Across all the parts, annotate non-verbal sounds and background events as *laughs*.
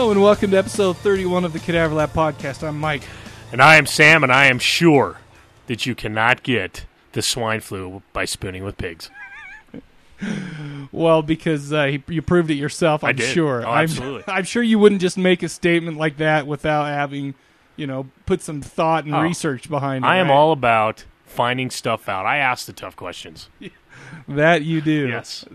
Hello and welcome to episode 31 of the Cadaver Lab podcast. I'm Mike. And I am Sam, and I am sure that you cannot get the swine flu by spooning with pigs. Well, because uh, you proved it yourself, I'm sure. Oh, I'm- absolutely. *laughs* I'm, sure you wouldn't just make a statement like that without having, you know, put some thought and Oh. research behind it. I am right? all about finding stuff out. I ask the tough questions. *laughs* that you do. Yes. *laughs*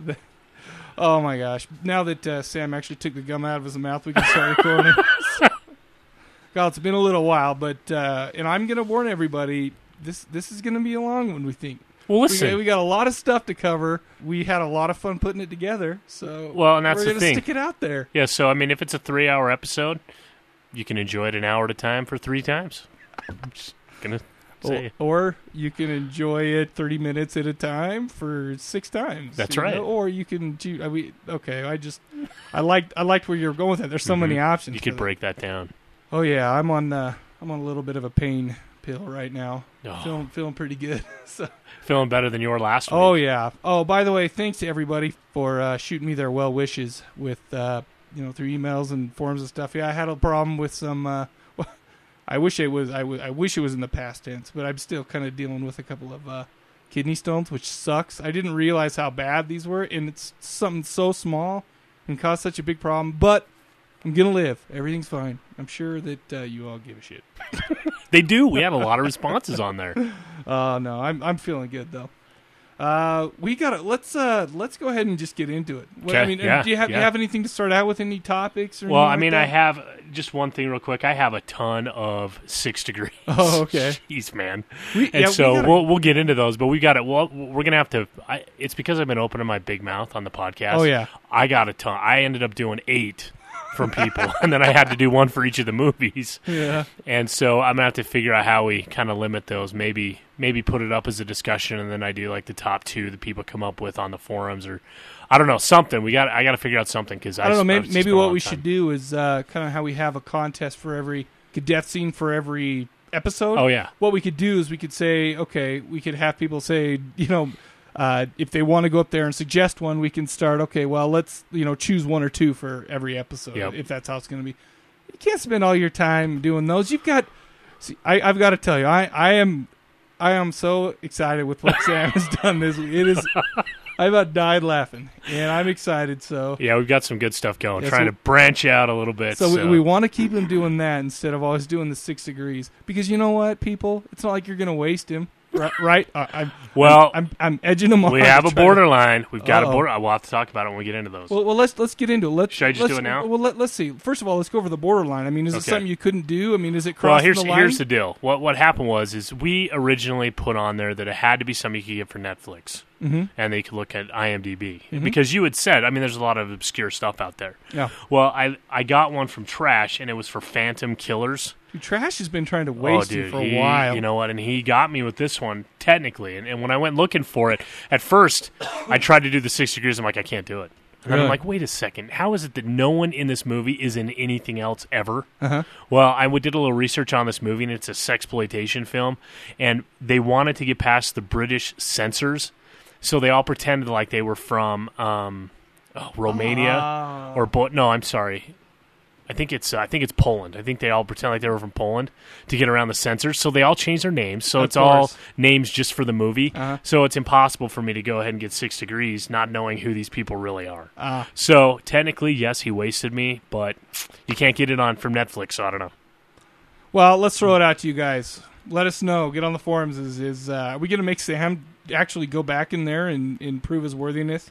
Oh my gosh! Now that uh, Sam actually took the gum out of his mouth, we can start recording. *laughs* God, it's been a little while, but uh, and I'm gonna warn everybody: this this is gonna be a long one. We think. Well, We listen. got, we got a lot of stuff to cover. We had a lot of fun putting it together. So Well, and that's we're the gonna thing. stick it out there. yeah, so I mean, if it's a three-hour episode, you can enjoy it an hour at a time for three times. I'm just gonna. Or, or you can enjoy it 30 minutes at a time for six times. That's right. know? Or you can do. I mean, okay, I just I liked I liked where you're going with that. There's so many options. Mm-hmm. You could that. break that down. Oh yeah, I'm on uh, I'm on a little bit of a pain pill right now. Oh, Feeling feeling pretty good. *laughs* so, feeling better than your last week. oh yeah. Oh, by the way, thanks to everybody for uh, shooting me their well wishes with uh, you know through emails and forums and stuff. Yeah, I had a problem with some. I wish it was I, w- I wish it was in the past tense, but I'm still kind of dealing with a couple of uh, kidney stones, which sucks. I didn't realize how bad these were, and it's something so small and cause such a big problem. But I'm gonna live. Everything's fine. I'm sure that uh, you all give a shit. They do. We had a lot of responses on there. *laughs* Uh no, I'm I'm feeling good though. Uh, we gotta let's uh let's go ahead and just get into it. What- I mean, yeah, do you have do you yeah. have anything to start out with? Any topics? Or Well, I like mean, I have uh, just one thing real quick. I have a ton of six degrees. *laughs* Oh, okay. *laughs* Jeez, man. We- And yeah, we so gotta- we'll we'll get into those, but we got it. Well, we're gonna have to. I, it's because I've been opening my big mouth on the podcast. Oh, yeah. I got a ton. I ended up doing eight from people, *laughs* and then I had to do one for each of the movies. yeah. And so I'm gonna have to figure out how we kind of limit those. Maybe maybe put it up as a discussion, and then I do like the top two that people come up with on the forums, or I don't know something. We got I got to figure out something because I don't know. Maybe, maybe what we should do is uh, kind of how we have a contest for every death scene for every episode. Oh yeah. What we could do is we could say, okay, we could have people say, you know, uh, if they want to go up there and suggest one, we can start. Okay, well, let's you know choose one or two for every episode, Yep. if that's how it's going to be. You can't spend all your time doing those. You've got. See, I, I've got to tell you, I, I am, I am so excited with what Sam has *laughs* done this week. It is. I about died laughing, and I'm excited. So, Yeah, we've got some good stuff going. Yeah, trying so- to branch out a little bit. so, So, we, we want to keep him doing that instead of always doing the six degrees. Because you know what, people, it's not like you're going to waste him, right? right? I, I'm, Well, I'm, I'm edging them. we have a try to- borderline. We've got Uh-oh. a border. We'll have to talk about it when we get into those. Well, well, let's let's get into it. Let's, Should I just do it now? Well, let, let's see. First of all, let's go over the borderline. I mean, is it something you couldn't do? I mean, is it well, here's the line? here's the deal. What what happened was is we originally put on there that it had to be something you could get for Netflix, Mhm. and they could look at IMDb because you had said. I mean, there's a lot of obscure stuff out there. Yeah. Well, I I got one from Trash, and it was for Phantom Killers. Dude, Trash has been trying to waste oh, you dude, for a he- while. You know what? And he got me with this one technically. And, and when I went looking for it, at first I tried to do the six degrees. I'm like, I can't do it. And Really? I'm like, wait a second. How is it that no one in this movie is in anything else ever? Uh-huh. Well, I did a little research on this movie, and it's a sexploitation film, and they wanted to get past the British censors, so they all pretended like they were from um, oh, Romania Ah. or Bo- no, I'm sorry. I think it's uh, I think it's Poland. I think they all pretend like they were from Poland to get around the censors. So they all change their names. So Of it's all names just for the movie. Uh-huh. So it's impossible for me to go ahead and get six degrees, not knowing who these people really are. Ah. So technically, yes, he wasted me, but you can't get it on from Netflix. So I don't know. Well, let's throw it out to you guys. Let us know. Get on the forums. Is is uh, are we going to make Sam actually go back in there and, and prove his worthiness?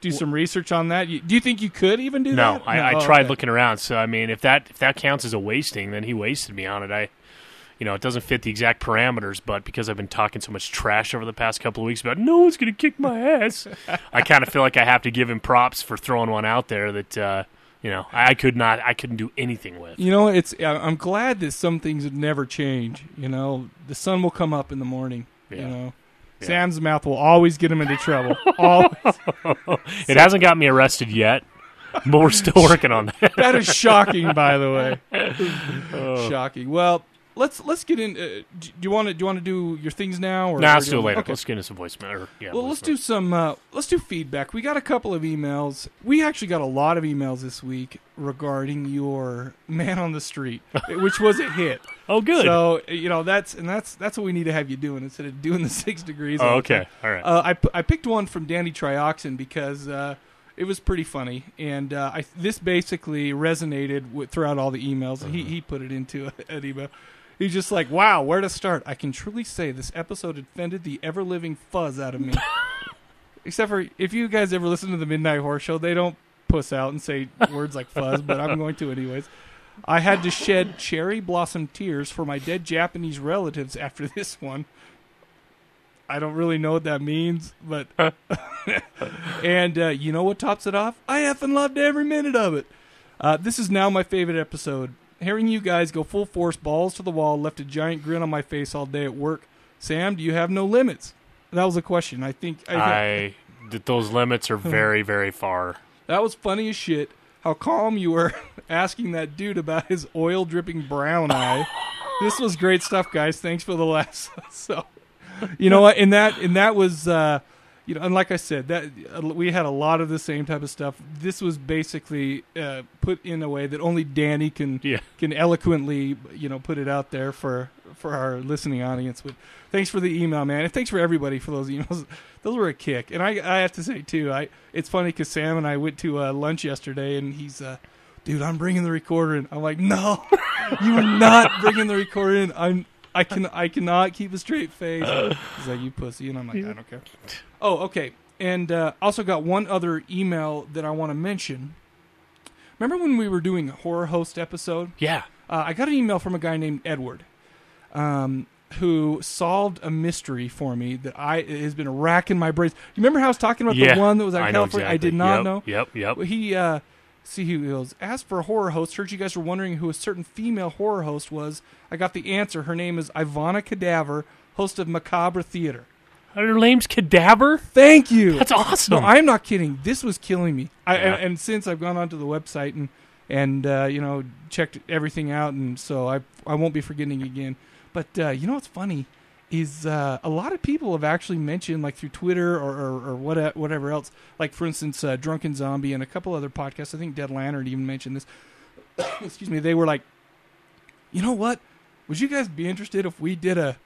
Do some research on that. Do you think you could even do No, that? I, I Oh, tried okay. looking around. So I mean, if that if that counts as a wasting, then he wasted me on it. I, you know, it doesn't fit the exact parameters, but because I've been talking so much trash over the past couple of weeks about no one's going to kick my ass, I *laughs* kind of feel like I have to give him props for throwing one out there that uh, you know I, could not, I couldn't do anything with. You know, it's. I'm glad that some things would never change. You know, the sun will come up in the morning. You know, Yeah. Sam's mouth will always get him into trouble. *laughs* Always. *laughs* It hasn't got me arrested yet, but we're still working on that. that is shocking, by the way. *laughs* Oh. Shocking. Well, let's let's get in. Uh, do you want to do you want to do your things now? Or, Nah, let's do do it later. Okay. Let's get into some voicemail. Or, yeah, Well, let's do some. Uh, let's do feedback. We got a couple of emails. We actually got a lot of emails this week regarding your man on the street, *laughs* which was a hit. Oh, good. So you know that's and that's that's what we need to have you doing instead of doing the *laughs* six degrees. oh, okay. All right. Uh, I p- I picked one from Danny Trioxin because uh, it was pretty funny, and uh, I this basically resonated with, throughout all the emails. He he put it into *laughs* an email. He's just like, "Wow, where to start? I can truly say this episode offended the ever living fuzz out of me." *laughs* Except for if you guys ever listen to the Midnight Horror Show, they don't puss out and say words like fuzz, but I'm going to anyways. I had to shed cherry blossom tears for my dead Japanese relatives after this one. I don't really know what that means, but *laughs* and uh, you know what tops it off? I effing loved every minute of it. Uh, this is now my favorite episode. Hearing you guys go full force, balls to the wall, left a giant grin on my face all day at work. Sam, do you have no limits? That was a question. I think I, I that those limits are very, *laughs* very far. that was funny as shit. How calm you were *laughs* asking that dude about his oil dripping brown eye. *laughs* this was great stuff, guys. Thanks for the laughs. so, you know what? And that and that was, uh, you know, and like I said, that uh, we had a lot of the same type of stuff. This was basically uh, put in a way that only Danny can Yeah. can eloquently, you know, put it out there for for our listening audience. But thanks for the email, man, and thanks for everybody for those *laughs* emails. Those were a kick, and I I have to say too, I it's funny because Sam and I went to uh, lunch yesterday, and he's. Uh, Dude, I'm bringing the recorder in. I'm like, no, *laughs* you are not bringing the recorder in. I'm, I can, I cannot keep a straight face. *gasps* He's like, you pussy, and I'm like, I don't care. *laughs* Oh, okay. And uh, also got one other email that I want to mention. Remember when we were doing a horror host episode? Yeah. Uh, I got an email from a guy named Edward, um, who solved a mystery for me that I it has been racking my brains. You remember how I was talking about Yeah. the one that was out I of know California? I exactly. did not Yep, know. Yep. Yep. He uh, see he goes. As for a horror host, heard you guys were wondering who a certain female horror host was. I got the answer. Her name is Ivonna Cadaver, host of Macabre Theater. Her name's Cadaver. Thank you. That's awesome. No, I'm not kidding. This was killing me. I, Yeah. and, and since I've gone onto the website and and uh, you know checked everything out, and so I I won't be forgetting again. But uh, you know what's funny is uh, a lot of people have actually mentioned like through Twitter or or, or what, whatever else. Like for instance, uh, Drunken Zombie and a couple other podcasts. I think Dead Lantern even mentioned this. *coughs* Excuse me. They were like, you know what? Would you guys be interested if we did a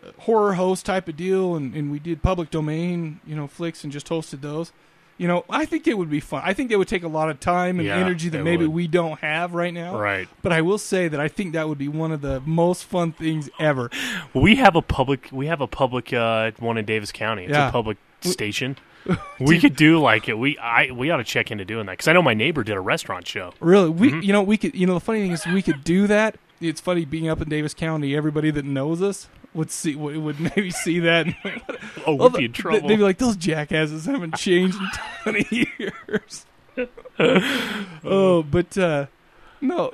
a horror host type of deal and, and we did public domain, you know, flicks and just hosted those? You know, I think it would be fun. I think it would take a lot of time and Yeah, energy that maybe would. we don't have right now. Right. But I will say that I think that would be one of the most fun things ever. We have a public. We have a public uh, one in Davis County. It's Yeah. a public station. *laughs* we could do like it. We I we ought to check into doing that because I know my neighbor did a restaurant show. Really, we Mm-hmm. you know we could you know the funny thing is we could do that. It's funny being up in Davis County. Everybody that knows us would see would would maybe see that. *laughs* and Oh, we'd be in trouble. They'd be like, those jackasses haven't changed in *laughs* 20 years. oh, but uh, no.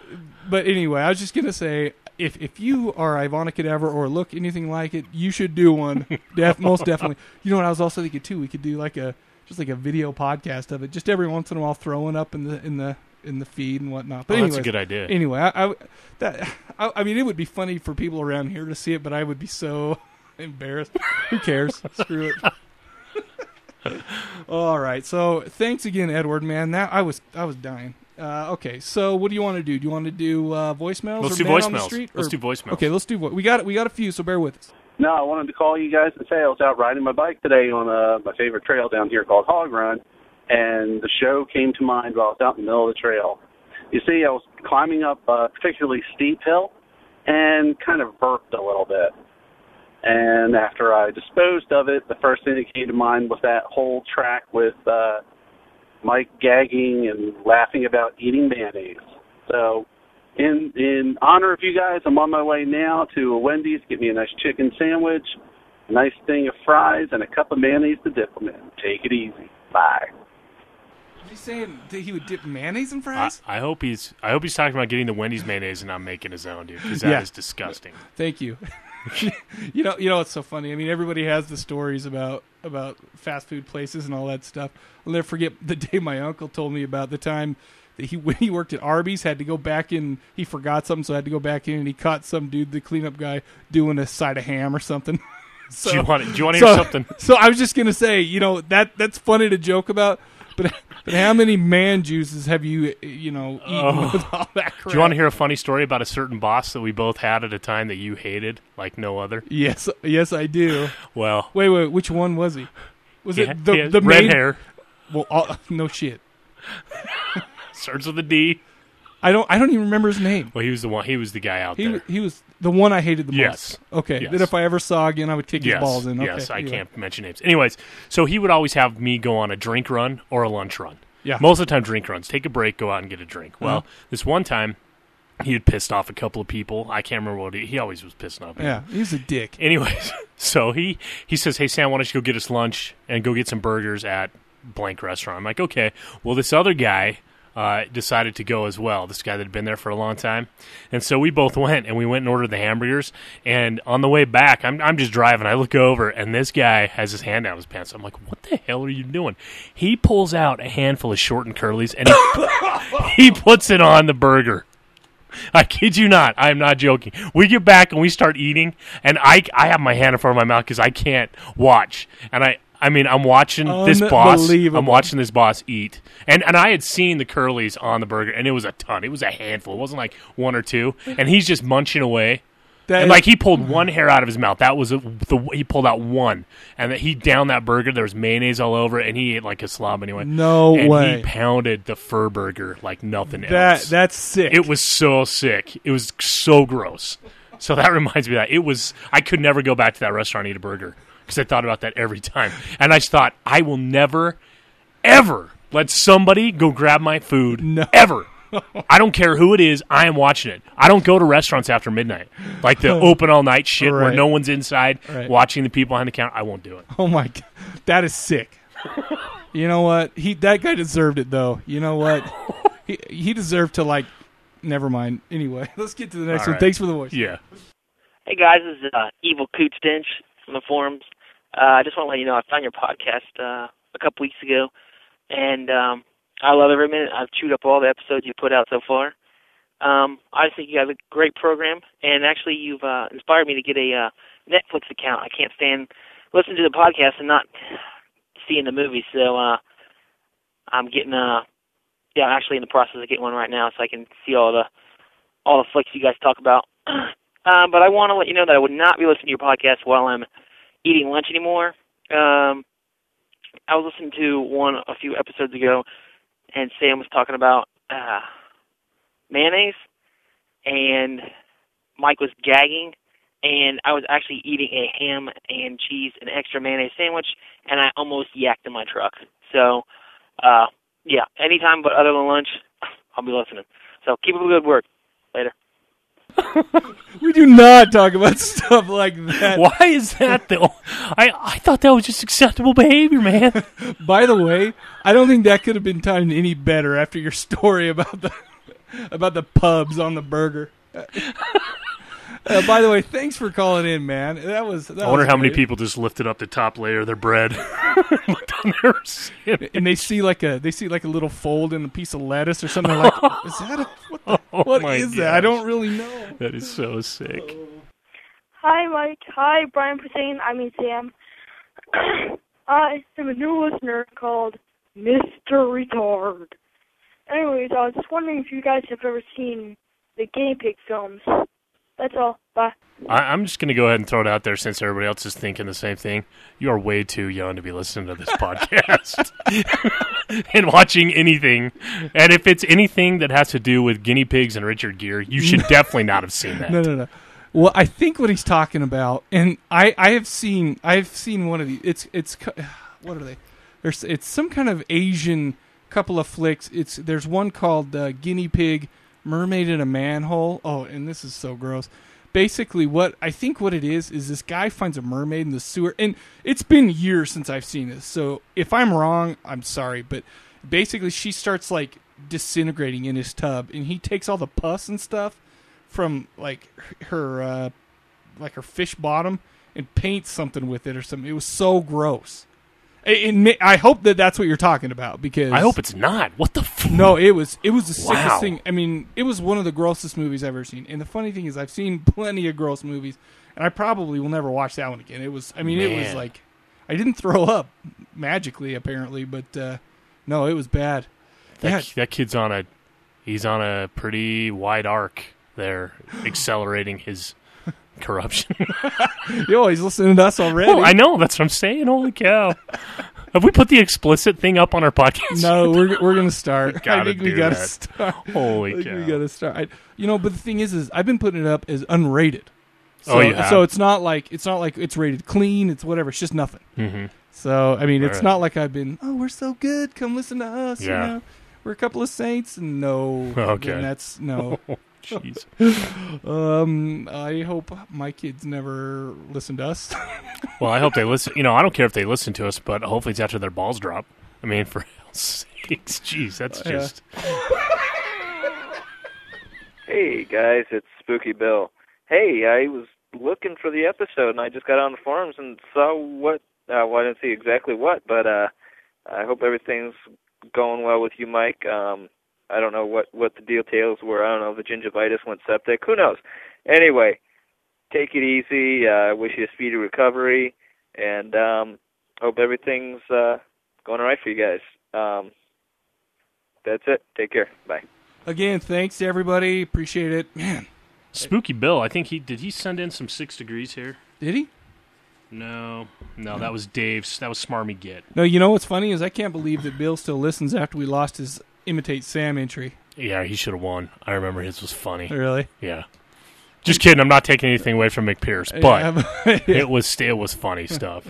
But anyway, I was just gonna say, if if you are Ivonna Cadaver or look anything like it, you should do one. Def- most definitely. You know what? I was also thinking too. We could do like a just like a video podcast of it, just every once in a while, throwing up in the in the in the feed and whatnot. But oh, that's a good idea. anyway, I, I that *laughs* I, I mean, it would be funny for people around here to see it, but I would be so *laughs* embarrassed. Who cares? *laughs* Screw it. All right. So thanks again, Edward. Man, that I was I was dying. Uh, okay, so what do you want to do? Do you want to do uh, voicemails? Let's or do man on the voicemails. street, Let's do voicemails. Okay, let's do. Vo- we got we got a few, so bear with us. No, I wanted to call you guys and say I was out riding my bike today on uh, my favorite trail down here called Hog Run, and the show came to mind while I was out in the middle of the trail. You see, I was climbing up a particularly steep hill and kind of burped a little bit. And after I disposed of it, the first thing that came to mind was that whole track with uh, Mike gagging and laughing about eating mayonnaise. So in in honor of you guys, I'm on my way now to a Wendy's. Get me a nice chicken sandwich, a nice thing of fries, and a cup of mayonnaise to dip them in. Take it easy. Bye. Is he saying that he would dip mayonnaise in I, fries? I hope he's. I hope he's talking about getting the Wendy's mayonnaise and not making his own, dude. Because that is Yeah. disgusting. Thank you. *laughs* you know, you know what's so funny? I mean, everybody has the stories about about fast food places and all that stuff. I'll never forget the day my uncle told me about the time that he *laughs* when he worked at Arby's had to go back in. He forgot something, so I had to go back in, and he caught some dude, the cleanup guy, doing a side of ham or something. so, *laughs* do you want? Do you want to hear something? So I was just gonna say, you know that that's funny to joke about, but but how many man juices have you you know eaten Oh. with all that crap? Do you want to hear a funny story about a certain boss that we both had at a time that you hated like no other? Yes, yes, I do. Well, Wait, wait, which one was he? Was yeah, it the he the red hair Well, all, *laughs* no shit. starts with a D. I don't. I don't even remember his name. Well, he was the one. He was the guy out He there. he was the one I hated the Yes. most. Okay. Yes. That if I ever saw again, I would kick yes, his balls in. Okay. yes. I anyway. can't mention names. Anyways, so he would always have me go on a drink run or a lunch run. Yeah. Most of the time, drink runs. Take a break, go out and get a drink. Well, Uh-huh. this one time, he had pissed off a couple of people. I can't remember what he. He always was pissing off. people. Yeah, he's a dick. Anyways, *laughs* so he he says, "Hey Sam, why don't you go get us lunch and go get some burgers at blank restaurant?" I'm like, "Okay." Well, this other guy uh, decided to go as well. This guy that had been there for a long time, and so we both went and we went and ordered the hamburgers. And on the way back, I'm I'm just driving. I look over and this guy has his hand down his pants. I'm like, "What the hell are you doing?" He pulls out a handful of short and curlies and he *laughs* he puts it on the burger. I kid you not. I am not joking. We get back and we start eating, and I I have my hand in front of my mouth because I can't watch. And I I mean I'm watching this boss. I'm watching this boss eat, and and I had seen the curlies on the burger, and it was a ton. It was a handful. It wasn't like one or two, and he's just munching away. That And is- like he pulled one hair out of his mouth. That was a, the he pulled out one, and that he downed that burger. There was mayonnaise all over it, and he ate like a slob anyway. No and way. He pounded the fur burger like nothing that else. that's sick. It was so sick. It was so gross. So that *laughs* reminds me of that it was. I could never go back to that restaurant and eat a burger because I thought about that every time, and I just thought I will never, ever let somebody go grab my food. No. Ever. I don't care who it is. I am watching it. I don't go to restaurants after midnight, like the *laughs* open all night shit where no one's inside Right. watching the people behind the counter. I won't do it. Oh my god, that is sick. you know what? He that guy deserved it though. You know what? *laughs* he he deserved to like. Never mind. Anyway, *laughs* let's get to the next All one. right. Thanks for the voice. Yeah. Hey guys, this is uh, Evil Coot Stench from the forums. Uh, I just want to let you know I found your podcast uh, a couple weeks ago, and um, I love every minute. I've chewed up all the episodes you put out so far. Um, I just think you have a great program, and actually you've uh, inspired me to get a uh, Netflix account. I can't stand listening to the podcast and not seeing the movies, so uh, I'm getting uh, yeah, I'm actually in the process of getting one right now, so I can see all the all the flicks you guys talk about. *clears throat* Uh, but I want to let you know that I would not be listening to your podcast while I'm eating lunch anymore. Um, I was listening to one a few episodes ago, and Sam was talking about uh, mayonnaise, and Mike was gagging, and I was actually eating a ham and cheese and extra mayonnaise sandwich, and I almost yacked in my truck. So, uh, yeah, anytime but other than lunch, I'll be listening. So keep up the good work. Later. *laughs* We do not talk about stuff like that. Why is that though? I I thought that was just acceptable behavior, man. *laughs* By the way, I don't think that could have been timed any better after your story about the about the pubs on the burger. *laughs* Uh, by the way, thanks for calling in, man. That was. That I wonder was how many people just lifted up the top layer of their bread, *laughs* looked on their and they see like a they see like a little fold in a piece of lettuce or something. They're like, *laughs* is that a, what? The, Oh what my is that? I don't really know. That is so sick. Hi, Mike. Hi, Brian Hussein. I mean, Sam. *coughs* I am a new listener called Mr. Retard. Anyways, I was just wondering if you guys have ever seen the guinea pig films. That's all. Bye. I, I'm just going to go ahead and throw it out there since everybody else is thinking the same thing. You are way too young to be listening to this *laughs* podcast *laughs* and watching anything. And if it's anything that has to do with guinea pigs and Richard Gere, you should *laughs* definitely not have seen that. No, no, no. Well, I think what he's talking about, and I, I have seen, I've seen one of these. It's, it's, *sighs* what are they? There's, it's some kind of Asian couple of flicks. It's, there's one called uh, Guinea Pig, Mermaid in a Manhole. Oh, and this is so gross. Basically, what I think what it is is this guy finds a mermaid in the sewer, and it's been years since I've seen this. So if I'm wrong, I'm sorry, but basically she starts like disintegrating in his tub, and he takes all the pus and stuff from like her uh, like her fish bottom and paints something with it or something. It was so gross. It- it I hope that that's what you're talking about because I hope it's not. What the? F- No, it was it was the sickest Wow. thing. I mean, it was one of the grossest movies I've ever seen. And the funny thing is, I've seen plenty of gross movies, and I probably will never watch that one again. It was, I mean, it was like I didn't throw up magically, apparently, but uh, no, it was bad. that, Yeah. that kid's on a he's on a pretty wide arc there, *gasps* accelerating his corruption. *laughs* Yo, he's listening to us already. oh, I know. That's what I'm saying. Holy cow! Have we put the explicit thing up on our podcast? No, we're we're gonna start. *laughs* I gotta think we do gotta that. start. Holy I think cow! we gotta start. I, you know, but the thing is, is I've been putting it up as unrated. So, Oh, you have? so it's not like it's not like it's rated clean. It's whatever. It's just nothing. hmm So I mean, it's Right. not like I've been. Oh, we're so good. Come listen to us. Yeah. You know? We're a couple of saints. No. *laughs* Okay. then that's no. Jeez. *laughs* um, I hope my kids never listen to us. *laughs* Well, I hope they listen. You know, I don't care if they listen to us, but hopefully it's after their balls drop. I mean, for *laughs* hell's sakes, jeez, that's Yeah. just. Hey guys, it's Spooky Bill. Hey, I was looking for the episode and I just got on the forums and saw what uh well I didn't see exactly what, but uh I hope everything's going well with you, Mike. Um I don't know what what the details were. I don't know if the gingivitis went septic. Who knows? Anyway, take it easy. Uh, I wish you a speedy recovery and um hope everything's uh going all right for you guys. Um that's it. Take care. Bye. Again, thanks to everybody. Appreciate it, man. Spooky Bill, I think he did. He send in some six degrees here. Did he? No, no, that was Dave's. That was Smarmy Git. No. You know what's funny is I can't believe that Bill still listens after we lost his imitate Sam entry. Yeah, he should have won. I remember his was funny. Really? Yeah, just kidding. I'm not taking anything away from McPierce, but Yeah, *laughs* it was it was funny stuff.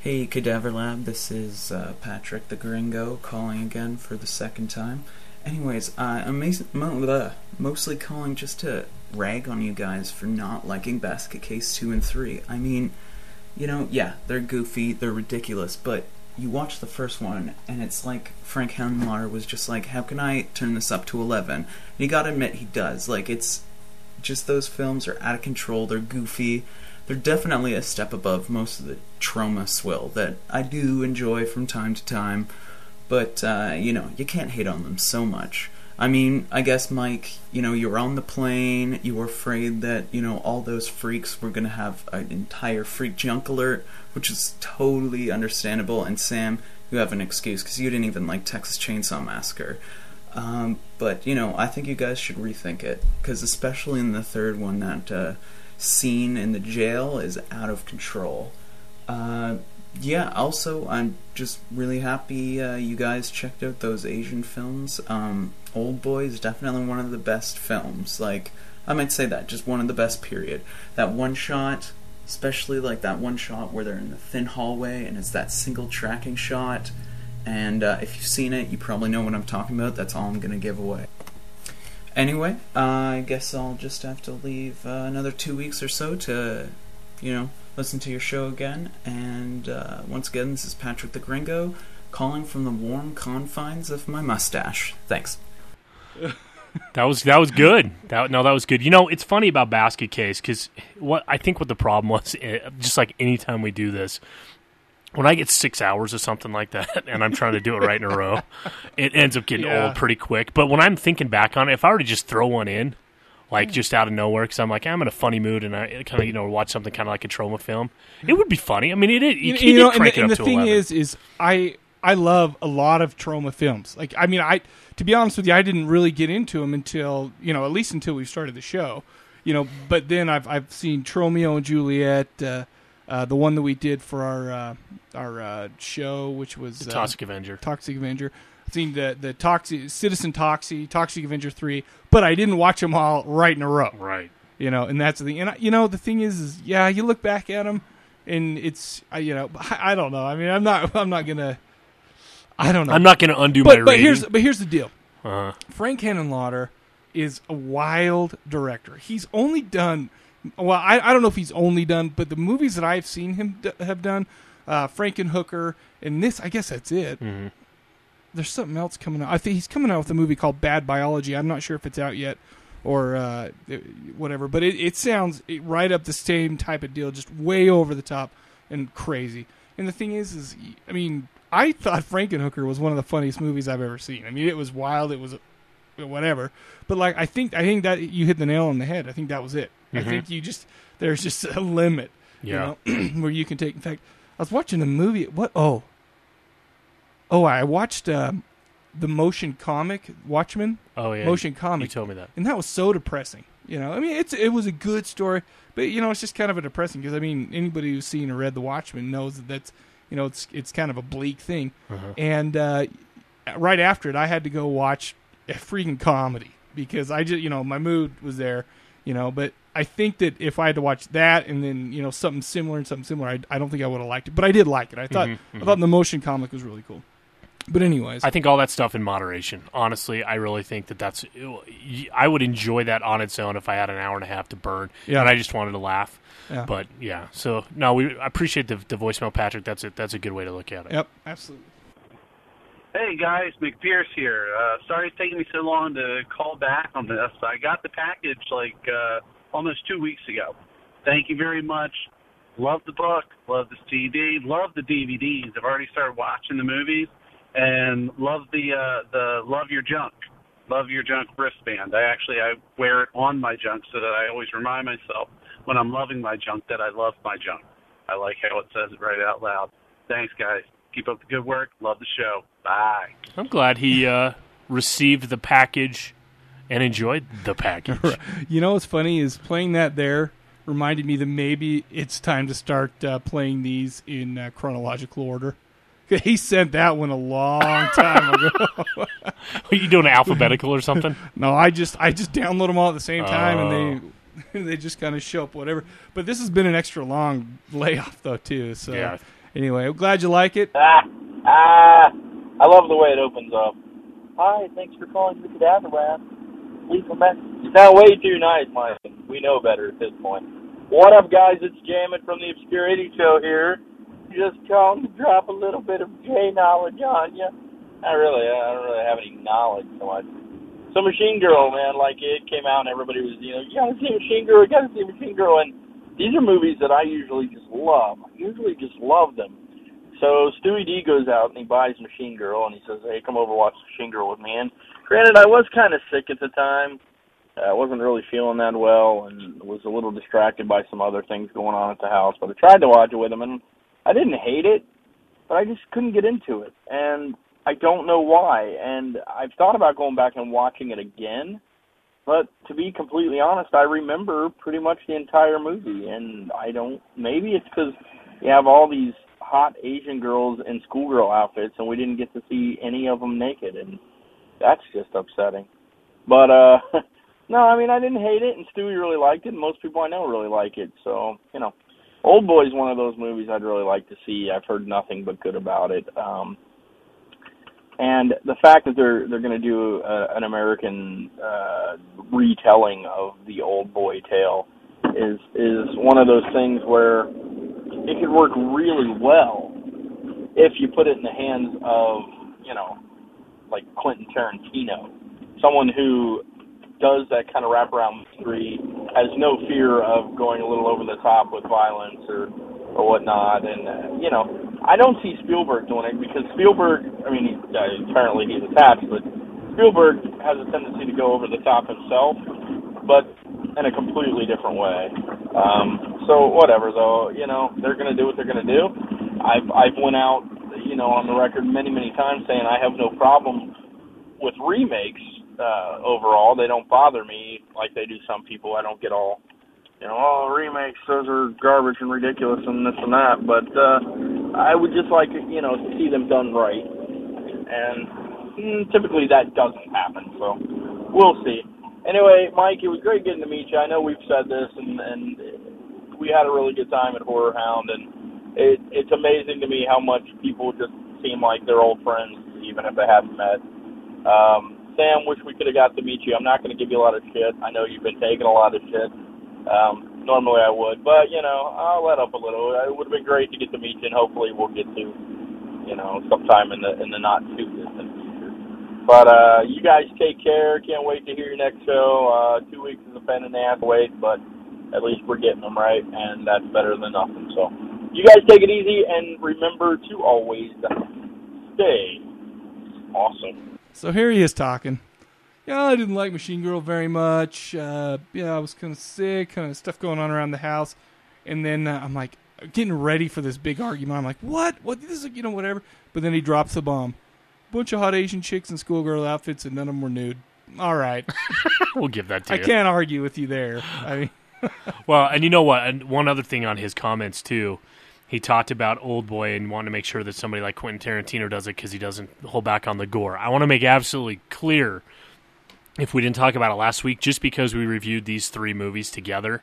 Hey, Cadaver Lab, this is uh, Patrick the Gringo calling again for the second time. Anyways, uh, I'm mas- mo- mostly calling just to rag on you guys for not liking Basket Case 2 and 3. I mean, you know, yeah, they're goofy, they're ridiculous, but you watch the first one, and it's like Frank Henenlotter was just like, how can I turn this up to 11? And you gotta admit, he does. Like, it's just those films are out of control, they're goofy, they're definitely a step above most of the Troma swill that I do enjoy from time to time, but uh, you know, you can't hate on them so much. I mean, I guess Mike, you know, you were on the plane, you were afraid that, you know, all those freaks were going to have an entire freak junk alert, which is totally understandable, and Sam, you have an excuse because you didn't even like Texas Chainsaw Massacre. Um, but, you know, I think you guys should rethink it, because especially in the third one, that uh, scene in the jail is out of control. Uh, yeah, also, I'm just really happy uh, you guys checked out those Asian films. Um, Old Boy is definitely one of the best films. Like, I might say that, just one of the best, period. That one shot, especially like that one shot where they're in the thin hallway and it's that single tracking shot. And uh, if you've seen it, you probably know what I'm talking about. That's all I'm going to give away. Anyway, uh, I guess I'll just have to leave uh, another two weeks or so to, you know, listen to your show again. And uh, once again, this is Patrick the Gringo calling from the warm confines of my mustache. Thanks. *laughs* That was that was good. That no, that was good. You know, it's funny about basket case because what I think what the problem was, *laughs* eh, just like anytime we do this, when I get six hours or something like that, *laughs* and I'm trying to do it right in a row, it ends up getting Yeah. old pretty quick. But when I'm thinking back on it, if I were to just throw one in, like just out of nowhere, because I'm like I'm in a funny mood and I kind of you know watch something kind of like a Troma film, it would be funny. I mean, it, it you, you, you know, and the, it and the thing 11. is, is I I love a lot of Troma films. Like, I mean, I to be honest with you, I didn't really get into them until you know, at least until we started the show. You know, but then I've I've seen Tromeo and Juliet, uh, uh, the one that we did for our uh, our uh, show, which was the uh, Toxic Avenger. Toxic Avenger. Seen the the Toxic Citizen Toxie, Toxic Avenger three, but I didn't watch them all right in a row. Right. you know and that's the thing and I- you know the thing is, is yeah you look back at them and it's I, you know I, I don't know. I mean i'm not *laughs* i'm not gonna i don't know. I'm not going to undo my but, but rating. here's but here's the deal. Uh, frank is a wild director. He's only done well I, I don't know if he's only done but the movies that i've seen him d- have done uh frankenhooker and this i guess that's it. Mhm. There's something else coming out. I think he's coming out with a movie called Bad Biology. I'm not sure if it's out yet or uh, whatever, but it, it sounds right up the same type of deal, just way over the top and crazy. And the thing is, is I mean, I thought Frankenhooker was one of the funniest movies I've ever seen. I mean, it was wild. It was whatever. But like, I think I think that you hit the nail on the head. I think that was it. I Mhm. think you just there's just a limit, Yeah. you know, *clears throat* where you can take. In fact, I was watching a movie. What? Oh, oh, I watched um, the motion comic Watchmen. Oh yeah, motion comic. You told me that. and that was so depressing. You know, I mean, it's it was a good story, but you know, it's just kind of a depressing because I mean, anybody who's seen or read the Watchmen knows that that's you know, it's it's kind of a bleak thing. Uh-huh. And uh, right after it, I had to go watch a freaking comedy because I just you know my mood was there, you know. But I think that if I had to watch that and then you know something similar and something similar, I, I don't think I would have liked it. But I did like it. I thought Mhm, I mhm. thought the motion comic was really cool. But anyways, I think all that stuff in moderation. Honestly, I really think that that's. I would enjoy that on its own if I had an hour and a half to burn, Yeah. and I just wanted to laugh. Yeah. But yeah, so no, we I appreciate the the voicemail, Patrick. That's a that's a good way to look at it. yep, absolutely. Hey guys, McPierce here. Uh, sorry it's taking me so long to call back on this. I got the package like uh, almost two weeks ago. Thank you very much. Love the book, love the CD, love the DVDs. I've already started watching the movies, and love the uh, the Love Your Junk, Love Your Junk wristband. I actually I wear it on my junk so that I always remind myself when I'm loving my junk that I love my junk. I like how it says it right out loud. Thanks guys. Keep up the good work. Love the show. Bye. I'm glad he uh, received the package and enjoyed the package. *laughs* You know what's funny is playing that there reminded me that maybe it's time to start uh, playing these in uh, chronological order. *laughs* He sent that one a long time ago. *laughs* Are you doing alphabetical or something? *laughs* no, I just I just download them all at the same time, Oh. and they they just kind of show up whatever. But this has been an extra long layoff though too. So Yeah. anyway, I'm glad you like it. Ah, ah, I love the way it opens up. Hi, thanks for calling the Cadaver Lab. Leave a message. You sound way too nice, Mike. We know better at this point. What up, guys? It's Jammit from the Obscurity Show here. Just calling to drop a little bit of J knowledge on you. Not really. I don't really have any knowledge so much. So Machine Girl, man, like it came out and everybody was, you know, you gotta see Machine Girl, you gotta see Machine Girl, and these are movies that I usually just love. I usually just love them. So Stewie D goes out and he buys Machine Girl and he says, "Hey, come over watch Machine Girl with me." And granted, I was kind of sick at the time. I wasn't really feeling that well and was a little distracted by some other things going on at the house. But I tried to watch it with him and I didn't hate it, but I just couldn't get into it. And I don't know why. And I've thought about going back and watching it again. But to be completely honest, I remember pretty much the entire movie, and I don't. Maybe it's because you have all these hot Asian girls in schoolgirl outfits, and we didn't get to see any of them naked, and that's just upsetting. But uh *laughs* no, I mean I didn't hate it, and Stewie really liked it, and most people I know really like it. So you know, Old Boy is one of those movies I'd really like to see. I've heard nothing but good about it. Um and the fact that they're they're going to do a, an American uh, retelling of the Old Boy tale is is one of those things where it could work really well if you put it in the hands of you know like Quentin Tarantino, someone who does that kind of wraparound mystery, has no fear of going a little over the top with violence or or whatnot, and uh, you know I don't see Spielberg doing it because Spielberg, I mean, he, uh, apparently he's attached, but Spielberg has a tendency to go over the top himself, but in a completely different way. Um, so whatever, though, you know, they're to do what they're to do. I've I've went out, you know, on the record many many times saying I have no problem with remakes uh, overall. They don't bother me like they do some people. I don't get all you know, oh, remakes, those are garbage and ridiculous and this and that. But uh, I would just like, you know, to see them done right. And mm, typically that doesn't happen, so we'll see. Anyway, Mike, it was great getting to meet you. I know we've said this, and, and we had a really good time at Horror Hound, and it, it's amazing to me how much people just seem like they're old friends, even if they haven't met. Um, Sam, wish we could have got to meet you. I'm not going to give you a lot of shit. I know you've been taking a lot of shit. Um, normally I would, but you know, I'll let up a little. It would have been great to get to meet you, and hopefully we'll get to, you know, sometime in the in the not too distant future. But uh, you guys take care. Can't wait to hear your next show. Uh, two weeks is a pain in the ass wait, but at least we're getting them right, and that's better than nothing. So, you guys take it easy, and remember to always stay Awesome. So here he is talking. Yeah, I didn't like Machine Girl very much. Uh, yeah, I was kind of sick, kind of stuff going on around the house. And then uh, I'm like getting ready for this big argument. I'm like, what? What? This is you know whatever. But then he drops the bomb. Bunch of hot Asian chicks in schoolgirl outfits, and none of them were nude. All right, *laughs* we'll give that to I you. I can't argue with you there. I mean, *laughs* Well, and you know what? And one other thing on his comments too, he talked about Old Boy and wanted to make sure that somebody like Quentin Tarantino does it because he doesn't hold back on the gore. I want to make absolutely clear, if we didn't talk about it last week, just because we reviewed these three movies together,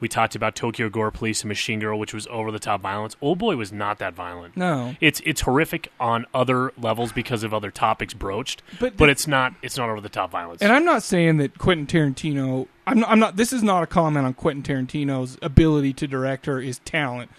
we talked about Tokyo Gore Police and Machine Girl, which was over the top violence. Old Boy was not that violent. no. It's it's horrific on other levels because of other topics broached, But but the- it's not it's not over the top violence. And I'm not saying that Quentin Tarantino. I'm not, I'm not. This is not a comment on Quentin Tarantino's ability to direct or his talent,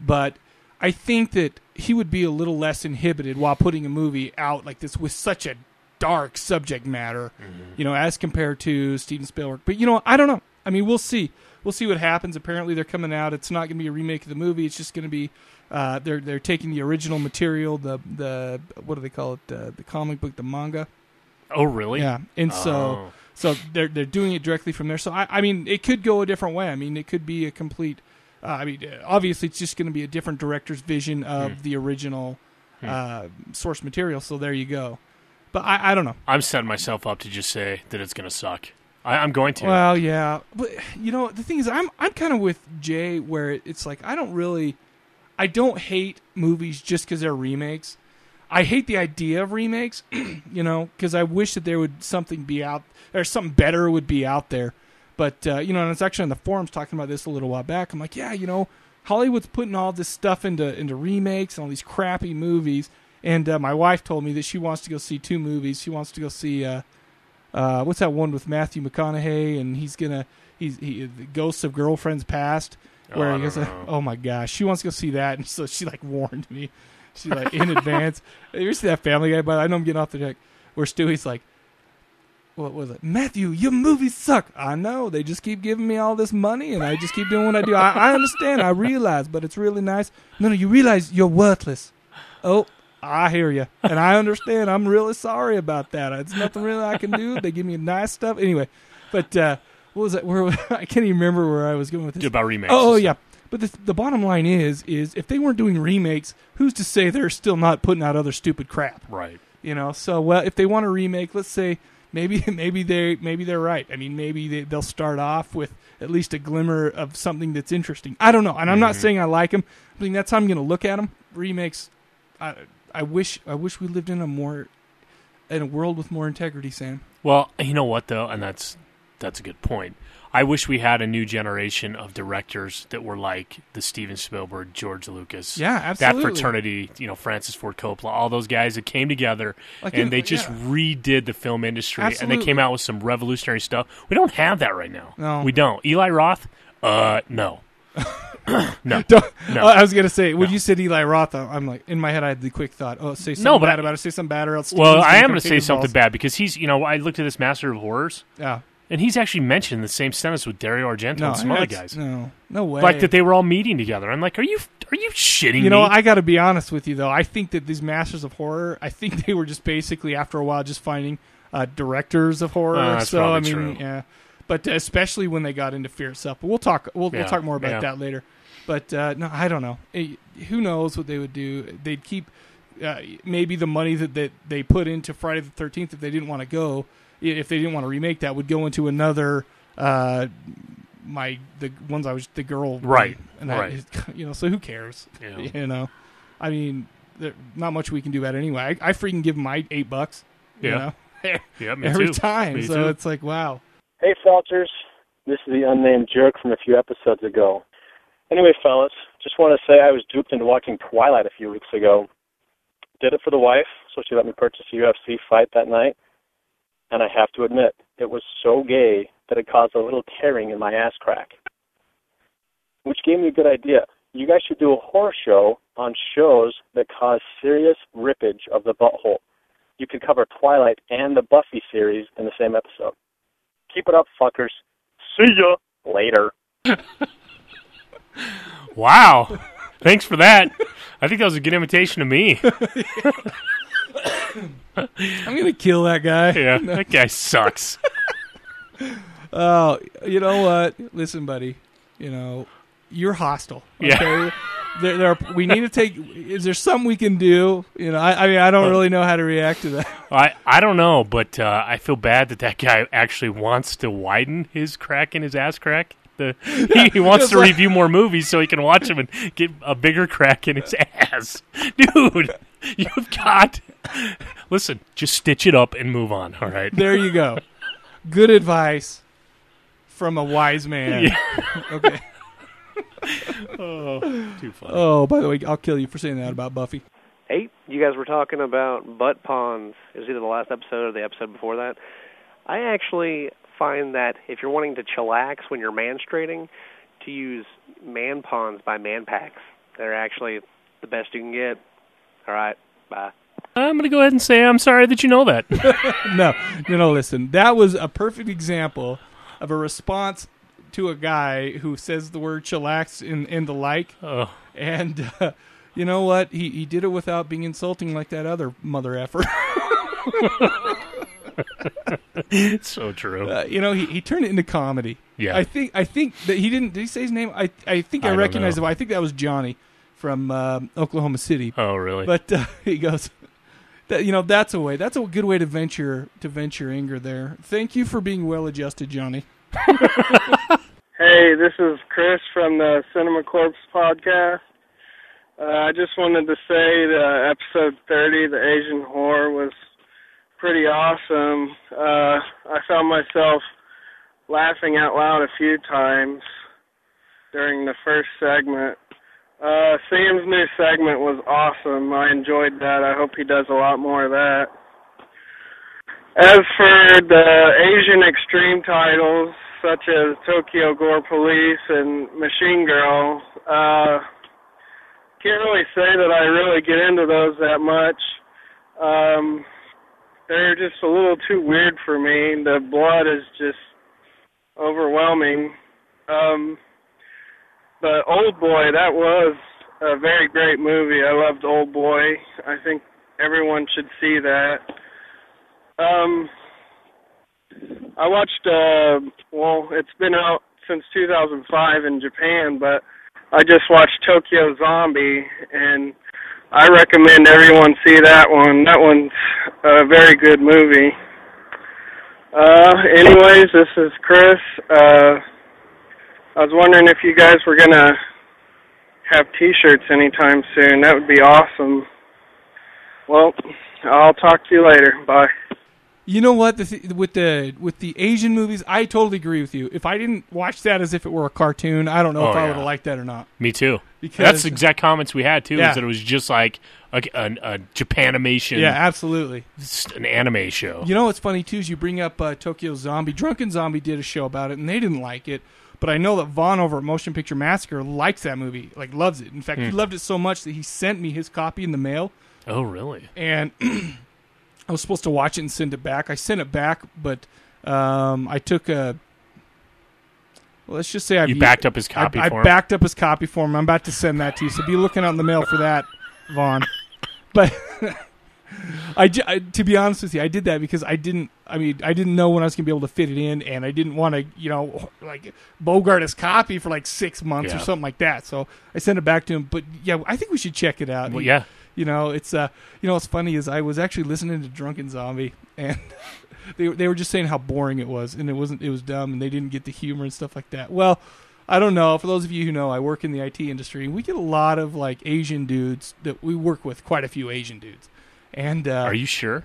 but I think that he would be a little less inhibited while putting a movie out like this with such a dark subject matter, you know, as compared to Steven Spielberg. But you know, I don't know. I mean, we'll see. We'll see what happens. Apparently, they're coming out. It's not going to be a remake of the movie. It's just going to be uh, they're they're taking the original material, the the what do they call it, uh, the comic book, the manga. oh really? Yeah, and so Oh. so they're they're doing it directly from there. So I, I mean, it could go a different way. I mean, it could be a complete. Uh, I mean, uh, obviously, it's just going to be a different director's vision of Hmm. the original uh, source material. So there you go. But I, I don't know. I'm setting myself up to just say that it's going to suck. I, I'm going to. Well, yeah, but you know, the thing is, I'm I'm kind of with Jay where it's like I don't really, I don't hate movies just because they're remakes. I hate the idea of remakes, *clears throat* you know, because I wish that there would something be out or something better would be out there. But uh, you know, and it's actually on the forums talking about this a little while back. I'm like, yeah, you know, Hollywood's putting all this stuff into into remakes and all these crappy movies. And uh, my wife told me that she wants to go see two movies. She wants to go see uh, uh, what's that one with Matthew McConaughey and he's gonna he's he, the Ghosts of Girlfriends Past Oh, where I he goes, oh my gosh, she wants to go see that, and so she like *laughs* warned me, she like in advance. You ever see that Family Guy? But I know I'm getting off the deck. Where Stewie's like, what was it? Matthew, your movies suck. I know. They just keep giving me all this money, and I just keep doing what I do. I, I understand. I realize, but it's really nice. No, no, you realize you're worthless. Oh, I hear you, and I understand. I'm really sorry about that. It's nothing really I can do. They give me nice stuff anyway. But uh, what was it? Where *laughs* I can't even remember where I was going with this. about remakes. Oh, yeah. But the, the bottom line is, is if they weren't doing remakes, who's to say they're still not putting out other stupid crap? Right. You know. So well, if they want to remake, let's say maybe *laughs* maybe they maybe they're right. I mean, maybe they, they'll start off with at least a glimmer of something that's interesting. I don't know, and I'm not Mhm. saying I like them. I think that's how I'm going to look at them. Remakes. I I wish I wish we lived in a more in a world with more integrity, Sam. Well, you know what though, and that's that's a good point. I wish we had a new generation of directors that were like the Steven Spielberg, George Lucas, Yeah, absolutely. that fraternity. You know, Francis Ford Coppola, all those guys that came together Like and in- they just yeah. redid the film industry, and they came out with some revolutionary stuff. We don't have that right now. No. we don't. Eli Roth, uh, no, *laughs* no, *laughs* Don't- no. I was gonna say when you said Eli Roth, I'm like in my head I had the quick thought. Oh, say something No, but bad I- about it. Say something bad or else. Well, I am going to say something balls. bad because he's, you know, I looked at this Master of Horrors, Yeah. And he's actually mentioned in the same sentence with Dario Argento No, and some other guys. No, no way. Like that they were all meeting together. I'm like, are you are you shitting You know, me? I got to be honest with you though. I think that these masters of horror, I think they were just basically after a while just finding uh, directors of horror. Uh, so I mean, true. yeah. But especially when they got into Fear itself. But we'll talk. We'll, Yeah, we'll talk more about yeah. that later. But uh, no, I don't know. Eh, who knows what they would do? They'd keep uh, maybe the money that, that they put into Friday the Thirteenth if they didn't want to go, if they didn't want to remake that, would go into another. Uh, my the ones I was the girl Right, and I, right. *laughs* you know so who cares Yeah. *laughs* you know I mean there, not much we can do about it anyway I, I freaking give my eight bucks you Yeah. know *laughs* Yeah, me every too. time Me so too. it's like wow Hey, Felters. This is the unnamed jerk from a few episodes ago. Anyway, fellas, just want to say I was duped into watching Twilight a few weeks ago. Did it for the wife, so she let me purchase a UFC fight that night. And I have to admit, it was so gay that it caused a little tearing in my ass crack. Which gave me a good idea. You guys should do a horror show on shows that cause serious rippage of the butthole. You could cover Twilight and the Buffy series in the same episode. Keep it up, fuckers. See ya later. *laughs* Wow. Thanks for that. I think that was a good invitation to me. *laughs* *laughs* I'm gonna kill that guy. Yeah, *laughs* that guy sucks. *laughs* Oh, you know what? Listen, buddy. You know, you're hostile. Yeah. There, there are, we need to take. Is there something we can do? You know, I, I mean, I don't really know how to react to that. I I don't know, but uh, I feel bad that that guy actually wants to widen his crack in his ass crack. The, *laughs* he, he wants to like- review more movies so he can watch them and get a bigger crack in his ass, dude. You've got. *laughs* Listen, just stitch it up and move on. All right. There you go. Good advice from a wise man. Yeah. *laughs* okay. *laughs* Oh, too funny. Oh, by the way, I'll kill you for saying that about Buffy. Hey, you guys were talking about butt ponds. It was either the last episode or the episode before that. I actually find that if you're wanting to chillax when you're menstruating, to use man ponds by man packs. They're actually the best you can get. All right, bye. I'm gonna go ahead and say I'm sorry that you know that. *laughs* *laughs* no, no, no. Listen, that was a perfect example of a response to a guy who says the word chillax and, and the like. Oh. And uh, you know what? He he did it without being insulting like that other mother effer. it's *laughs* so true. Uh, you know, he, he turned it into comedy. Yeah. I think I think that he didn't. Did he say his name? I I think I, I recognize him. I think that was Johnny from um Oklahoma City. Oh, really? But uh, he goes. That, you know that's a way. That's a good way to venture to venture anger there. Thank you for being well adjusted, Johnny. *laughs* Hey, this is Chris from the Cinema Corpse podcast. Uh, I just wanted to say that episode 30, the Asian horror, was pretty awesome. Uh, I found myself laughing out loud a few times during the first segment. Uh, Sam's new segment was awesome. I enjoyed that. I hope he does a lot more of that. As for the Asian extreme titles, such as Tokyo Gore Police and Machine Girl, uh, can't really say that I really get into those that much. Um, they're just a little too weird for me. The blood is just overwhelming. Um, but Old Boy, that was a very great movie. I loved Old Boy. I think everyone should see that. Um, I watched. Uh, well, it's been out since 2005 in Japan, but I just watched Tokyo Zombie, and I recommend everyone see that one. That one's a very good movie. Uh, anyways, this is Chris. Uh, I was wondering if you guys were gonna have T-shirts anytime soon. That would be awesome. Well, I'll talk to you later. Bye. You know what? The th- with the with the Asian movies, I totally agree with you. If I didn't watch that as if it were a cartoon, I don't know Oh, if I yeah. would have liked that or not. Me too. Because- That's the exact comments we had too. Yeah. Is that it was just like a, a, a Japanimation. Yeah, absolutely. Just an anime show. You know what's funny too is you bring up uh, Tokyo Zombie. Drunken Zombie did a show about it, and they didn't like it. But I know that Vaughn over at Motion Picture Massacre likes that movie, like loves it. In fact, he Hmm. loved it so much that he sent me his copy in the mail. Oh, really? And *clears throat* I was supposed to watch it and send it back. I sent it back, but um, I took a. Well, let's just say You backed up his I- copy I, for him? backed up his copy for him. I'm about to send that to you, so be looking out in the mail for that, Vaughn. But *laughs* *laughs* I, I- to be honest with you, I did that because I didn't. I mean, I didn't know when I was gonna be able to fit it in, and I didn't want to, you know, like bogart his copy for like six months or something like that. So I sent it back to him. But yeah, I think we should check it out. Well, yeah. you know, it's uh, you know, what's funny is I was actually listening to Drunken Zombie, *laughs* and they they were just saying how boring it was, and it wasn't, it was dumb, and they didn't get the humor and stuff like that. Well, I don't know. For those of you who know, I work in the IT industry, and we get a lot of like Asian dudes that we work with, quite a few Asian dudes, and uh, Are you sure?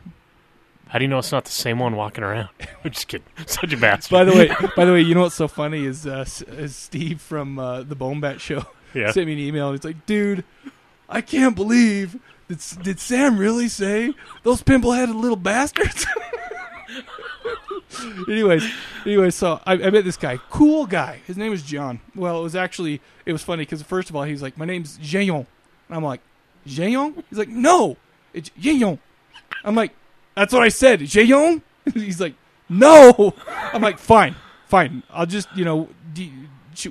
How do you know it's not the same one walking around? *laughs* I'm just kidding. *laughs* Such a bastard. By the way, *laughs* by the way, you know what's so funny is, uh, is Steve from uh, the Bone Bat Show Yeah. sent me an email. and He's like, "Dude, I can't believe did, did Sam really say those pimple-headed little bastards?" anyways, anyways, so I, I met this guy, cool guy. His name is John. Well, it was actually it was funny because first of all, he's like, "My name's Jeon," and I'm like, "Jeon?" He's like, "No, it's Jeon." I'm like, "That's what I said, Jeon." *laughs* he's like, "No." I'm like, "Fine, fine. I'll just you know, do,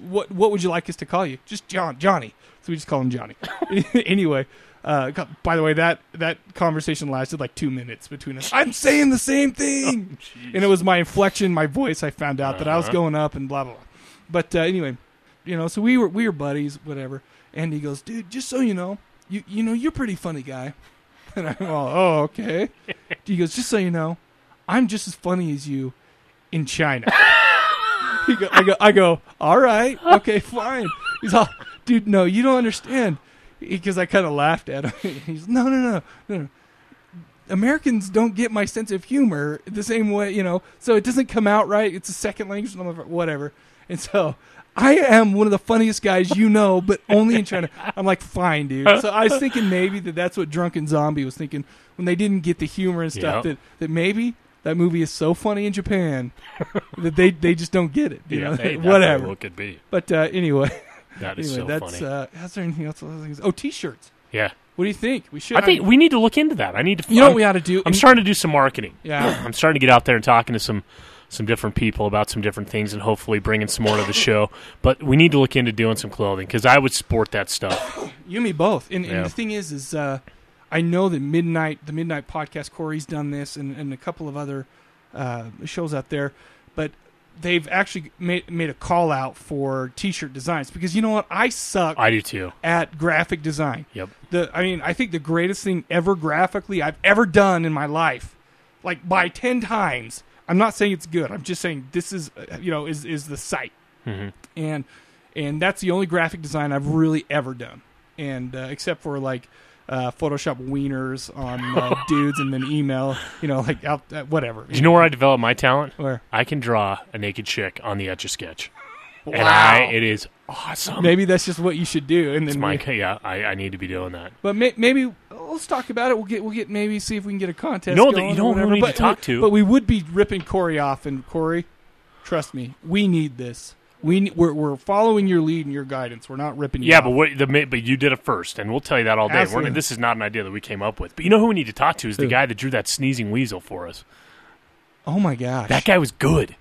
what what would you like us to call you? Just John, Johnny." So we just call him Johnny. *laughs* anyway, Uh, by the way, that that conversation lasted like two minutes between us. I'm saying the same thing, *laughs* and it was my inflection, my voice. I found out that I was Uh-huh. going up and blah blah. blah. But uh, anyway, you know, so we were we were buddies, whatever. And he goes, dude, just so you know, you you know, you're a pretty funny guy. *laughs* And I'm all, oh, okay. he goes, just so you know, I'm just as funny as you in China. *laughs* go, I go, I go, all right, okay, fine. He's all, dude, no, you don't understand. Because I kind of laughed at him. *laughs* He's, no, no, no, no, no. Americans don't get my sense of humor the same way, you know. So it doesn't come out right. It's a second language, whatever. And so I am one of the funniest guys you know, but only in China. *laughs* I'm like, fine, dude. So I was thinking maybe that that's what Drunken Zombie was thinking when they didn't get the humor and stuff. Yep. That that maybe that movie is so funny in Japan *laughs* that they they just don't get it. You Yeah, know? *laughs* whatever. well could be. But uh, anyway, That is anyway, so that's, funny. Uh, is there anything else? Oh, t-shirts. Yeah. What do you think? We should. I think we need to look into that. I need to. You know I'm- what we ought to do? I'm starting to do some marketing. Yeah. *clears throat* I'm starting to get out there and talking to some some different people about some different things, and hopefully bringing some more to the show. But we need to look into doing some clothing because I would sport that stuff. You and me both. And, Yeah. and the thing is, is uh, I know that midnight, the midnight podcast, Corey's done this, and, and a couple of other uh, shows out there, but they've actually made made a call out for T-shirt designs because you know what, I suck. I do too. At graphic design. Yep. The I mean, I think the greatest thing ever graphically I've ever done in my life, like by ten times. I'm not saying it's good. I'm just saying this is, uh, you know, is is the site Mhm. and and that's the only graphic design I've really ever done, and uh, except for like uh, Photoshop wieners on uh, *laughs* dudes and then email, you know, like out uh, whatever. Do you know where I developed my talent? Where I can draw a naked chick on the etch a sketch, and Wow. I it is awesome. Maybe that's just what you should do, and It's then my we- yeah. I, I need to be doing that. But may, maybe let's talk about it. We'll get we'll get maybe see if we can get a contest. No, that- going you or know who we whatever. need to but, talk to? But we would be ripping Corey off, and Corey, trust me, we need this. We ne- we're we're following your lead and your guidance. We're not ripping you. Yeah, off. but what the ma- but you did it first, and we'll tell you that all day. We're, Absolutely. this is not an idea that we came up with. But you know who we need to talk to is the Who? guy that drew that sneezing weasel for us. oh my gosh, That guy was good.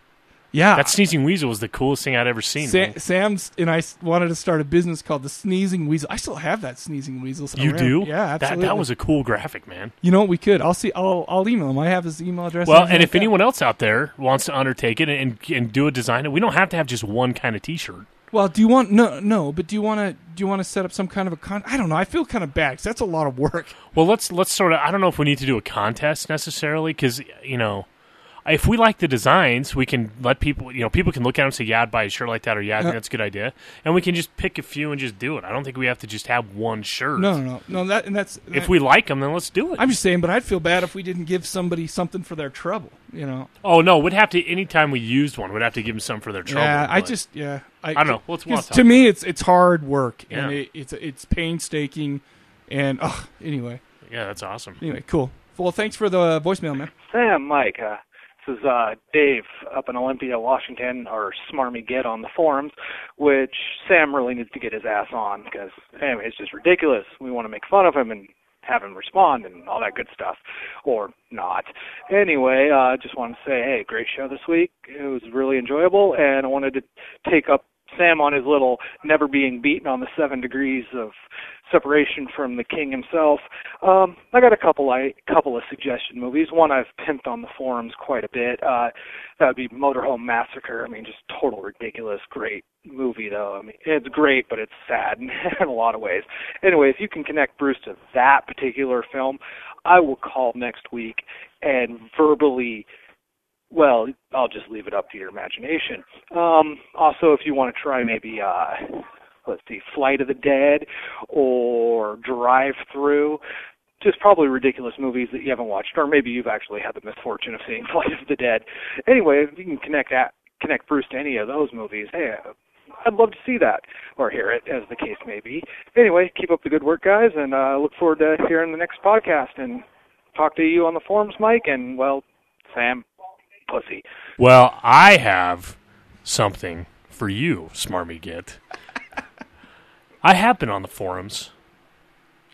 Yeah, That sneezing weasel was the coolest thing I'd ever seen. Sa- Sam's and I wanted to start a business called the Sneezing Weasel. I still have that Sneezing Weasel. You do? Yeah, That- absolutely. That, was a cool graphic, man. You know what? We could. I'll see. I'll I'll email him. I have his email address. Well, everything and if like that. anyone else out there wants to undertake it and and do a design, we don't have to have just one kind of T-shirt. Well, do you want no no? But do you want to do you want to set up some kind of a con? I don't know. I feel kind of bad because that's a lot of work. Well, let's let's sort of. I don't know if we need to do a contest necessarily because you know, if we like the designs, we can let people. You know, people can look at them and say, "Yeah, I'd buy a shirt like that," or "Yeah, I think that's a good idea," and we can just pick a few and just do it. I don't think we have to just have one shirt. No, no, no, no. That and that's If we like them, then let's do it. I'm just saying, but I'd feel bad if we didn't give somebody something for their trouble. You know. Oh no, we'd have to. Anytime we used one, we'd have to give them some for their trouble. yeah, I just yeah. I don't know. Let's- we'll 'cause to me, it's it's hard work and Yeah. it, it's it's painstaking, and oh, anyway. Yeah, that's awesome. Anyway, cool. Well, thanks for the voicemail, man. Sam, Mike, uh, this is uh, Dave up in Olympia, Washington, or Smarmy Git on the forums, which Sam really needs to get his ass on because, anyway, it's just ridiculous. We want to make fun of him and have him respond and all that good stuff, or not. Anyway, uh, just wanted to say, hey, great show this week. It was really enjoyable, and I wanted to take up Sam on his little never being beaten on the seven degrees of separation from the king himself. Um, I got a couple I couple of suggestion movies. One I've pimped on the forums quite a bit. Uh, that would be Motorhome Massacre. I mean, just total ridiculous, great movie though. I mean, it's great, but it's sad *laughs* in a lot of ways. Anyway, if you can connect Bruce to that particular film, I will call next week and verbally well, I'll just leave it up to your imagination. Um, also, if you want to try maybe, uh, let's see, Flight of the Dead or Drive Through, just probably ridiculous movies that you haven't watched, or maybe you've actually had the misfortune of seeing *laughs* Flight of the Dead. Anyway, if you can connect that, connect Bruce to any of those movies, hey, I'd love to see that or hear it, as the case may be. Anyway, keep up the good work, guys, and uh, look forward to hearing the next podcast and talk to you on the forums, Mike, and well, Sam, pussy. Well, I have something for you, Smarmy Git. I have been on the forums.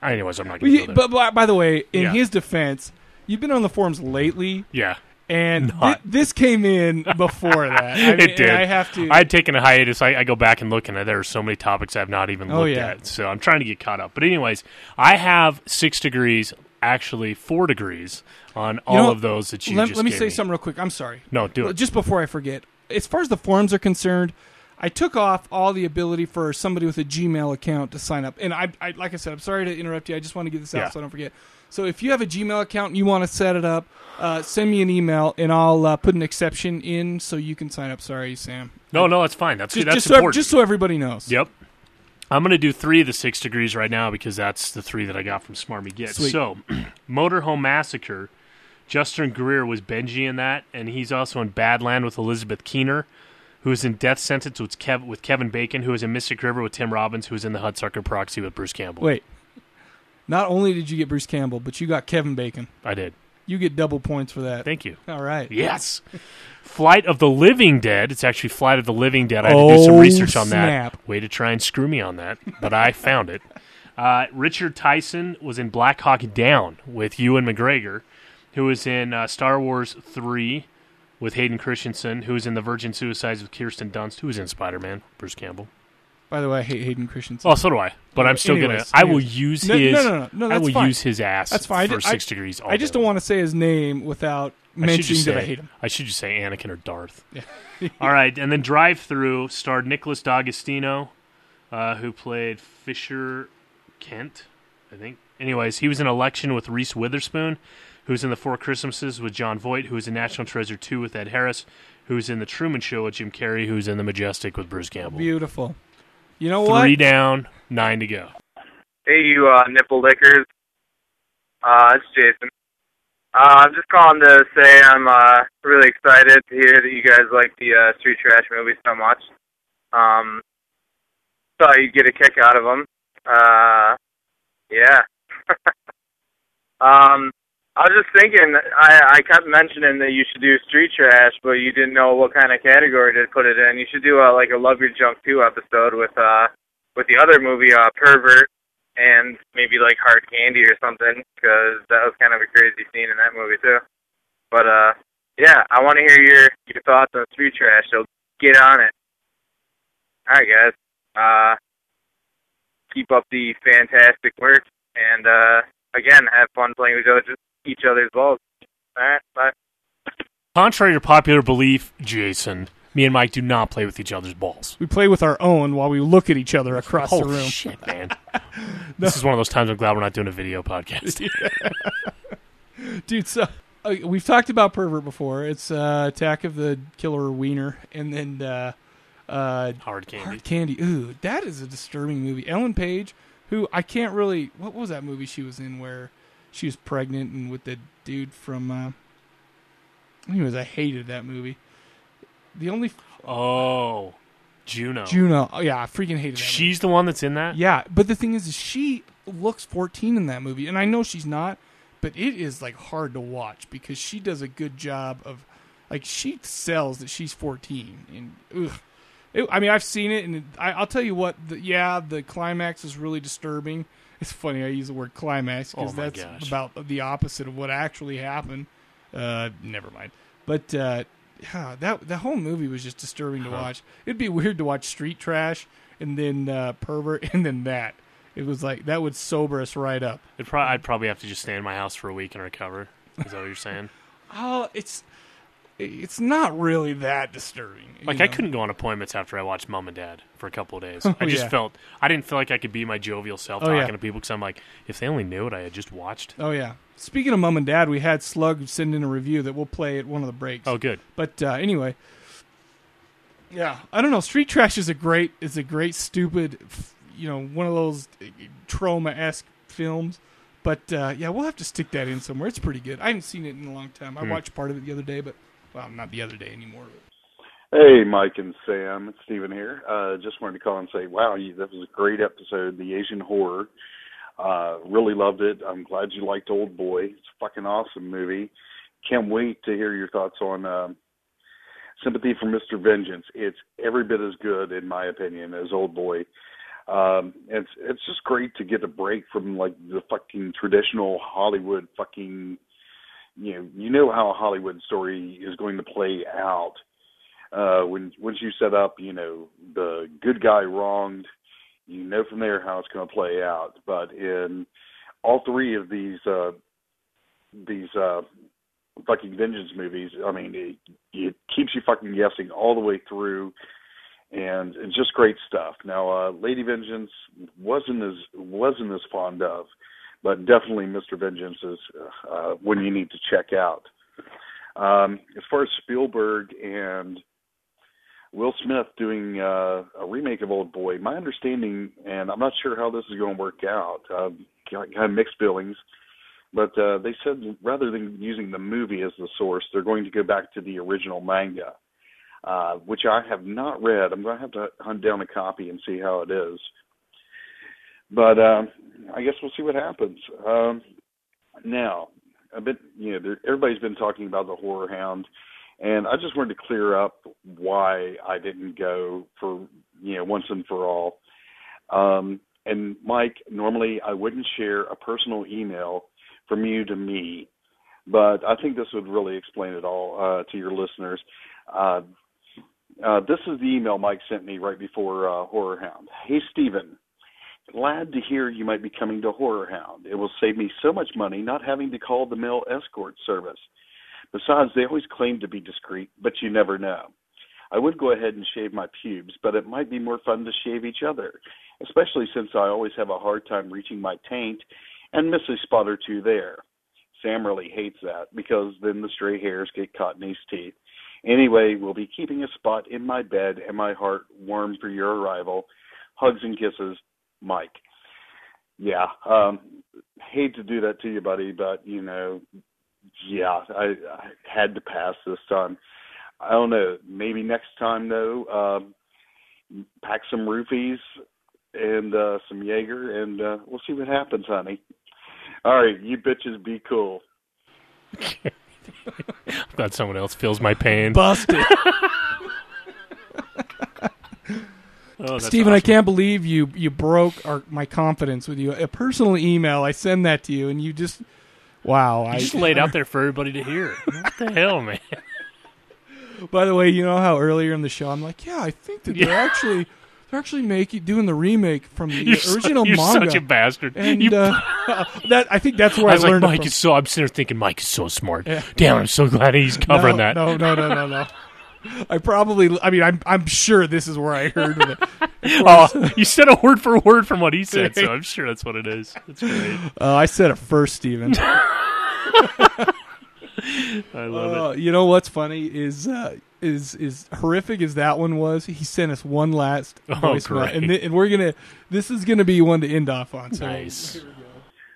Anyways, I'm not Well, going to you- but, but by the way, in Yeah. his defense, you've been on the forums lately. Yeah. and Not. this came in *laughs* before that. I mean, it did. I have to. I had taken a hiatus. I, I go back and look, and there are so many topics I've not even Oh, looked yeah. at. So I'm trying to get caught up. But anyways, I have six degrees, actually four degrees on all know, of those that you let, let me say something real quick. I'm sorry. No, do it. Just before I forget, as far as the forums are concerned, I took off all the ability for somebody with a Gmail account to sign up. And I, I like I said, I'm sorry to interrupt you. I just want to get this out Yeah. so I don't forget. So if you have a Gmail account and you want to set it up, uh, send me an email and I'll uh, put an exception in so you can sign up. Sorry, Sam. No, no, that's fine. That's just, that's just so, just so everybody knows. Yep. I'm going to do three of the six degrees right now because that's the three that I got from Smarmy Git. Sweet. So, *clears throat* Motorhome Massacre. Justin Greer was Benji in that, and he's also in Badland with Elizabeth Keener, who is in Death Sentence with, Kev- with Kevin Bacon, who is in Mystic River with Tim Robbins, who is in the Hudsucker Proxy with Bruce Campbell. Wait. Not only did you get Bruce Campbell, but you got Kevin Bacon. I did. You get double points for that. Thank you. All right. Yes. Flight of the Living Dead. It's actually Flight of the Living Dead. I had to do some Oh, research on snap. that. Way to try and screw me on that, but I *laughs* found it. Uh, Richard Tyson was in Black Hawk Down with Ewan McGregor, who was in uh, Star Wars 3 with Hayden Christensen, who was in The Virgin Suicides with Kirsten Dunst, who was in Spider Man, Bruce Campbell. By the way, I hate Hayden Christensen. Oh, so do I. But I'm still Anyways, gonna. I will use No, his. No, no, no, no. I will fine. use his ass. That's fine. for I, six degrees. All I just don't want to say his name without I mentioning that I hate him. I should just say Anakin or Darth. *laughs* All right, and then Drive Through starred Nicholas D'Agostino, uh, who played Fisher Kent, I think. Anyways, he was in Election with Reese Witherspoon, who's in The Four Christmases with Jon Voight, who's in National Treasure 2 with Ed Harris, who's in The Truman Show with Jim Carrey, who's in The Majestic with Bruce Campbell. Beautiful. You know what? Three down, nine to go. Hey, you uh, nipple lickers. Uh, it's Jason. Uh, I'm just calling to say I'm uh, really excited to hear that you guys like the uh, Street Trash movie so much. Um, thought you'd get a kick out of them. Uh, yeah. *laughs* um, I was just thinking, I, I kept mentioning that you should do Street Trash, but you didn't know what kind of category to put it in. You should do a, like a Love Your Junk 2 episode with uh, with the other movie, uh, Pervert, and maybe like hard candy or something because that was kind of a crazy scene in that movie too. But uh, yeah, I want to hear your your thoughts on street trash. So get on it. All right, guys. Uh, keep up the fantastic work, and uh, again, have fun playing with other- each other's balls. All right, bye. Contrary to popular belief, Jason, me and Mike do not play with each other's balls. We play with our own while we look at each other across Holy the room. shit, man. *laughs* This is one of those times I'm glad we're not doing a video podcast. *laughs* Dude, so uh, we've talked about pervert before. It's uh, Attack of the Killer Wiener, and then uh, uh, Hard Candy. Hard Candy. Ooh, that is a disturbing movie. Ellen Page, who I can't really. What was that movie she was in where she was pregnant and with the dude from? Uh, anyways, I hated that movie. The only Oh, Juno. Juno. Oh yeah, I freaking hated that. She's the one that's in that? Yeah, but the thing is, is she looks 14 in that movie, and I know she's not, but it is like hard to watch because she does a good job of, like, she sells that she's 14, and ugh. It, I mean, I've seen it, and I, I'll tell you what. The, yeah, the climax is really disturbing. It's funny I use the word climax because Oh that's gosh. about the opposite of what actually happened. Uh, never mind. But uh, yeah, that the whole movie was just disturbing to Huh. watch. It'd be weird to watch Street Trash and then uh, Pervert *laughs* and then that. It was like that would sober us right up. Pro- I'd probably have to just stay in my house for a week and recover. Is that what you're saying? *laughs* Oh, it's it's not really that disturbing. Like I couldn't go on appointments after I watched Mom and Dad for a couple of days. *laughs* Oh, I just yeah. felt I didn't feel like I could be my jovial self Oh, talking yeah. to people because I'm like, if they only knew what I had just watched. Oh yeah. Speaking of mom and dad, we had Slug send in a review that we'll play at one of the breaks. Oh, good. But uh, anyway, yeah, I don't know. Street Trash is a great is a great stupid, you know, one of those Troma esque films. But uh, yeah, we'll have to stick that in somewhere. It's pretty good. I haven't seen it in a long time. I Hmm. watched part of it the other day, but well, not the other day anymore. Hey, Mike and Sam, it's Steven here. Uh, just wanted to call and say, wow, you, that was a great episode, The Asian Horror. Uh, really loved it. I'm glad you liked Old Boy. It's a fucking awesome movie. Can't wait to hear your thoughts on um, Sympathy for Mr. Vengeance. It's every bit as good, in my opinion, as Old Boy. Um, it's it's just great to get a break from like the fucking traditional Hollywood fucking you know you know how a Hollywood story is going to play out uh, when once you set up you know the good guy wronged, you know from there how it's going to play out. But in all three of these uh, these uh, fucking vengeance movies, I mean, it, it keeps you fucking guessing all the way through and it's just great stuff. Now, uh, Lady Vengeance wasn't as wasn't as fond of, but definitely Mr. Vengeance is uh, one you need to check out. Um, as far as Spielberg and Will Smith doing uh, a remake of Old Boy, my understanding, and I'm not sure how this is going to work out, uh, kind of mixed feelings, but uh, they said rather than using the movie as the source, they're going to go back to the original manga uh, which I have not read. I'm going to have to hunt down a copy and see how it is. But uh, I guess we'll see what happens. Um, now, a bit, you know, there, everybody's been talking about the Horror Hound, and I just wanted to clear up why I didn't go for, you know, once and for all. Um, and Mike, normally I wouldn't share a personal email from you to me, but I think this would really explain it all uh, to your listeners. Uh, uh, this is the email Mike sent me right before uh, Horror Hound. Hey, Stephen. Glad to hear you might be coming to Horror Hound. It will save me so much money not having to call the mail escort service. Besides, they always claim to be discreet, but you never know. I would go ahead and shave my pubes, but it might be more fun to shave each other, especially since I always have a hard time reaching my taint and miss a spot or two there. Sam really hates that because then the stray hairs get caught in his teeth. Anyway, we'll be keeping a spot in my bed and my heart warm for your arrival. Hugs and kisses, Mike. Yeah, um, hate to do that to you, buddy, but you know, yeah, I, I had to pass this time. I don't know. Maybe next time though, um, pack some roofies and uh, some Jaeger, and uh, we'll see what happens, honey. All right, you bitches, be cool. *laughs* I'm glad someone else feels my pain. Busted. *laughs* Oh, Stephen, I can't believe you you broke our, my confidence with you. A personal email, I send that to you, and you just wow. You I just laid out there for everybody to hear. *laughs* What the hell, man? By the way, you know how earlier in the show I'm like, yeah, I think that they're actually they're actually making doing the remake from the You're original you're manga. such a bastard. And You- uh, *laughs* *laughs* that I think that's where I I, was like, learned it Mike is so. I'm sitting there thinking, Mike is so smart. Yeah. Damn, I'm so glad he's covering no, that. No, no, no, no, no. I probably. I mean, I'm. I'm sure this is where I heard it. *laughs* *laughs* oh, you said a word for word from what he said, so *laughs* I'm sure that's what it is. That's great. Uh, I said it first, Steven. I love Uh, You know what's funny is uh, is is horrific as that one was. He sent us one last Oh, voicemail, and th- and we're gonna. This is gonna be one to end off on. So Nice.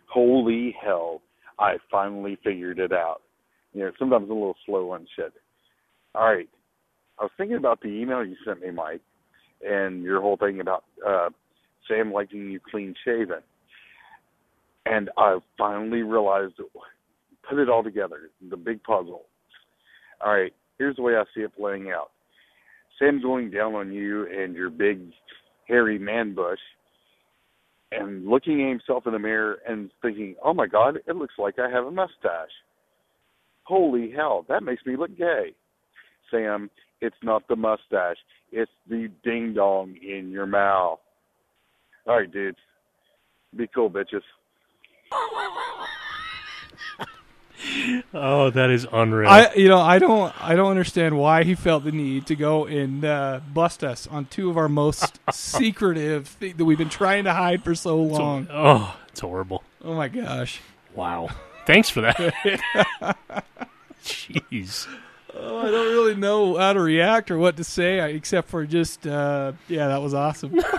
Holy hell! I finally figured it out. You know, sometimes a little slow on shit. All right, I was thinking about the email you sent me, Mike, and your whole thing about uh, Sam liking you clean shaven, and I finally realized, put it all together, the big puzzle. All right, here's the way I see it playing out. Sam going down on you and your big hairy man bush and looking at himself in the mirror and thinking, "Oh my God, it looks like I have a mustache." Holy hell, that makes me look gay. Sam, it's not the mustache; it's the ding dong in your mouth. All right, dudes, be cool, bitches. Oh, that is unreal. I, you know, I don't, I don't understand why he felt the need to go and uh, bust us on two of our most *laughs* secretive thing that we've been trying to hide for so long. oh, it's horrible. Oh my gosh! Wow. Thanks for that. *laughs* Jeez. Oh, I don't really know how to react or what to say, except for just, uh, yeah, that was awesome. *laughs*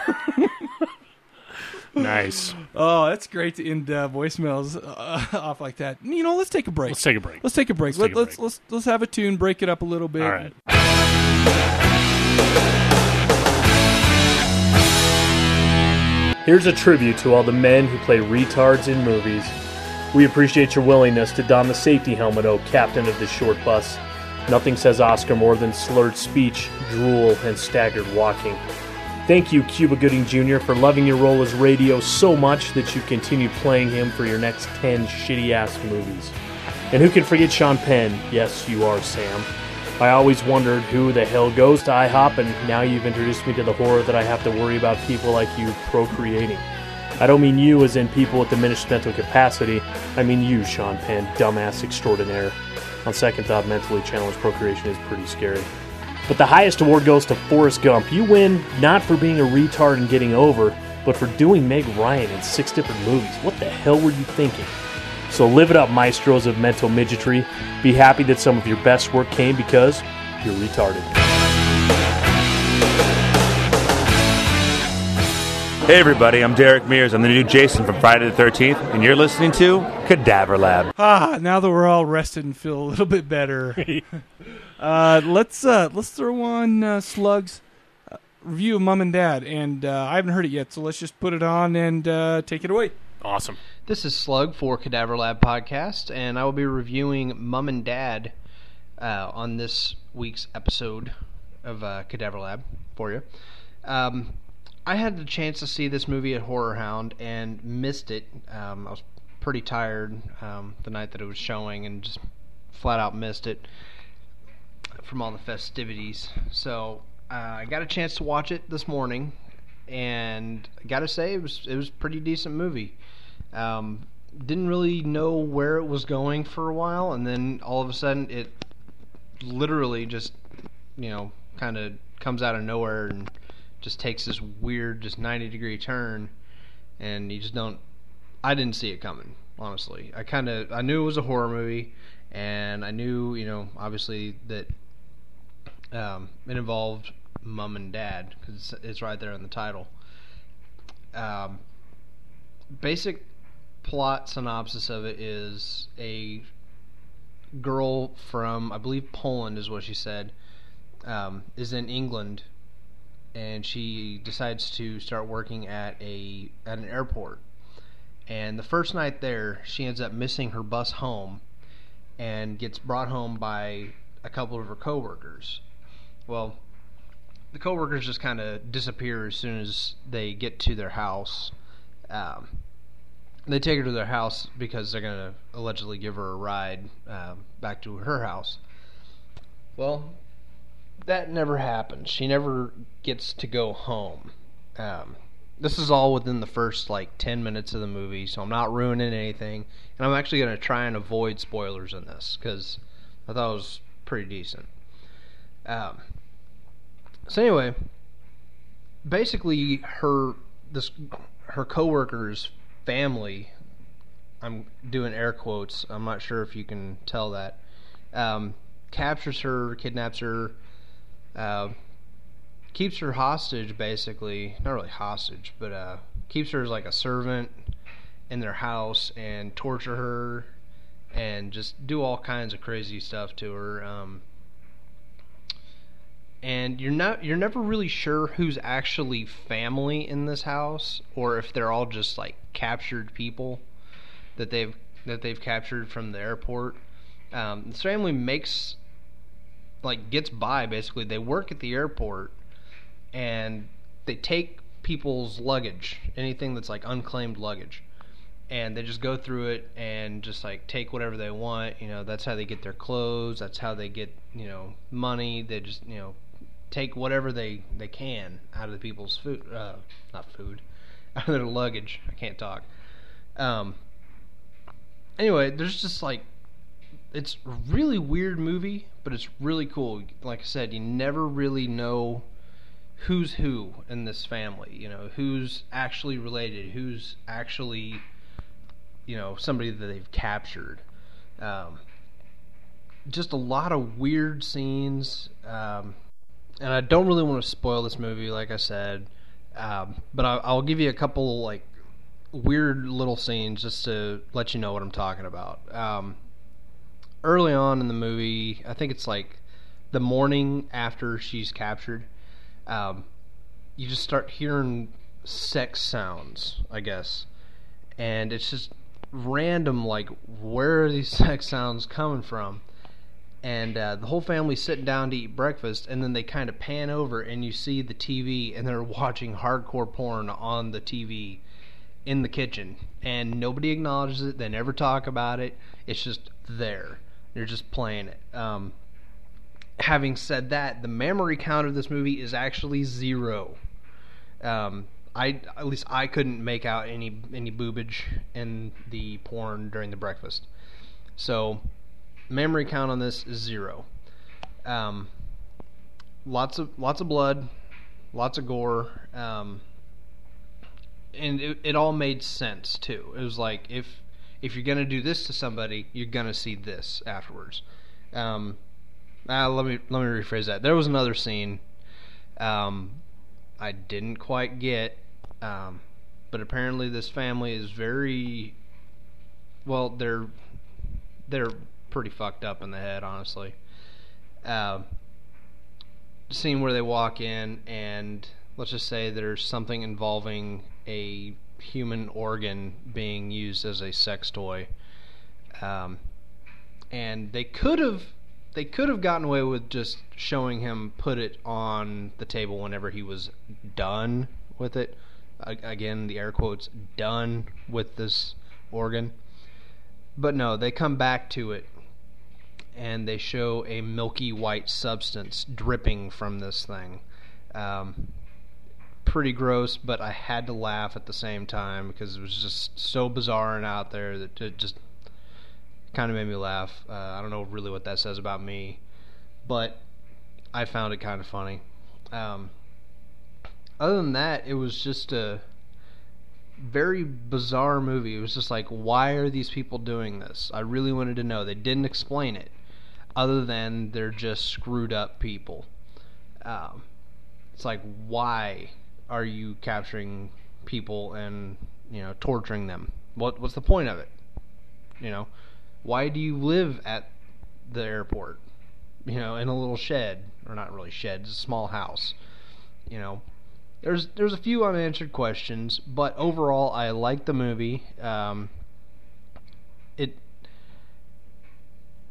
Nice. Oh, that's great to end uh, voicemails uh, *laughs* off like that. You know, let's take a break. Let's take a break. Let's take a break. Let's Let, take a let's let's let's have a tune, break it up a little bit. All right. Here's a tribute to all the men who play retards in movies. We appreciate your willingness to don the safety helmet, oh captain of this short bus. Nothing says Oscar more than slurred speech, drool, and staggered walking. Thank you, Cuba Gooding Jr., for loving your role as radio so much that you continue playing him for your next 10 shitty ass movies. And who can forget Sean Penn? Yes, you are, Sam. I always wondered who the hell goes to IHOP, and now you've introduced me to the horror that I have to worry about people like you procreating. I don't mean you as in people with diminished mental capacity. I mean you, Sean Penn, dumbass extraordinaire. On second thought, mentally challenged procreation is pretty scary. But the highest award goes to Forrest Gump. You win not for being a retard and getting over, but for doing Meg Ryan in six different movies. What the hell were you thinking? So live it up, maestros of mental midgetry. Be happy that some of your best work came because you're retarded. Hey everybody, I'm Derek Mears. I'm the new Jason from Friday the 13th, and you're listening to Cadaver Lab. Ah, now that we're all rested and feel a little bit better, *laughs* uh, let's uh, let's throw on uh, Slugs uh, review of Mom and Dad, and uh, I haven't heard it yet, so let's just put it on and uh, take it away. Awesome. This is Slug for Cadaver Lab Podcast, and I will be reviewing Mom and Dad uh, on this week's episode of uh, Cadaver Lab for you. Um, I had the chance to see this movie at Horror Hound and missed it. Um, I was pretty tired um, the night that it was showing and just flat out missed it from all the festivities. So uh, I got a chance to watch it this morning, and I gotta say it was it was a pretty decent movie. Um, didn't really know where it was going for a while, and then all of a sudden it literally just you know kind of comes out of nowhere and just takes this weird just 90 degree turn and you just don't I didn't see it coming honestly. I kind of I knew it was a horror movie and I knew you know obviously that um, it involved mom and dad because it's, it's right there in the title. Um, basic plot synopsis of it is a girl from I believe Poland is what she said um, is in England and she decides to start working at a at an airport. And the first night there, she ends up missing her bus home and gets brought home by a couple of her coworkers. Well, the coworkers just kind of disappear as soon as they get to their house. Um, they take her to their house because they're going to allegedly give her a ride uh, back to her house. Well, that never happens. She never gets to go home. Um, this is all within the first like 10 minutes of the movie, so I'm not ruining anything. And I'm actually going to try and avoid spoilers in this because I thought it was pretty decent. Um, so anyway, basically her this her coworker's family. I'm doing air quotes. I'm not sure if you can tell that. Um, captures her, kidnaps her, uh, keeps her hostage basically. Not really hostage but uh, keeps her as like a servant in their house and torture her and just do all kinds of crazy stuff to her um, and you're not you're never really sure who's actually family in this house or if they're all just like captured people that they've that they've captured from the airport. Um, this family makes like gets by basically. They work at the airport and they take people's luggage, anything that's like unclaimed luggage. And they just go through it and just like take whatever they want. You know, that's how they get their clothes. That's how they get you know money. They just you know take whatever they they can out of the people's food, uh, not food, *laughs* out of their luggage. I can't talk. Um. Anyway, there's just like it's a really weird movie, but it's really cool. Like I said, you never really know who's who in this family. You know, who's actually related, who's actually, you know, somebody that they've captured. Um, just a lot of weird scenes, um, and I don't really want to spoil this movie, like I said. Um, but I, I'll give you a couple like weird little scenes just to let you know what I'm talking about. Um, early on in the movie, I think it's like the morning after she's captured, um, you just start hearing sex sounds, I guess. And it's just random, like, where are these *laughs* sex sounds coming from? And uh, the whole family's sitting down to eat breakfast, and then they kind of pan over, and you see the TV, and they're *laughs* watching hardcore porn on the TV in the kitchen. And nobody acknowledges it, they never talk about it. It's just there. You're just playing it. Um, having said that, the mammary count of this movie is actually zero. Um, I at least I couldn't make out any any boobage in the porn during the breakfast. So mammary count on this is zero. Um, lots of lots of blood, lots of gore, um, and it, it all made sense too. It was like if if you're gonna do this to somebody, you're gonna see this afterwards. Um, uh, let me let me rephrase that. There was another scene um, I didn't quite get, um, but apparently this family is very well. They're they're pretty fucked up in the head, honestly. Uh, scene where they walk in and let's just say there's something involving a human organ being used as a sex toy. Um, and they could have they could have gotten away with just showing him put it on the table whenever he was done with it. Again, the air quotes done with this organ. But no, they come back to it and they show a milky white substance dripping from this thing. Um, pretty gross, but I had to laugh at the same time because it was just so bizarre and out there that it just kind of made me laugh. Uh, I don't know really what that says about me, but I found it kind of funny. Um, other than that, it was just a very bizarre movie. It was just like, why are these people doing this? I really wanted to know. They didn't explain it, other than they're just screwed up people. Um, it's like, why are you capturing people and you know torturing them? What what's the point of it? You know, why do you live at the airport? You know, in a little shed or not really shed, it's a small house. You know, there's there's a few unanswered questions, but overall I like the movie. Um, it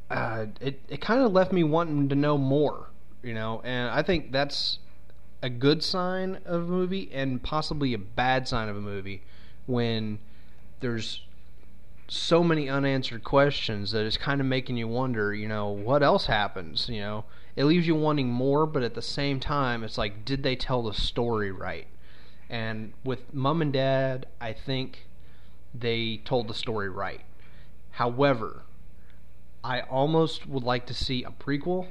uh, it it kind of left me wanting to know more, you know, and I think that's a good sign of a movie and possibly a bad sign of a movie when there's so many unanswered questions that it's kind of making you wonder, you know, what else happens, you know? It leaves you wanting more, but at the same time, it's like, did they tell the story right? And with Mom and Dad, I think they told the story right. However, I almost would like to see a prequel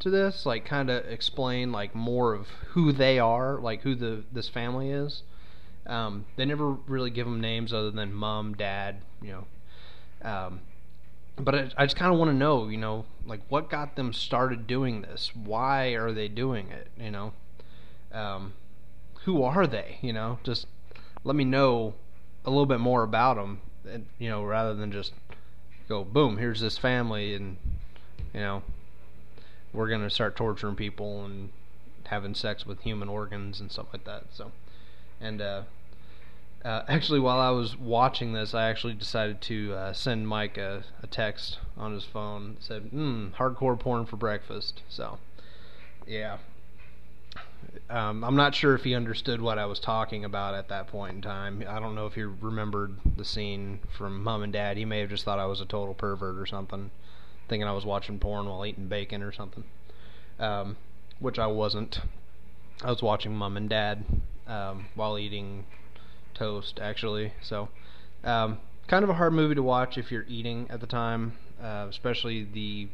to this, like kind of explain like more of who they are, like who the this family is. Um, they never really give them names other than mom, dad, you know. Um, but I, I just kind of want to know, you know, like what got them started doing this? Why are they doing it? You know, um, who are they? You know, just let me know a little bit more about them, and, you know, rather than just go boom, here's this family, and you know, we're gonna start torturing people and having sex with human organs and stuff like that. So, and uh, uh, actually, while I was watching this, I actually decided to uh, send Mike a, a, text on his phone that said, "Hmm, hardcore porn for breakfast." So, yeah. Um, I'm not sure if he understood what I was talking about at that point in time. I don't know if he remembered the scene from Mom and Dad. He may have just thought I was a total pervert or something thinking I was watching porn while eating bacon or something, um, which I wasn't. I was watching Mom and Dad um, while eating toast, actually. So, um, kind of a hard movie to watch if you're eating at the time, uh, especially the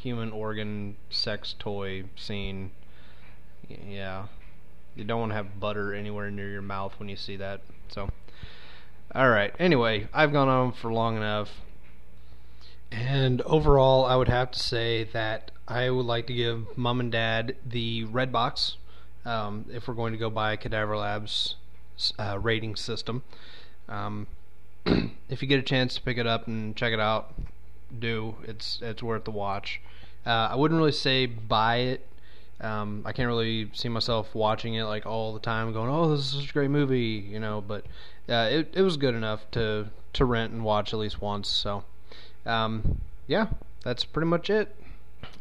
human organ sex toy scene. Yeah, you don't want to have butter anywhere near your mouth when you see that. So, all right. Anyway, I've gone on for long enough. And overall, I would have to say that I would like to give mom and dad the red box um, if we're going to go by Cadaver Labs uh, rating system. Um, *clears throat* if you get a chance to pick it up and check it out, do. It's it's worth the watch. Uh, I wouldn't really say buy it. Um, I can't really see myself watching it like all the time, going, "Oh, this is such a great movie," you know. But uh, it it was good enough to to rent and watch at least once. So um, yeah, that's pretty much it.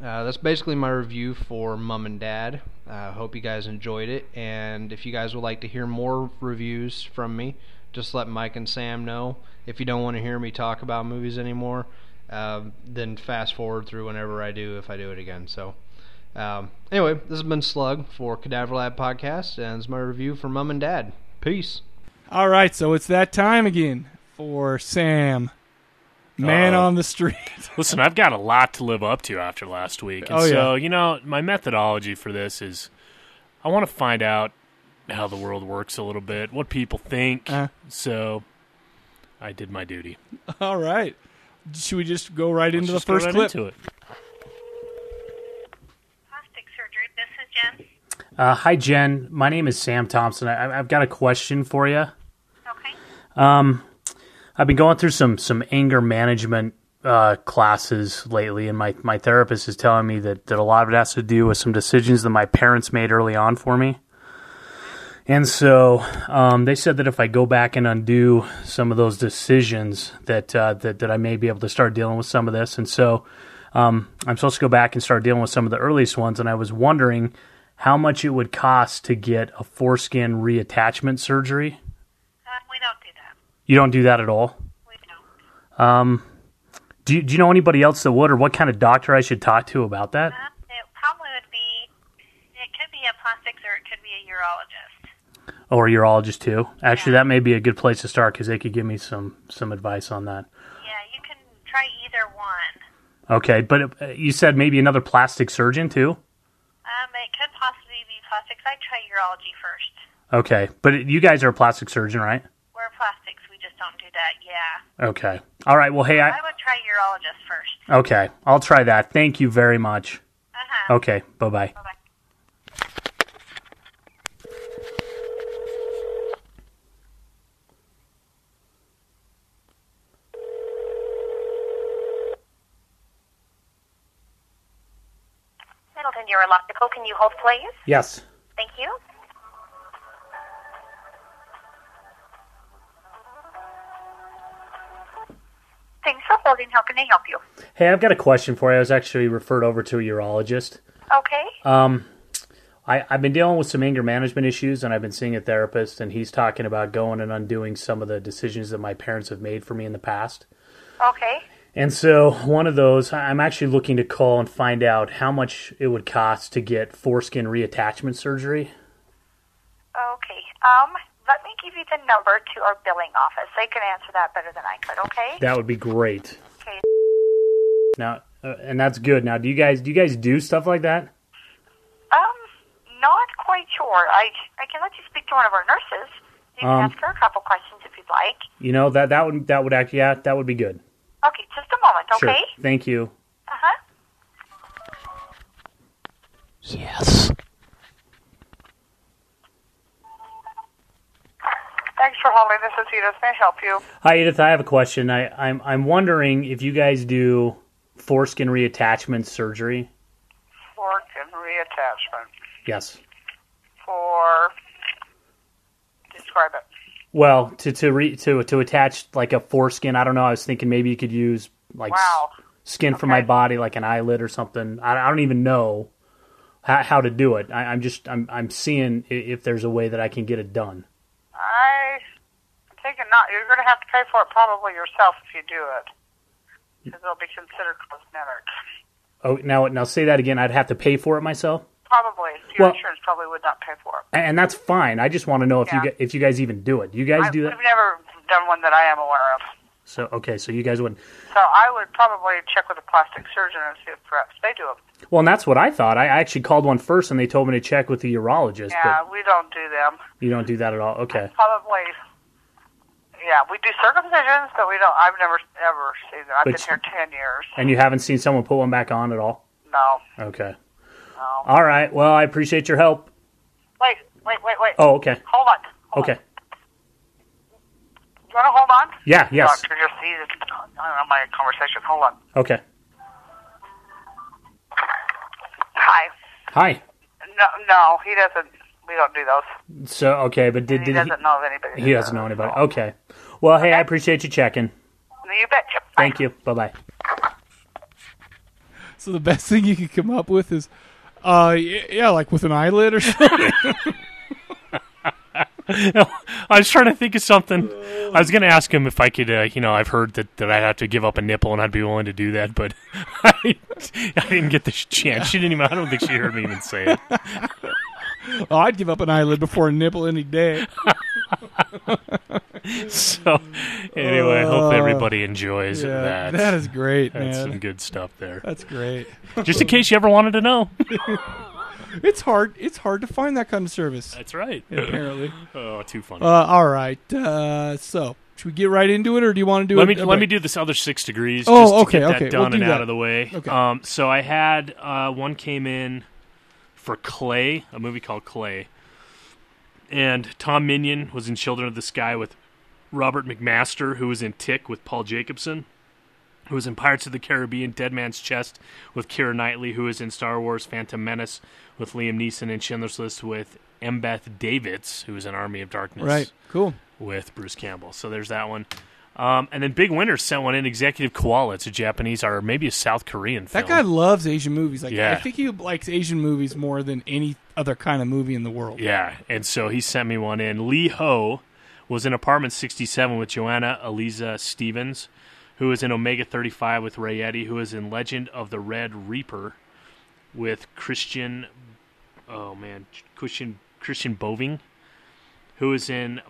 Uh, that's basically my review for Mom and Dad. I uh, hope you guys enjoyed it, and if you guys would like to hear more reviews from me, just let Mike and Sam know. If you don't want to hear me talk about movies anymore, um, then fast forward through whenever I do if I do it again. So. Um, anyway, this has been Slug for Cadaver Lab Podcast, and it's my review for Mom and Dad. Peace. All right, so it's that time again for Sam, man Uh, on the street. *laughs* Listen, I've got a lot to live up to after last week. And Oh, yeah. so, you know, my methodology for this is I want to find out how the world works a little bit, what people think. Uh. so I did my duty. All right, should we just go right into the just go first right clip? into it. Plastic surgery. This is Jen. Uh, hi, Jen. My name is Sam Thompson. I, I've got a question for you. Okay. Um, I've been going through some some anger management uh, classes lately, and my, my therapist is telling me that, that a lot of it has to do with some decisions that my parents made early on for me. And so um, they said that if I go back and undo some of those decisions, that, uh, that that I may be able to start dealing with some of this. And so um, I'm supposed to go back and start dealing with some of the earliest ones. And I was wondering how much it would cost to get a foreskin reattachment surgery. Uh, we don't do that. You don't do that at all. We don't. Um, do you, do you know anybody else that would, or what kind of doctor I should talk to about that? Uh, it probably would be. It could be a plastics or it could be a urologist. Or a urologist too? Actually, that may be a good place to start because they could give me some some advice on that. Yeah, you can try either one. Okay, but uh, you said maybe another plastic surgeon too. Um, it could possibly be plastics. I'd try urology first. Okay, but you guys are a plastic surgeon, right? We're plastics. We just don't do that. Yeah. Okay. All right. Well, hey, I would try urologist first. okay. I'll try that. Thank you very much. Uh-huh. Okay. Bye bye. Middleton Urological. Can you hold, please? Yes. Thank you. Thanks for holding. How can I help you? Hey, I've got a question for you. I was actually referred over to a urologist. Okay. Um, I, I've been dealing with some anger management issues, and I've been seeing a therapist, and he's talking about going and undoing some of the decisions that my parents have made for me in the past. Okay. And so, one of those, I'm actually looking to call and find out how much it would cost to get foreskin reattachment surgery. Okay. Um, let me give you the number to our billing office. They can answer that better than I could. Okay. That would be great. Okay. Now, uh, and that's good. Now, do you guys do you guys do stuff like that? Um, not quite sure. I I can let you speak to one of our nurses. You can Um, ask her a couple questions if you'd like. You know that that would that would actually yeah that would be good. Okay, just a moment. Okay. Sure. Thank you. Uh huh. Yes. Thanks for holding. This is Edith. May I help you? Hi Edith, I have a question. I, I'm I'm wondering if you guys do foreskin reattachment surgery. Foreskin reattachment Yes. for. Describe it. Well, to to re, to to attach like a foreskin. I don't know. I was thinking maybe you could use like s- Wow. skin from my body, like an eyelid or something. I, I don't even know how, how to do it. I, I'm just I'm I'm seeing if there's a way that I can get it done. I think not. You're going to have to pay for it probably yourself if you do it, mm. because it'll be considered cosmetic. Oh, now now say that again. I'd have to pay for it myself, Probably. Your Well- insurance probably would not pay for it. and, that's fine. I just want to know if you Yeah. gu- if you guys even do it. Do you guys I, do that? We've never done one that I am aware of. So okay, so you guys wouldn't. So I would probably check with a plastic surgeon and see if perhaps they do them. Well, and that's what I thought. I I actually called one first, and they told me to check with the urologist. Yeah, we don't do them. You don't do that at all. Okay. Probably. Yeah, we do circumcisions, but we don't. I've never ever seen them. I've But been here ten years. And you haven't seen someone put one back on at all? No. Okay. No. All right. Well, I appreciate your help. Wait, wait, wait, wait. Oh, okay. Hold on. Okay. You want to hold on? Yeah, yes. Doctor, just see on my conversation. Hold on. Okay. Hi. Hi. No, no, he doesn't. We don't do those. So okay, but did, he did doesn't know of anybody. He doesn't know anybody. Okay. Well, hey, I appreciate you checking. You betcha. Thank you. Bye bye. So the best thing you could come up with is, uh, yeah, like with an eyelid or something. *laughs* I was trying to think of something. I was going to ask him if I could, uh, you know, I've heard that, that I'd have to give up a nipple and I'd be willing to do that, but *laughs* I, I didn't get the chance. She didn't even, I don't think she heard me even say it. *laughs* Oh, I'd give up an eyelid before a nipple any day. *laughs* so, anyway, I hope Uh, everybody enjoys yeah, that. That is great, That's man. some good stuff there. That's great. Just in case you ever wanted to know. *laughs* it's hard. It's hard to find that kind of service. That's right. *laughs* Apparently. *laughs* oh, too funny. Uh, all right. Uh, so, should we get right into it, or do you want to do let it? me let me do this other six degrees. Oh, just to okay, that okay, done we'll do and that. out of the way. Okay. Um, so I had uh, one came in for Clay, a movie called Clay, and Tom Minion was in Children of the Sky with Robert McMaster, who was in Tick with Paul Jacobson, who was in Pirates of the Caribbean, Dead Man's Chest with Keira Knightley, who was in Star Wars Phantom Menace with Liam Neeson, and Schindler's List with Embeth Davidtz, who is in Army of Darkness. Right. Cool. With Bruce Campbell. So there's that one. Um, and then Big Winner sent one in, Executive Koala. It's a Japanese or maybe a South Korean film. That guy loves Asian movies. Like, Yeah. I think he likes Asian movies more than any other kind of movie in the world. Yeah, and so he sent me one in. Lee Ho was in Apartment 67 with Joanna Eliza Stevens, who was in Omega 35 with Ray Eddy, who was in Legend of the Red Reaper with Christian, oh man, Christian Christian Boeving, who was in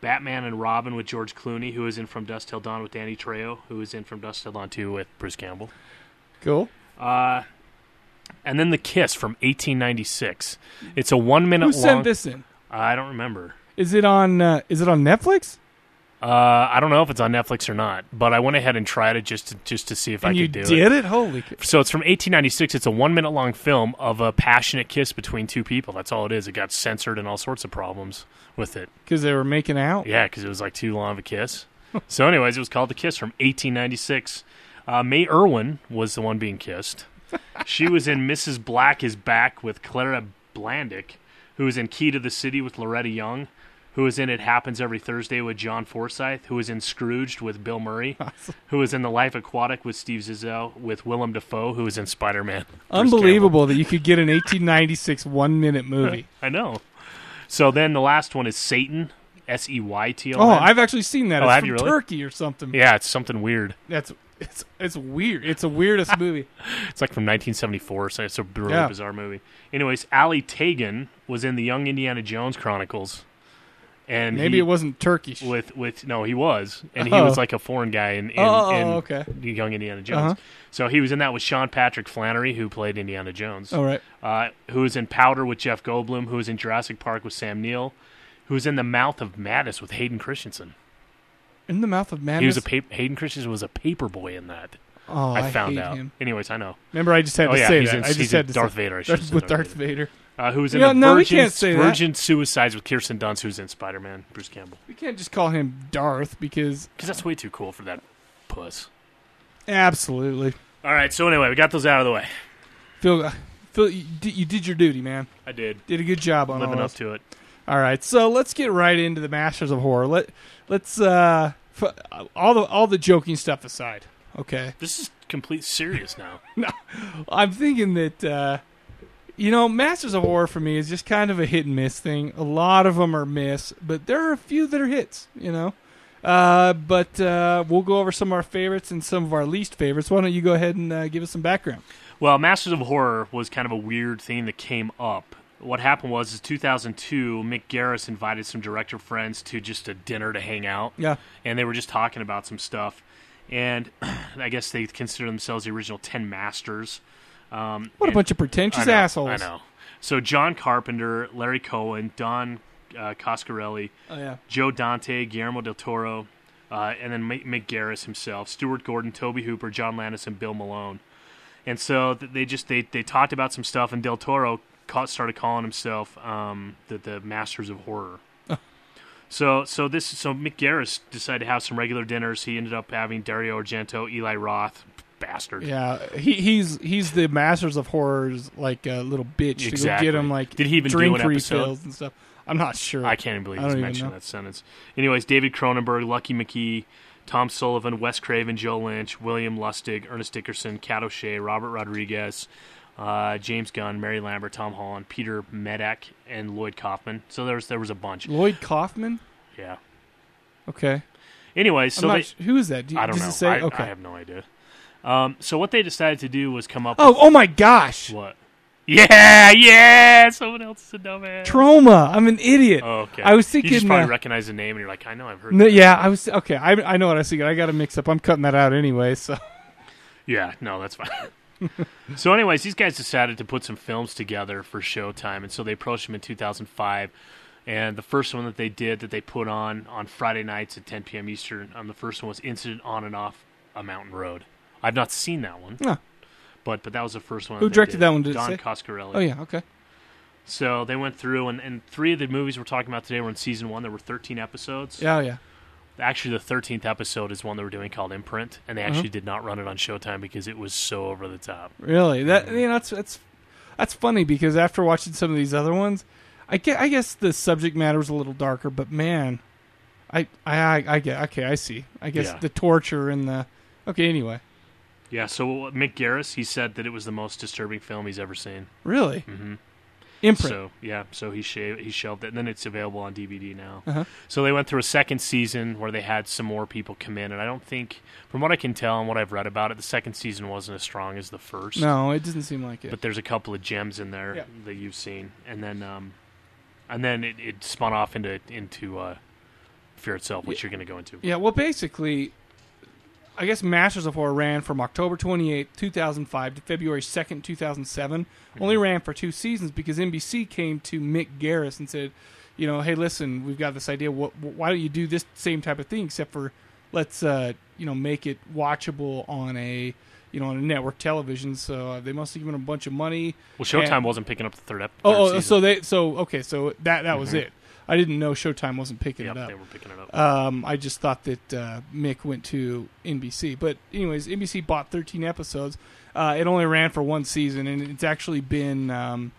Batman and Robin with George Clooney, who is in From Dusk Till Dawn with Danny Trejo, who is in From Dusk Till Dawn 2 with Bruce Campbell. Cool. Uh, and then The Kiss from 1896. It's a one minute Who long. sent this in? I don't remember. Is it on? Uh, is it on Netflix? Uh, I don't know if it's on Netflix or not, but I went ahead and tried it just to just to see if I And could you do did it? Holy! So it's from 1896. It's a one minute long film of a passionate kiss between two people. That's all it is. It got censored and all sorts of problems with it. Because they were making out. Yeah, because it was like too long of a kiss. *laughs* so, anyways, it was called The Kiss from 1896. Uh, May Irwin was the one being kissed. she was in Mrs. Black is Back with Clara Blandick, who was in Key to the City with Loretta Young, who was in It Happens Every Thursday with John Forsythe, who was in Scrooged with Bill Murray, who was in The Life Aquatic with Steve Zissou, with Willem Dafoe, who was in Spider Man. Unbelievable that you could get an 1896 one minute movie. *laughs* I know. So then the last one is Satan, S E Y T O N. Oh, I've actually seen that. Oh, it's have from you really? Turkey or something. Yeah, it's something weird. That's it's it's weird. It's the weirdest *laughs* movie. It's like from 1974, so it's a really Yeah. bizarre movie. Anyways, Ali Tagan was in the Young Indiana Jones Chronicles, and Maybe he- it wasn't Turkish. with with no, he was, and he Oh. was like a foreign guy in in, Oh, oh, in okay. Young Indiana Jones. Uh-huh. So he was in that with Sean Patrick Flanery, who played Indiana Jones. All right. Uh, who was in Powder with Jeff Goldblum, who was in Jurassic Park with Sam Neill, who was in The Mouth of Madness with Hayden Christensen. In the mouth of madness. He was a pa- Hayden Christensen was a paper boy in that. Oh, I found hate out. him. Anyways, I know. Remember, I just had oh, to yeah, say that. In, I just had to Darth say- Vader. I *laughs* Darth- with Darth Darth Vader. Uh, who was in Yeah, the no, Virgin, can't say that. Virgin Suicides with Kirsten Dunst, who's in Spider Man, Bruce Campbell. We can't just call him Darth because Because that's way too cool for that puss. absolutely. All right, so anyway, we got those out of the way. Phil, Phil, you did, you did your duty, man. I did. Did a good job on Living up to it. All right, so let's get right into the Masters of Horror. Let let's uh f- all the all the joking stuff aside. Okay. This is complete serious now. *laughs* no, I'm thinking that uh, you know Masters of Horror for me is just kind of a hit and miss thing. A lot of them are miss, but there are a few that are hits. You know. Uh, but uh, we'll go over some of our favorites and some of our least favorites. Why don't you go ahead and uh, give us some background? Well, Masters of Horror was kind of a weird thing that came up. What happened was, is 2002, Mick Garris invited some director friends to just a dinner to hang out. Yeah. And they were just talking about some stuff. And *clears throat* I guess they consider themselves the original 10 masters. Um, What a bunch of pretentious I know, assholes. I know. So John Carpenter, Larry Cohen, Don uh, Coscarelli, Oh, yeah. Joe Dante, Guillermo del Toro, uh, and then Mick Garris himself, Stuart Gordon, Tobe Hooper, John Landis, and Bill Malone. And so they just they, they talked about some stuff, and Del Toro ca- started calling himself um, the the Masters of Horror. *laughs* So so this so Mick Garris decided to have some regular dinners. He ended up having Dario Argento, Eli Roth, bastard. Yeah, he he's he's the Masters of Horrors like a little bitch to go Exactly. get him like Did he even do drink an refills and stuff. I'm not sure. I can't even believe he's mentioned that sentence. Anyways, David Cronenberg, Lucky McKee, Tom Sullivan, Wes Craven, Joe Lynch, William Lustig, Ernest Dickerson, Cat O'Shea, Robert Rodriguez, uh, James Gunn, Mary Lambert, Tom Holland, Peter Medak, and Lloyd Kaufman. So there was there was a bunch. Lloyd Kaufman. Yeah. Okay. Anyway, so they, sh- who is that? Do you- I don't know. say? I, Okay. I have no idea. Um, so what they decided to do was come up. Oh, with, oh my gosh. What? Yeah, yeah. Someone else is a dumbass. Troma. I'm an idiot. Oh, okay. I was thinking. You just probably uh, recognize the name, and you're like, I know, I've heard. no, yeah, I was okay. I I know what I was thinking. I got to mix up. I'm cutting that out anyway. So Yeah, no, that's fine. *laughs* so, anyways, these guys decided to put some films together for Showtime, and so they approached them in 2005. And the first one that they did that they put on on Friday nights at 10 p.m. Eastern, um, the first one was Incident on and Off a Mountain Road. I've not seen that one, Huh. but but that was the first one. Who directed did. that one, did Don? Coscarelli. Oh, yeah, okay. So they went through, and, and three of the movies we're talking about today were in season one. There were 13 episodes. Yeah, yeah. Actually, the 13th episode is one they were doing called Imprint, and they Uh-huh. actually did not run it on Showtime because it was so over the top. really, that you know, that's that's that's funny because after watching some of these other ones, I get I guess the subject matter was a little darker, but man, I I I, I get okay. I see. I guess Yeah. the torture and the okay. Anyway, Yeah, so Mick Garris, he said that it was the most disturbing film he's ever seen. Really? hmm Imprint. So yeah, so he sha- he shelved it, and then it's available on DVD now. Uh-huh. So they went through a second season where they had some more people come in, and I don't think, from what I can tell and what I've read about it, the second season wasn't as strong as the first. No, it doesn't seem like it. But there's a couple of gems in there Yeah. that you've seen, and then um, and then it, it spun off into into uh, Fear itself, which you're going to go into. Yeah, well, basically, I guess Masters of Horror ran from October 28th, 2005 to February 2nd, 2007. Only Mm-hmm. ran for two seasons because NBC came to Mick Garris and said, you know, hey, listen, we've got this idea. What, why don't you do this same type of thing, except for let's, uh, you know, make it watchable on a, you know, on a network television. So uh, they must have given a bunch of money. Well, Showtime And- wasn't picking up the third episode. Oh, oh, so they, so okay, so that that was Mhm. it. I didn't know Showtime wasn't picking Yep, it up. they were picking it up. Um, I just thought that uh, Mick went to NBC, but anyways, NBC bought 13 episodes. Uh, it only ran for one season, and it's actually been um,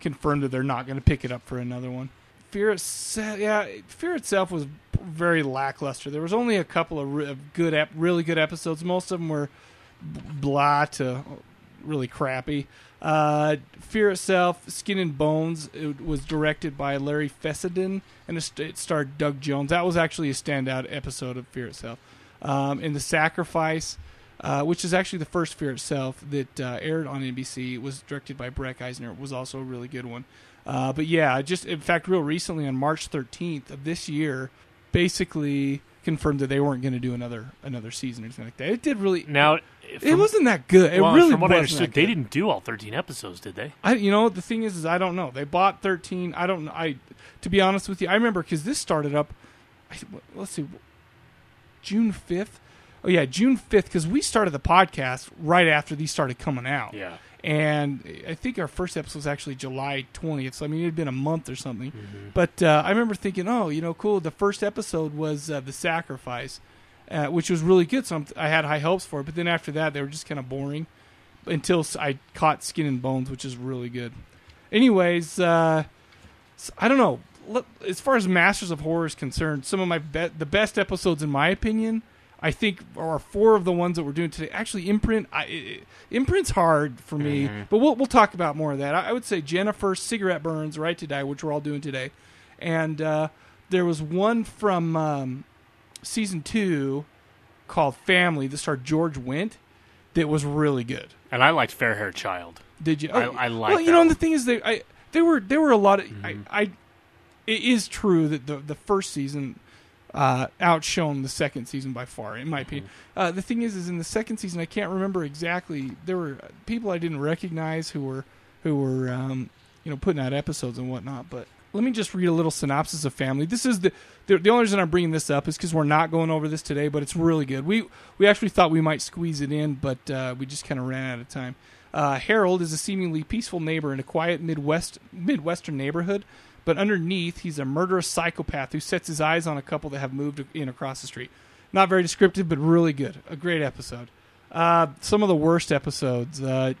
confirmed that they're not going to pick it up for another one. Fear itself, yeah, Fear itself was very lackluster. There was only a couple of, re- of good, ep- really good episodes. Most of them were b- blah to really crappy. Uh, Fear itself, Skin and Bones, it was directed by Larry Fessenden, and it, starred Doug Jones. That was actually a standout episode of Fear itself. Um, and The Sacrifice, uh, which is actually the first Fear itself that uh, aired on NBC, was directed by Breck Eisner. It Was also a really good one. Uh, but yeah, just in fact, real recently on March 13th of this year, basically confirmed that they weren't going to do another another season or anything like that. It did really Now, it wasn't that good. It well, really from what I understood, they didn't do all 13 episodes, did they? I, you know, the thing is, is I don't know. They bought thirteen. I don't know. I, to be honest with you, I remember because this started up. I, let's see, June fifth. Oh yeah, June fifth. Because we started the podcast right after these started coming out. Yeah. And I think our first episode was actually July twentieth. So I mean, it had been a month or something. Mm-hmm. But uh, I remember thinking, oh, you know, cool. The first episode was uh, the sacrifice, uh, which was really good. So I'm, I had high hopes for it. But then after that, they were just kind of boring until I caught Skin and Bones, which is really good. Anyways, uh, I don't know. As far as Masters of Horror is concerned, some of my be- the best episodes, in my opinion, I think are four of the ones that we're doing today. Actually, Imprint, I, Imprint's hard for me, Mhm. but we'll we'll talk about more of that. I, I would say Jennifer, Cigarette Burns, Right to Die, which we're all doing today, and uh, there was one from um, season two called Family that starred George Wendt that was really good. And I liked Fair Hair Child. Did you? I, I like Well, you know, one. and the thing is, they I there were there were a lot of Mm-hmm. I, I. It is true that the the first season uh, outshone the second season by far, in my opinion. Uh, the thing is, is in the second season, I can't remember exactly. There were people I didn't recognize who were who were um, you know putting out episodes and whatnot. But let me just read a little synopsis of Family. This is the the, the only reason I'm bringing this up is because we're not going over this today, but it's really good. We we actually thought we might squeeze it in, but uh, we just kind of ran out of time. Uh, Harold is a seemingly peaceful neighbor in a quiet Midwest Midwestern neighborhood, but underneath he's a murderous psychopath who sets his eyes on a couple that have moved in across the street. Not very descriptive, but really good. A great episode. Uh, some of the worst episodes. Uh,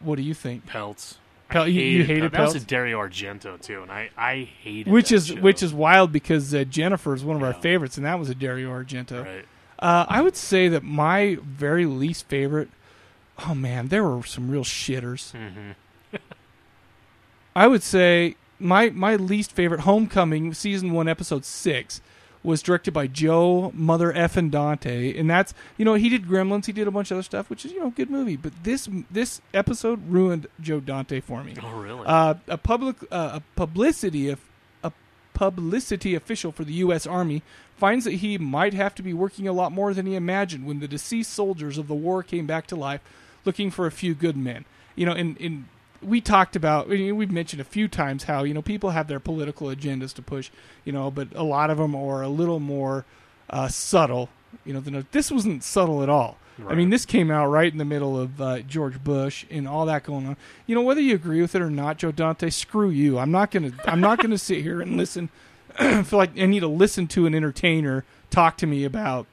what do you think? Pelts. Pel- you, you hated Pelts. That was a Dario Argento too, and I I hated which that is show. which is wild because uh, Jennifer is one of our favorites, and that was a Dario Argento. Right. Uh, I would say that my very least favorite oh man, there were some real shitters. Mm-hmm. *laughs* I would say my my least favorite Homecoming season one episode six was directed by Joe Mother F and Dante, and that's you know he did Gremlins, he did a bunch of other stuff, which is you know a good movie. But this this episode ruined Joe Dante for me. Oh, really? Uh, a public uh, a publicity of a publicity official for the U.S. Army finds that he might have to be working a lot more than he imagined when the deceased soldiers of the war came back to life, looking for a few good men. You know, in in we talked about we've mentioned a few times how you know people have their political agendas to push you know but a lot of them are a little more uh, subtle you know than this wasn't subtle at all. I mean this came out right in the middle of uh, george bush and all that going on. You know whether you agree with it or not joe dante screw you. I'm not gonna i'm not gonna sit here and listen *clears throat* feel like i need to listen to an entertainer talk to me about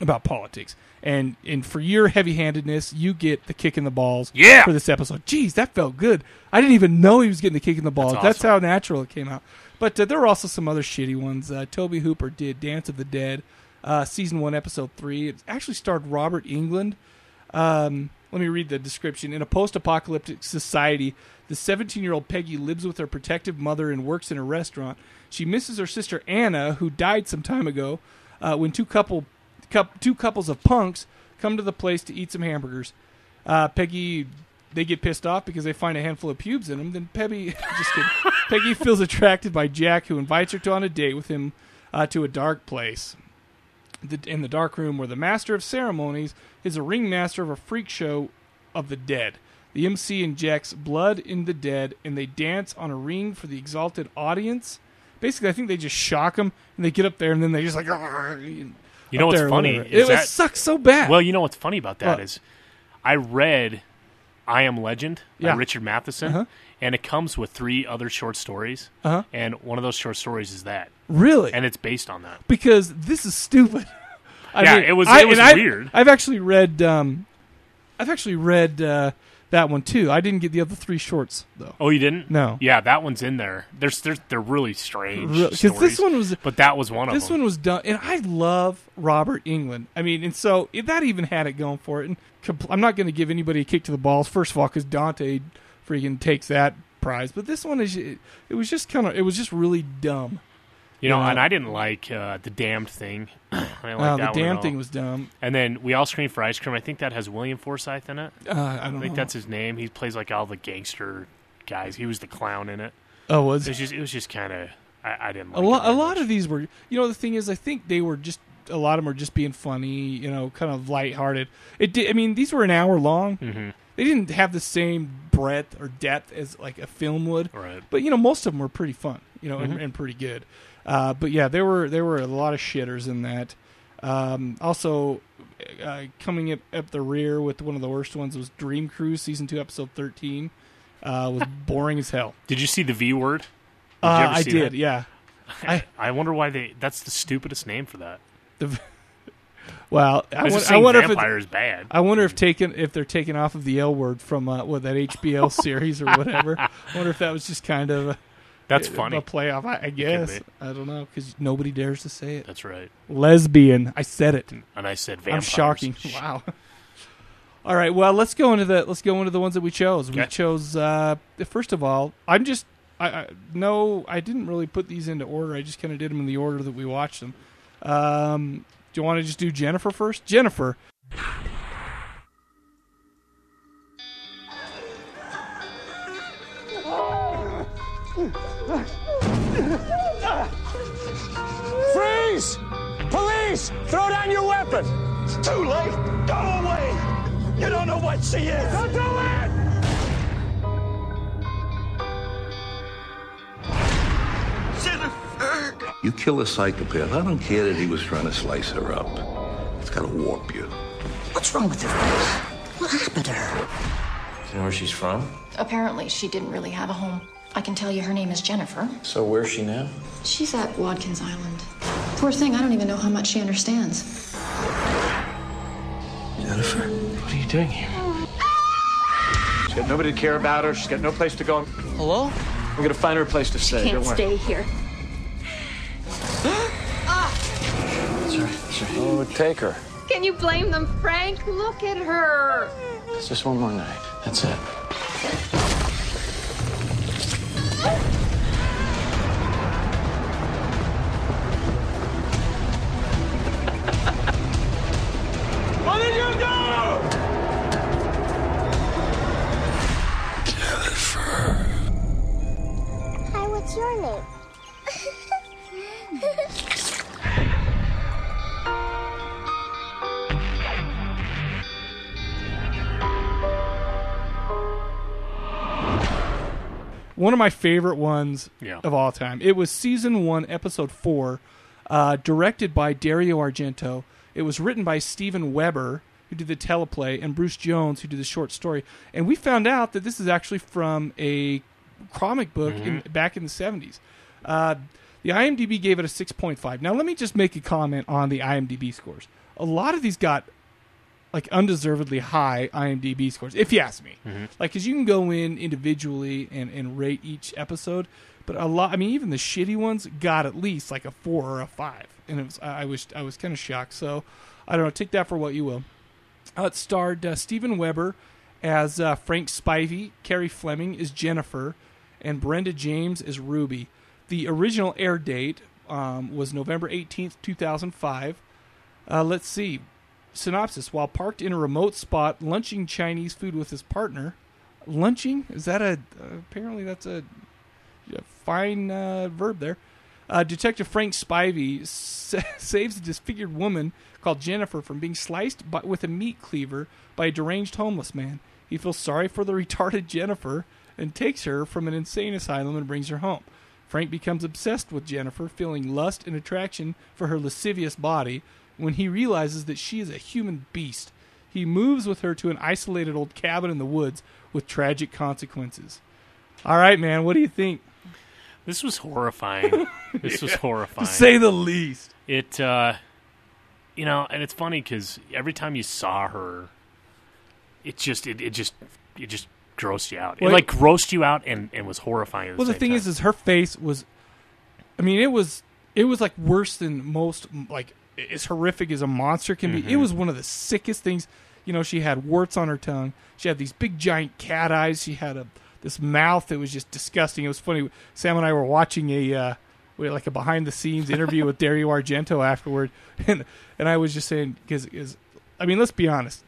about politics. And and for your heavy handedness, you get the kick in the balls Yeah. for this episode. Jeez, that felt good. I didn't even know he was getting the kick in the balls. That's, awesome. how natural it came out. But uh, there were also some other shitty ones. Uh, Tobe Hooper did Dance of the Dead, uh, season one, episode three. It actually starred Robert Englund. Um, let me read the description. In a post apocalyptic society, the 17 year old Peggy lives with her protective mother and works in a restaurant. She misses her sister Anna, who died some time ago, uh, when two couple two couples of punks come to the place to eat some hamburgers. Uh, Peggy, they get pissed off because they find a handful of pubes in them. Then Peggy, *laughs* just kidding. Peggy feels attracted by Jack, who invites her to on a date with him uh, to a dark place. The, in the dark room, where the master of ceremonies is a ringmaster of a freak show of the dead. The MC injects blood in the dead, and they dance on a ring for the exalted audience. Basically, I think they just shock them, and they get up there, and then they just like. You know what's funny? is It that- sucks so bad. Well, you know what's funny about that What? is, I read "I Am Legend" by Yeah. Richard Matheson, Uh-huh. and it comes with three other short stories. Uh-huh. And one of those short stories is that. Really? And it's based on that. because this is stupid. *laughs* Yeah, it was- I- it was and I- weird. I've actually read. Um, I've actually read uh, that one too. I didn't get the other three shorts though. Oh, you didn't? No. Yeah, that one's in there. There's, there's, they're really strange. Because this one was, but that was one of them. this one was done, and I love Robert Englund. I mean, and so that even had it going for it. And compl- I'm not going to give anybody a kick to the balls. First of all, because Dante freaking takes that prize, but this one is it, it was just kind of it was just really dumb. You know, Uh, and I didn't like uh, the damned thing. *clears throat* I didn't like Uh, the that one damned thing was dumb. And then we all scream for ice cream. I think that has William Forsythe in it. Uh, I don't think know. that's his name. He plays like all the gangster guys. He was the clown in it. Oh, was it was just it was just kind of I, I didn't like a lot. A lot of these were. You know, the thing is, I think they were just. A lot of them are just being funny. You know, kind of lighthearted. It did. I mean, these were an hour long. Mhm. They didn't have the same breadth or depth as like a film would. Right. But you know, most of them were pretty fun. You know, and, Mhm. and pretty good. Uh, but yeah, there were there were a lot of shitters in that. Um, also, uh, coming up, up the rear with one of the worst ones was Dream Cruise season two episode thirteen. Uh, was *laughs* boring as hell. Did you see the V word? Did you Uh, ever I see did, that? yeah. I I wonder why they. That's the stupidest name for that. The, *laughs* well, I, I was won- just I saying wonder if vampire it's- is bad. I wonder if taken if they're taking off of the L word from uh, what that HBO *laughs* series or whatever. I wonder if that was just kind of a, That's funny. a playoff. I, I guess. I don't know because nobody dares to say it. That's right. Lesbian. I said it. And I said vampire. I'm vampires. shocking. *laughs* Wow. All right. Well, let's go into the let's go into the ones that we chose. We Okay. chose uh, first of all. I'm just I, I no. I didn't really put these into order. I just kind of did them in the order that we watched them. Um, do you want to just do Jennifer first? Jennifer. *laughs* Freeze! Police! Throw down your weapon! It's too late! Go away! You don't know what she is! Don't do it! You kill a psychopath. I don't care that he was trying to slice her up. It's gotta warp you. What's wrong with her face? What happened to her? Do you know where she's from? Apparently, she didn't really have a home. I can tell you her name is Jennifer. So where's she now? She's at Watkins Island. Poor thing, I don't even know how much she understands. Jennifer, what are you doing here? She's got nobody to care about her. She's got no place to go. Hello? We're gonna find her a place to stay. Can't Don't worry. stay here. Sorry, sorry. Oh, take her. Can you blame them, Frank? Look at her. It's just one more night. That's it. What one of my favorite ones Yeah. of all time. It was season one, episode four, uh, directed by Dario Argento. It was written by Steven Weber, who did the teleplay, and Bruce Jones, who did the short story. And we found out that this is actually from a comic book in, back in the seventies. Uh, the IMDb gave it a six point five. Now, let me just make a comment on the IMDb scores. A lot of these got like undeservedly high IMDb scores, if you ask me. Mhm. Like, because you can go in individually and, and rate each episode, but a lot. I mean, even the shitty ones got at least like a four or a five, and it was. I, was I was kind of shocked. So I don't know. Take that for what you will. Uh, it starred uh, Steven Weber as uh, Frank Spivey, Carrie Fleming is Jennifer, and Brenda James is Ruby. The original air date um, was November 18th, 2005. Uh, let's see. Synopsis While parked in a remote spot, lunching Chinese food with his partner. Lunching? Is that a. Uh, apparently, that's a, a fine uh, verb there. Uh, Detective Frank Spivey *laughs* saves a disfigured woman called Jennifer from being sliced by, with a meat cleaver by a deranged homeless man. He feels sorry for the *laughs* retarded Jennifer and takes her from an insane asylum and brings her home. Frank becomes obsessed with Jennifer, feeling lust and attraction for her lascivious body when he realizes that she is a human beast. He moves with her to an isolated old cabin in the woods with tragic consequences. All right, man, what do you think? This was horrifying. *laughs* this was horrifying, to say the least. It, uh, you know, and it's funny because every time you saw her, it just, it, it just, it just grossed you out. Well, it like grossed you out and, and was horrifying. At Well, the thing time. is, is her face was, I mean, it was, it was like worse than most, like as horrific as a monster can be. It Mhm. was one of the sickest things. You know, she had warts on her tongue. She had these big giant cat eyes. She had a this mouth that was just disgusting. It was funny. Sam and I were watching a uh, we like a behind the scenes interview with Dario *laughs* Argento afterward, *laughs* and and I was just saying because I mean, let's be honest,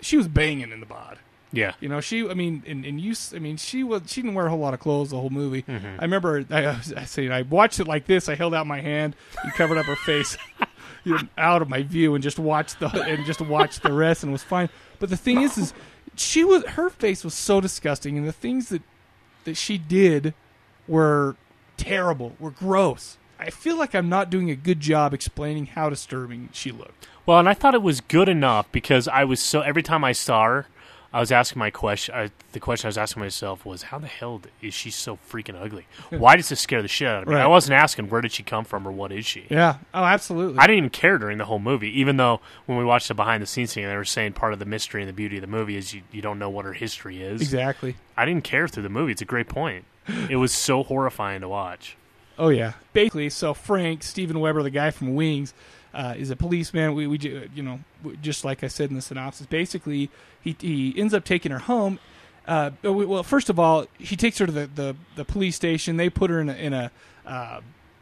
she was banging in the bod. Yeah. You know, she. I mean, and, and you. I mean, she was. She didn't wear a whole lot of clothes the whole movie. Mhm. I remember. I, I say I watched it like this. I held out my hand and covered up her face, *laughs* you know, out of my view, and just watched the and just watched the rest, and was fine. But the thing is, is she was her face was so disgusting, and the things that that she did were terrible, were gross. I feel like I'm not doing a good job explaining how disturbing she looked. Well, and I thought it was good enough because I was so every time I saw her, I was asking my question. I, the question I was asking myself was, "How the hell is she so freaking ugly? *laughs* Why does this scare the shit out of me?" Right. I wasn't asking where did she come from or what is she. Yeah. Oh, absolutely. I didn't even care during the whole movie, even though when we watched the behind the scenes thing, they were saying part of the mystery and the beauty of the movie is you, you don't know what her history is. Exactly. I didn't care through the movie. It's a great point. It was so horrifying to watch. Oh yeah, basically. So Frank Steven Weber, the guy from Wings, uh, is a policeman. We, we, you know, just like I said in the synopsis. Basically, he he ends up taking her home. Uh, well, first of all, he takes her to the, the, the police station. They put her in a, in a uh,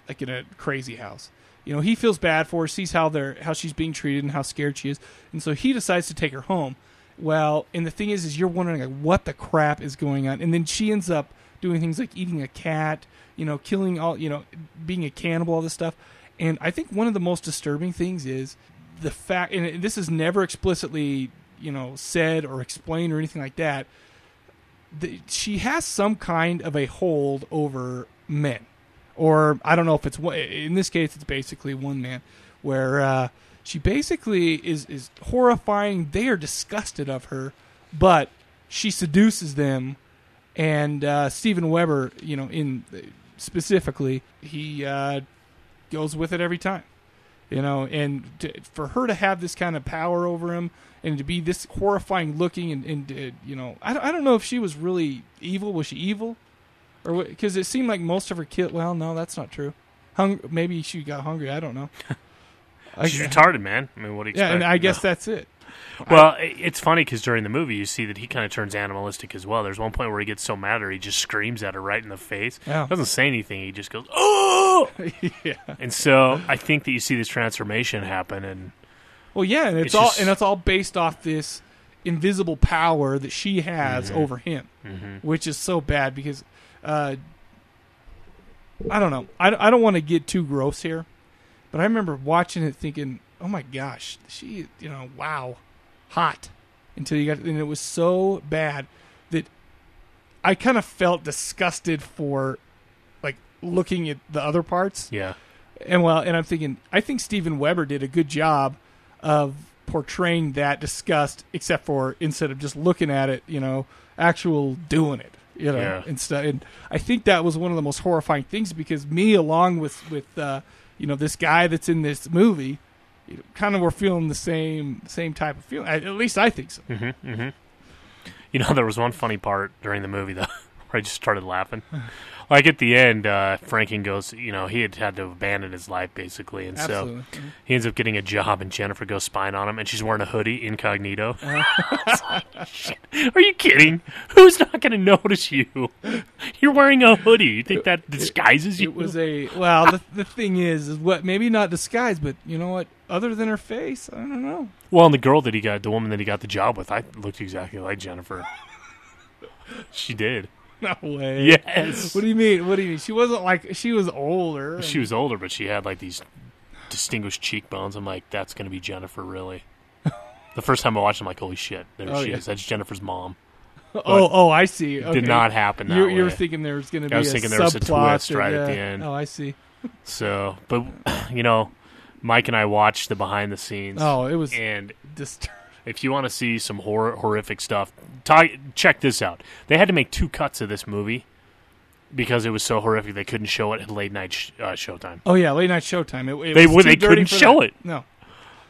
like in a crazy house. You know, he feels bad for her, sees how they're how she's being treated and how scared she is, and so he decides to take her home. Well, and the thing is, is you're wondering like what the crap is going on, and then she ends up doing things like eating a cat, you know, killing all, you know, being a cannibal, all this stuff. And I think one of the most disturbing things is the fact, and this is never explicitly, you know, said or explained or anything like that. That she has some kind of a hold over men, or I don't know if it's. In this case, it's basically one man, where uh, she basically is is horrifying. They are disgusted of her, but she seduces them and uh, Steven Weber, you know, in specifically, he uh, goes with it every time, you know, and to, for her to have this kind of power over him and to be this horrifying looking and, and uh, you know, I, don't- I don't know if she was really evil. Was she evil, or because it seemed like most of her kill? Well, no, that's not true. Hung, maybe she got hungry. I don't know. I- *laughs* She's retarded, man. I mean, what do you yeah, and? I guess No. that's it. Well, i it's funny because during the movie you see that he kind of turns animalistic as well. There's one point where he gets so mad her, he just screams at her right in the face. Yeah. Doesn't say anything. He just goes, "Oh!" *laughs* yeah. And so I think that you see this transformation happen, and Well, yeah, and it's, It's all just- and it's all based off this invisible power that she has Mhm. over him, Mhm. which is so bad because uh, I don't know. I, I don't want to get too gross here, but I remember watching it thinking, "Oh my gosh, she, you know, wow, hot." Until you got, and it was so bad that I kind of felt disgusted for, like, looking at the other parts. Yeah. And well, and I'm thinking, I think Steven Weber did a good job of portraying that disgust, except for instead of just looking at it, you know, actual doing it, you know, Yeah. instead. And I think that was one of the most horrifying things because me, along with with uh, you know this guy that's in this movie, you know, kind of were feeling the same same type of feeling. At least I think so. Mm-hmm, mm-hmm. You know, there was one funny part during the movie though, *laughs* where I just started laughing. *laughs* Like at the end, uh, Franken goes, you know, he had had to abandon his life basically, and Absolutely. so he ends up getting a job, and Jennifer goes spying on him, and she's wearing a hoodie incognito. *laughs* It's like. Are you kidding? Who's not going to notice you? You're wearing a hoodie. You think that disguises you? It was a well. The, the thing is, is what maybe not disguise, but you know what? Other than her face, I don't know. Well, and the girl that he got, the woman that he got the job with, I looked exactly like Jennifer. *laughs* she did. No way. Yes. What do you mean? What do you mean? She wasn't like she was older. She was older, but she had like these distinguished cheekbones. I'm like, that's going to be Jennifer, really. *laughs* the first time I watched, it, I'm like, holy shit, there Oh, she yeah. is. That's Jennifer's mom. *laughs* Oh, But oh, I see. Okay. Did not happen that You, way. you were thinking there was going to be I was a thinking there was a twist or- right at the end. Oh, I see. So, but *clears throat* you know, Mike and I watched the behind the scenes. Oh, it was and disturbing. if you want to see some horror, horrific stuff, talk, check this out. They had to make two cuts of this movie because it was so horrific they couldn't show it at late night sh- uh, showtime. Oh yeah, late night showtime. It, it they was they couldn't show that. it. No.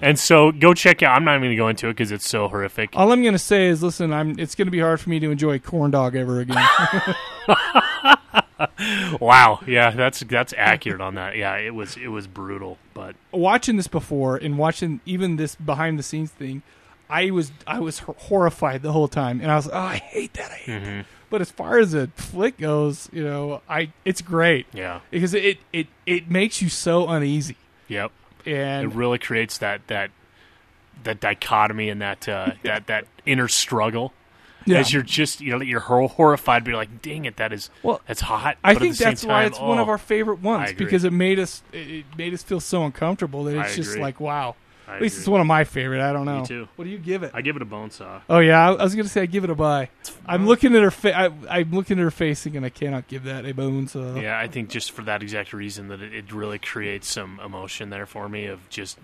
And so go check out. I'm not even going to go into it because it's so horrific. All I'm going to say is, listen, I'm. It's going to be hard for me to enjoy corn dog ever again. *laughs* *laughs* *laughs* wow, yeah, that's that's accurate on that. Yeah, it was it was brutal, but watching this before and watching even this behind the scenes thing, I was I was horrified the whole time, and I was oh I hate that I hate. Mm-hmm. that. But as far as the flick goes, you know, I it's great. Yeah. because it it it makes you so uneasy. Yep. And it really creates that that that dichotomy and that uh, *laughs* that that inner struggle. Yeah. As you're just you know you're horrified, but you're like, dang it, that is Well, that's hot. I think that's why it's one of oh, our favorite ones because it made us it made us feel so uncomfortable that I it's just agree. like wow. I At least agree. it's one of my favorite. I don't know. Me too. What do you give it? I give it a bone saw. Oh yeah, I, I was gonna say I give it a buy. I'm looking at her face. I'm looking at her face thinking I cannot give that a bone. saw. Yeah, I think just for that exact reason that it, it really creates some emotion there for me of just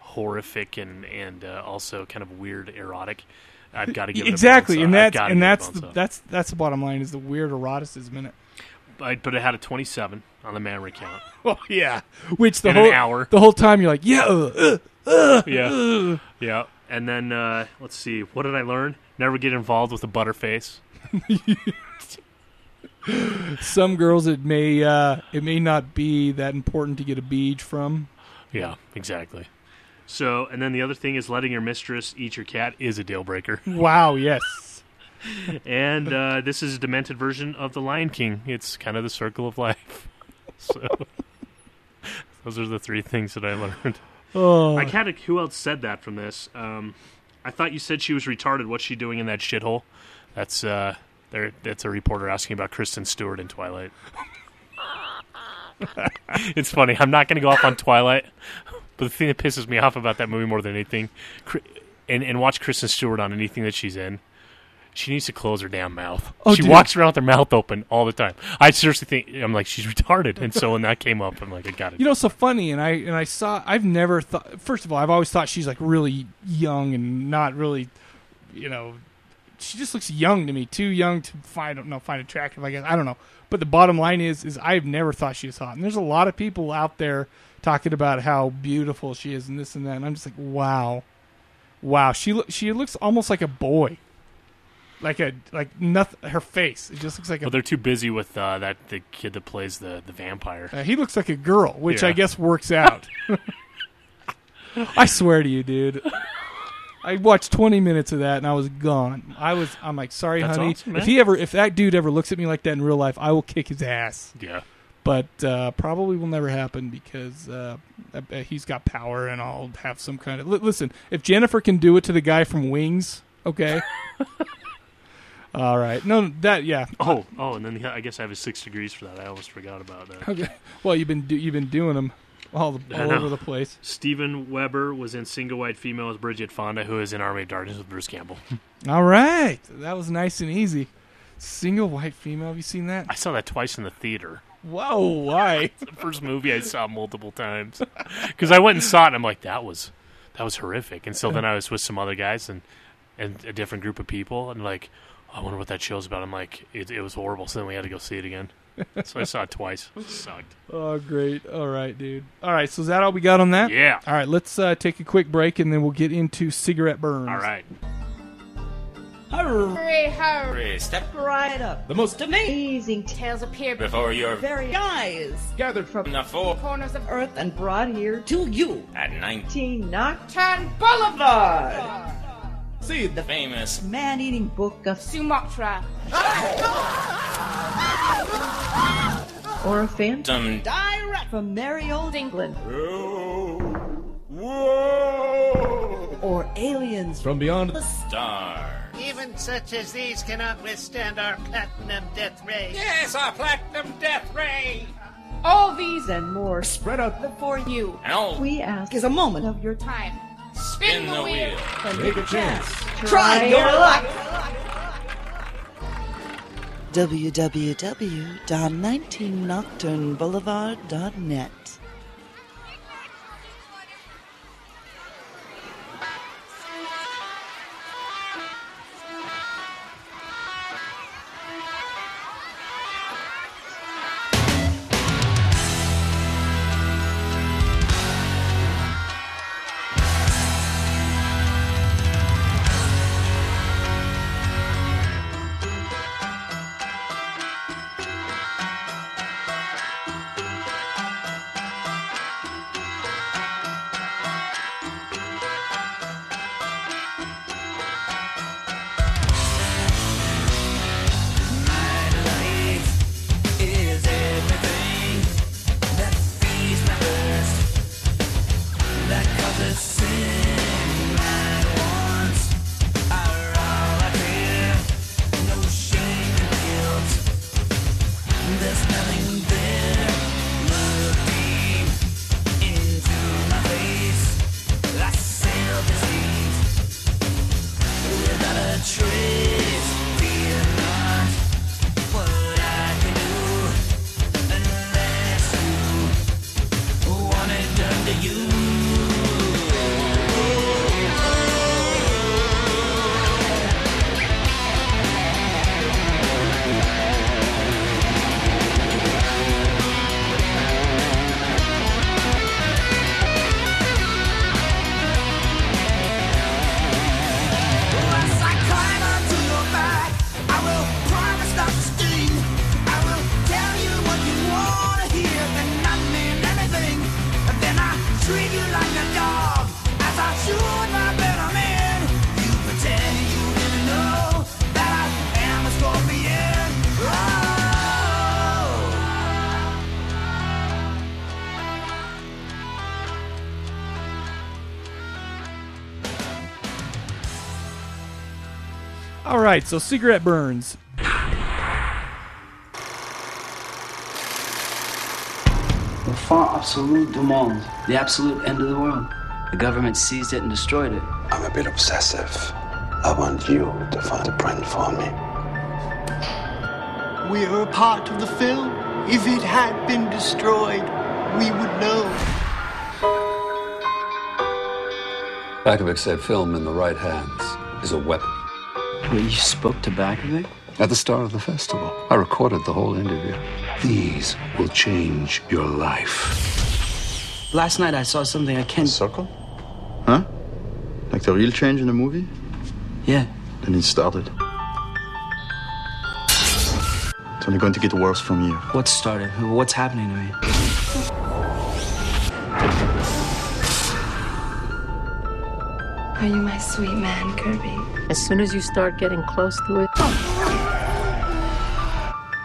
horrific and and uh, also kind of weird erotic. I've got to give it exactly, a and that's and give it a that's the, that's that's the bottom line is the weird eroticism in it. I, but it had a 27 on the mammary count. *laughs* Oh yeah, which the In whole hour. the whole time you're like yeah, uh, uh, uh, yeah, uh. yeah. And then uh, let's see, what did I learn? Never get involved with a butterface. *laughs* Some girls it may uh, it may not be that important to get a bead from. Yeah, exactly. So, and then the other thing is letting your mistress eat your cat is a deal breaker. *laughs* Wow, yes. and uh, this is a demented version of the Lion King. It's kind of the circle of life. *laughs* So, those are the three things that I learned. Oh. I kind of who else said that from this? Um, I thought you said she was retarded. What's she doing in that shithole? That's uh, there. That's a reporter asking about Kristen Stewart in Twilight. *laughs* it's funny. I'm not going to go off on Twilight, but the thing that pisses me off about that movie more than anything, and and watch Kristen Stewart on anything that she's in. She needs to close her damn mouth. Oh, she dude. walks around with her mouth open all the time. I seriously think I'm like she's retarded, and so when that came up, I'm like, I got it. You know, so funny, and I and I saw. I've never thought. First of all, I've always thought she's like really young and not really, you know, she just looks young to me. Too young to find, I don't know, find attractive. I guess I don't know. But the bottom line is, is I've never thought she was hot. And there's a lot of people out there talking about how beautiful she is and this and that. And I'm just like, wow, wow. She lo- she looks almost like a boy. Like a like nothing. Her face. It just looks like a Well, they're too busy with uh, that the kid that plays the the vampire. Uh, he looks like a girl, which I guess works out. *laughs* *laughs* I swear to you, dude. I watched 20 minutes of that and I was gone. I was. I'm like, sorry, That's honey. awesome, if he ever, if that dude ever looks at me like that in real life, I will kick his ass. Yeah. But uh, probably will never happen because uh, he's got power and I'll have some kind of. Li- listen, if Jennifer can do it to the guy from Wings, okay. *laughs* All right. No, that yeah. Oh, oh, and then the, I guess I have a six degrees for that. I almost forgot about that. Okay. Well, you've been do, you've been doing them all the, all over the place. Steven Weber was in Single White Female as Bridget Fonda, who is in Army of Darkness with Bruce Campbell. *laughs* All right, that was nice and easy. Single white female. Have you seen that? I saw that twice in the theater. Whoa! Why? *laughs* it's the first movie I saw multiple times *laughs* because I went and saw it. and I'm like, that was that was horrific. And so then I was with some other guys and and a different group of people, and like, I wonder what that show's about. I'm like, it, it was horrible. So then we had to go see it again. *laughs* so I saw it twice. It sucked. Oh, great. All right, dude. All right, so is that all we got on that? Yeah. All right, let's uh, take a quick break and then we'll get into cigarette burns. All right. Hurry, hurry. Step right up. The most amazing tales appear before your very eyes gathered from the four corners of earth and brought here to you. at 19. Teen Nocturne Boulevard. See the famous Man-eating book of Sumatra. or a phantom direct from merry old England. Oh, or aliens from beyond the star. Even such as these cannot withstand our platinum death ray. Yes, our platinum death ray. All these and more spread out before you. Ow. We ask is a moment of your time. Spin the wheel. and Take a chance. Try your luck. www.19nocturneboulevard.net. right, so cigarette burns. Le fin absolu du monde. The absolute end of the world. The government seized it and destroyed it. I'm a bit obsessive. I want you to find a print for me. We're a part of the film. If it had been destroyed, we would know. Backovic said film in the right hands is a weapon. Wait, you spoke to Backovic? At the start of the festival, I recorded the whole interview. These will change your life. Last night I saw something I can't. Circle? Huh? Like the real change in the movie? Yeah. Then it started. It's only going to get worse from here. What started? What's happening to me? Are you my sweet man, Kirby? As soon as you start getting close to it,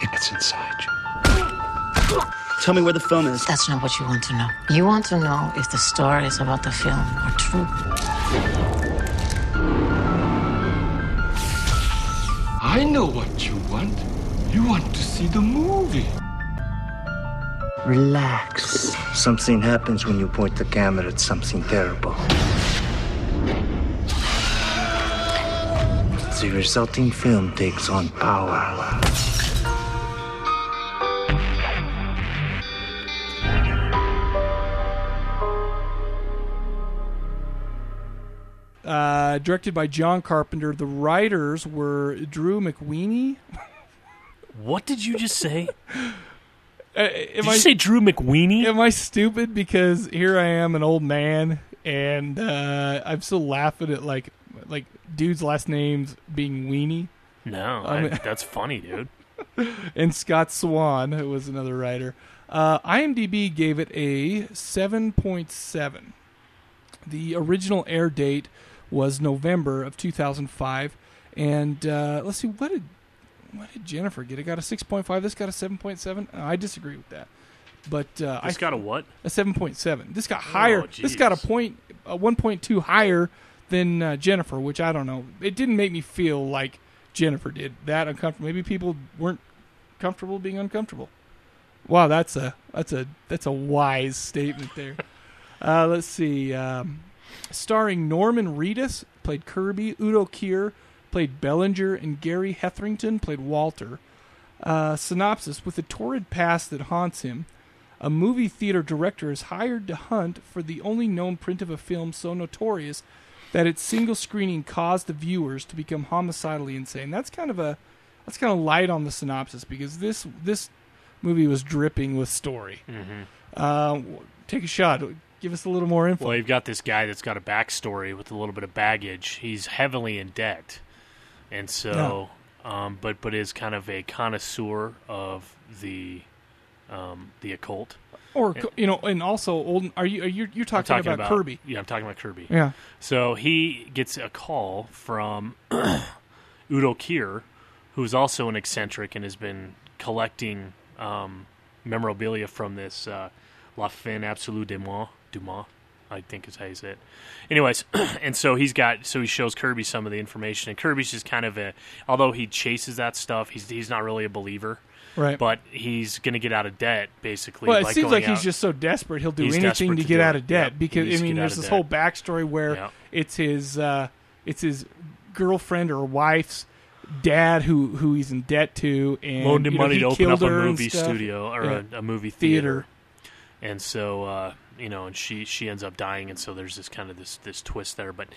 It's inside you. Tell me where the film is. that's not what you want to know. You want to know if the stories about the film are true. I know what you want. You want to see the movie. Relax. Something happens when you point the camera at something terrible. The resulting film takes on power. Uh, directed by John Carpenter. The writers were Drew McWeeny. What did you just say? *laughs* Uh, Did you say Drew McWeeny? Am I stupid? Because here I am, an old man, and uh, I'm still laughing at like like dudes' last names being Weenie. No, I mean- *laughs* I, that's funny, dude. and Scott Swan, who was another writer. Uh, IMDb gave it a 7.7. The original air date was November of 2005, and uh, let's see what did what did Jennifer get? It got a 6.5. This got a 7.7. Uh, I disagree with that, but uh, This I got a what? A 7.7. This got higher. this got a point, a 1.2 higher than uh, Jennifer, which I don't know. It didn't make me feel like Jennifer did that uncomfortable. Maybe people weren't comfortable being uncomfortable. Wow, that's a that's a that's a wise statement there. *laughs* uh, let's see. Um, starring Norman Reedus played Kirby, Udo Kier played Bellinger, and Gary Hetherington played Walter. Uh, synopsis: With a torrid past that haunts him, a movie theater director is hired to hunt for the only known print of a film so notorious that its single screening caused the viewers to become homicidally insane. That's kind of a that's kind of light on the synopsis because this this movie was dripping with story. Mhm. Uh, take a shot. Give us a little more info. Well, you've got this guy that's got a backstory with a little bit of baggage. He's heavily in debt, and so, um, but but is kind of a connoisseur of the um, the occult. Or you know, and also old. Are you are you you're I'm talking, about, Kirby? Yeah, I'm talking about Kirby. Yeah. So he gets a call from *clears throat* Udo Kier, who's also an eccentric and has been collecting um, memorabilia from this uh, La Fin Absolue Dumas. Dumas, I think is how you say it. Anyways, *clears throat* and so he's got so he shows Kirby some of the information, and Kirby's just kind of a although he chases that stuff, he's he's not really a believer. Right. But he's going to get out of debt, basically. Well, it by seems going like he's just so desperate he'll do He's anything desperate to to get do out it. of debt. Yep, he Because I to mean, get out there's of this debt. whole backstory where Yep. it's his uh, it's his girlfriend or wife's dad who who he's in debt to, and loaned him you know, money he to open killed up a her and movie stuff. studio or Yeah. a, a movie theater. theater. And so, uh, you know, and she she ends up dying, and so there's this kind of this this twist there. But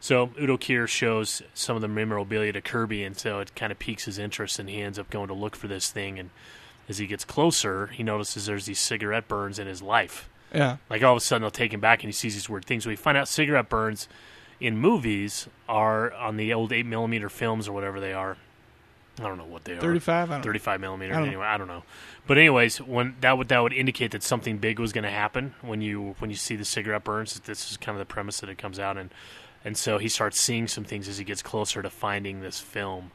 so Udo Kier shows some of the memorabilia to Kirby, and so it kind of piques his interest, and he ends up going to look for this thing. And as he gets closer, he notices there's these cigarette burns in his life. Yeah. Like all of a sudden, they'll take him back, and he sees these weird things. So we find out cigarette burns in movies are on the old eight millimeter films or whatever they are. I don't know what they are. 35? I don't know. 35 millimeter. I anyway, I don't know. But anyways, when that would that would indicate that something big was going to happen when you when you see the cigarette burns. This is kind of the premise that it comes out and and so he starts seeing some things as he gets closer to finding this film,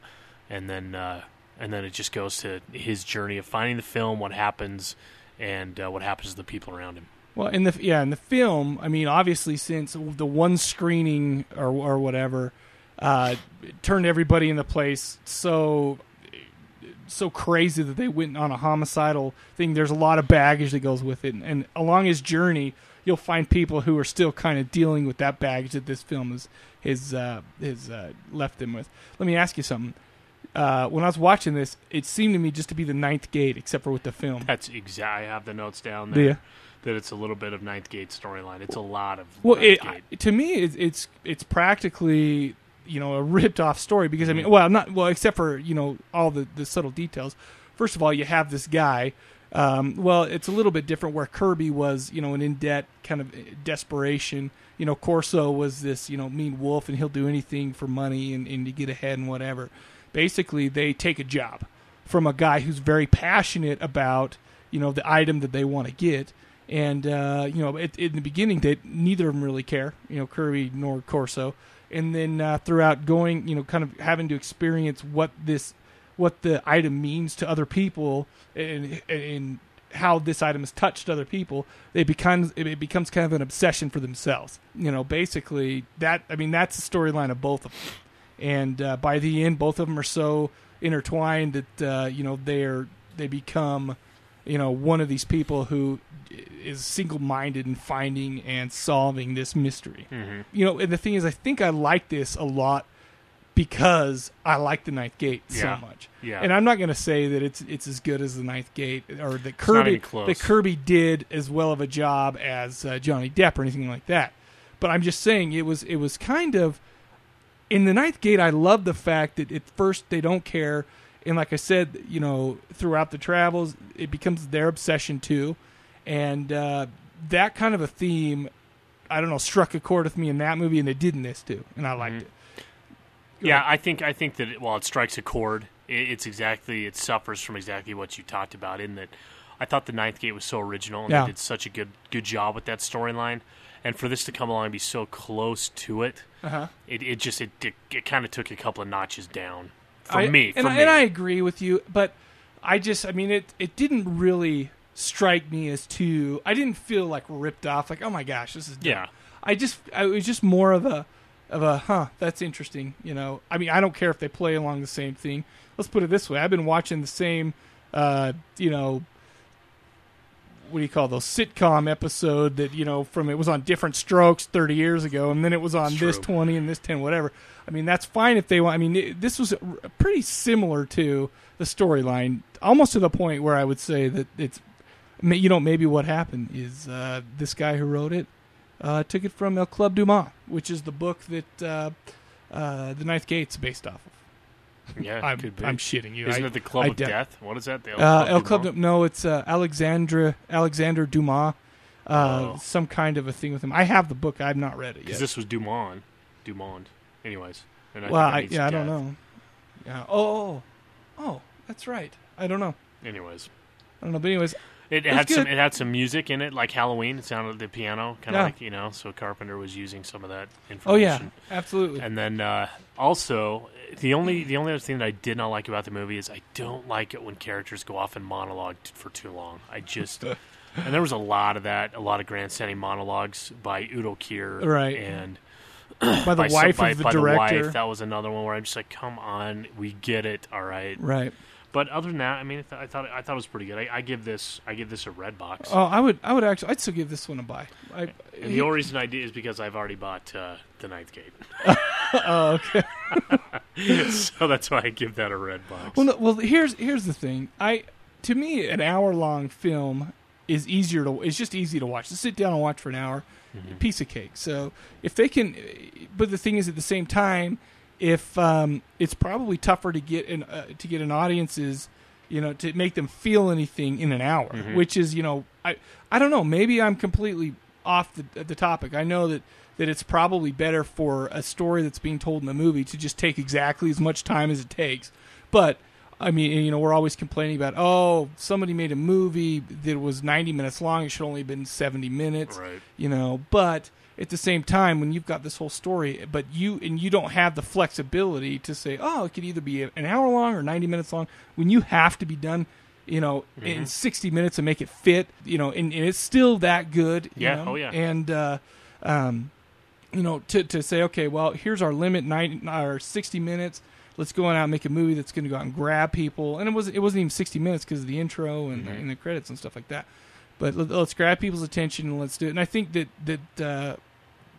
and then uh, and then it just goes to his journey of finding the film, what happens, and uh, what happens to the people around him. Well, in the yeah, in the film, I mean, obviously, since the one screening or or whatever uh, turned everybody in the place so so crazy that they went on a homicidal thing. There's a lot of baggage that goes with it, and, and along his journey, you'll find people who are still kind of dealing with that baggage that this film has has uh, has uh, left them with. Let me ask you something. Uh, when I was watching this, it seemed to me just to be the ninth gate, except for with the film. That's exact. I have the notes down there. ya? That it's a little bit of Ninth Gate storyline. It's a lot of Well, it, Gate. to me, it's, it's it's practically you know a ripped off story because I mean, well, not well, except for you know all the the subtle details. First of all, you have this guy. Um, well, it's a little bit different where Kirby was, you know, an in debt kind of desperation. You know, Corso was this, you know, mean wolf, and he'll do anything for money and, and to get ahead and whatever. Basically, they take a job from a guy who's very passionate about, you know, the item that they want to get. And uh, you know, it, in the beginning, they neither of them really care. You know, Kirby nor Corso. and then uh, throughout going, you know, kind of having to experience what this, what the item means to other people, and and how this item has touched other people, it becomes it becomes kind of an obsession for themselves. You know, basically that. I mean, that's the storyline of both of them. And uh, by the end, both of them are so intertwined that uh, you know they're they become you know one of these people who is single-minded in finding and solving this mystery. Mhm. You know, and the thing is, I think I like this a lot because I like the Ninth Gate Yeah. so much. Yeah. And I'm not going to say that it's it's as good as the Ninth Gate or that Kirby that Kirby did as well of a job as uh, Johnny Depp or anything like that. But I'm just saying it was it was kind of in the Ninth Gate. I love the fact that at first they don't care, and like I said, you know, throughout the travels, it becomes their obsession too, and uh, that kind of a theme. I don't know, struck a chord with me in that movie, and it did in this too, and I liked it. Yeah, I think I think that it, while it strikes a chord, it, it's exactly it suffers from exactly what you talked about. In that, I thought the Ninth Gate was so original and Yeah. they did such a good good job with that storyline, and for this to come along and be so close to it, Uh-huh. it, it just it it, it kind of took a couple of notches down for I- me. For and, I- me, and I agree with you, but I just, I mean, it it didn't really strike me as too. I didn't feel like ripped off. Like, oh my gosh, this is dumb. Yeah. I just, I, it was just more of a, of a, huh, that's interesting. You know, I mean, I don't care if they play along the same thing. Let's put it this way: I've been watching the same, uh, you know, what do you call those sitcom episode that you know from it was on Diff'rent Strokes 30 years ago and then it was on It's this true. 20 and this 10 whatever i mean that's fine if they want i mean it, this was pretty similar to the storyline almost to the point where i would say that it's you know maybe what happened is uh, this guy who wrote it uh, took it from El Club Dumas, which is the book that uh, uh, the Ninth Gate's based off of. yeah, I'm, could be. I'm shitting you. Isn't I- it the Club I of de- Death? What is that? The uh, El Club. Du- no, it's uh, Alexandra Alexander Dumas. Uh, Oh. Some kind of a thing with him. I have the book. I've not read it yet. Because this was Dumont. Dumont. Anyways. And I well, think I, yeah, I don't know. Yeah. Oh, oh, oh, that's right. I don't know. Anyways. I don't know. But anyways, It, was had some. It had some music in it, like Halloween. It sounded the piano, kind of Yeah. like you know. So Carpenter was using some of that information. Oh yeah, absolutely. And then uh, also the only the only other thing that I did not like about the movie is I don't like it when characters go off and monologue t- for too long. I just *laughs* and there was a lot of that, a lot of grandstanding monologues by Udo Kier, Right. And By the *clears throat* some- wife by, of the by director. wife, that was another one where I'm just like, come on, we get it, all right, Right. But other than that, I mean, I, th- I thought I thought it was pretty good. I, I give this I give this a red box. Oh, I would, I would actually, I'd still give this one a buy. I, And the only reason I did is because I've already bought uh, the Ninth Gate. *laughs* oh, okay. *laughs* so that's why I give that a red box. Well, no, well, here's here's the thing. I to me, an hour long film is easier to. It's just easy to watch. To sit down and watch for an hour, piece of cake. So if they can, but the thing is, at the same time, if um, it's probably tougher to get an uh, to get an audience's, you know, to make them feel anything in an hour, Mhm. which is, you know, I I don't know. Maybe I'm completely off the the topic. I know that that it's probably better for a story that's being told in the movie to just take exactly as much time as it takes. But I mean, you know, we're always complaining about oh, somebody made a movie that was 90 minutes long. It should only have been 70 minutes. Right. You know, but at the same time, when you've got this whole story, but you and you don't have the flexibility to say, oh, it could either be an hour long or 90 minutes long. When you have to be done, you know, in Mhm. 60 minutes and make it fit, you know, and, and it's still that good. you Yeah, know? oh, yeah. And uh, um, you know, to to say, okay, well, here's our limit, 90 or 60 minutes. Let's go on out and make a movie that's going to go out and grab people. And it was it wasn't even 60 minutes because of the intro and, Mhm. and the credits and stuff like that. But let, let's grab people's attention and let's do it. And I think that that uh,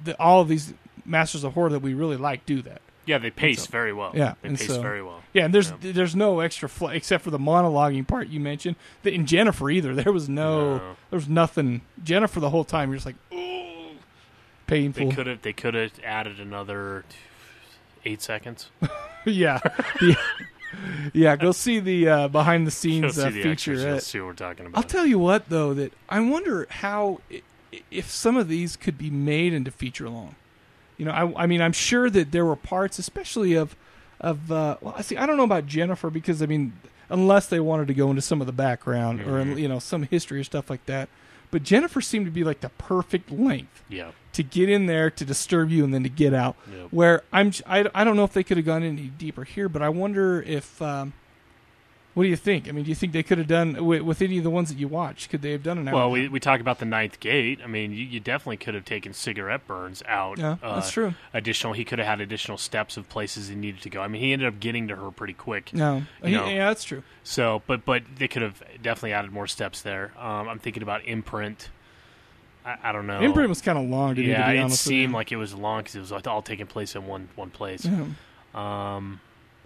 that all of these masters of horror that we really like do that. Yeah, they pace so- very well. Yeah, They pace so- very well. Yeah, and there's there's no extra fl- except for the monologuing part you mentioned. That in Jennifer either there was no, No. there was nothing. Jennifer the whole time you're just like, ooh, painful. They could have they could have added another eight seconds. *laughs* yeah, yeah, *laughs* yeah. Go see the uh, behind the scenes uh, feature. you'll see what we're talking about. I'll tell you what though that I wonder how if some of these could be made into feature long. You know, I, I mean, I'm sure that there were parts, especially of of uh, well, I see. I don't know about Jennifer because I mean, unless they wanted to go into some of the background or Mhm. you know some history or stuff like that. but Jennifer seemed to be like the perfect length Yeah. To get in there to disturb you and then to get out. Yep. Where I'm, I, I don't know if they could have gone any deeper here, but I wonder if. Um, what do you think? I mean, do you think they could have done with, with any of the ones that you watched? Could they have done an hour? Well, we, we talk about the ninth gate. I mean, you, you definitely could have taken cigarette burns out. Yeah, that's true. Additional, he could have had additional steps of places he needed to go. I mean, he ended up getting to her pretty quick. No, He- yeah, that's true. So, but but they could have definitely added more steps there. Um, I'm thinking about imprint. I, I don't know. Imprint was kinda long to me, to yeah, it seemed like it was long because it was all taking place in one one place. Yeah. Um,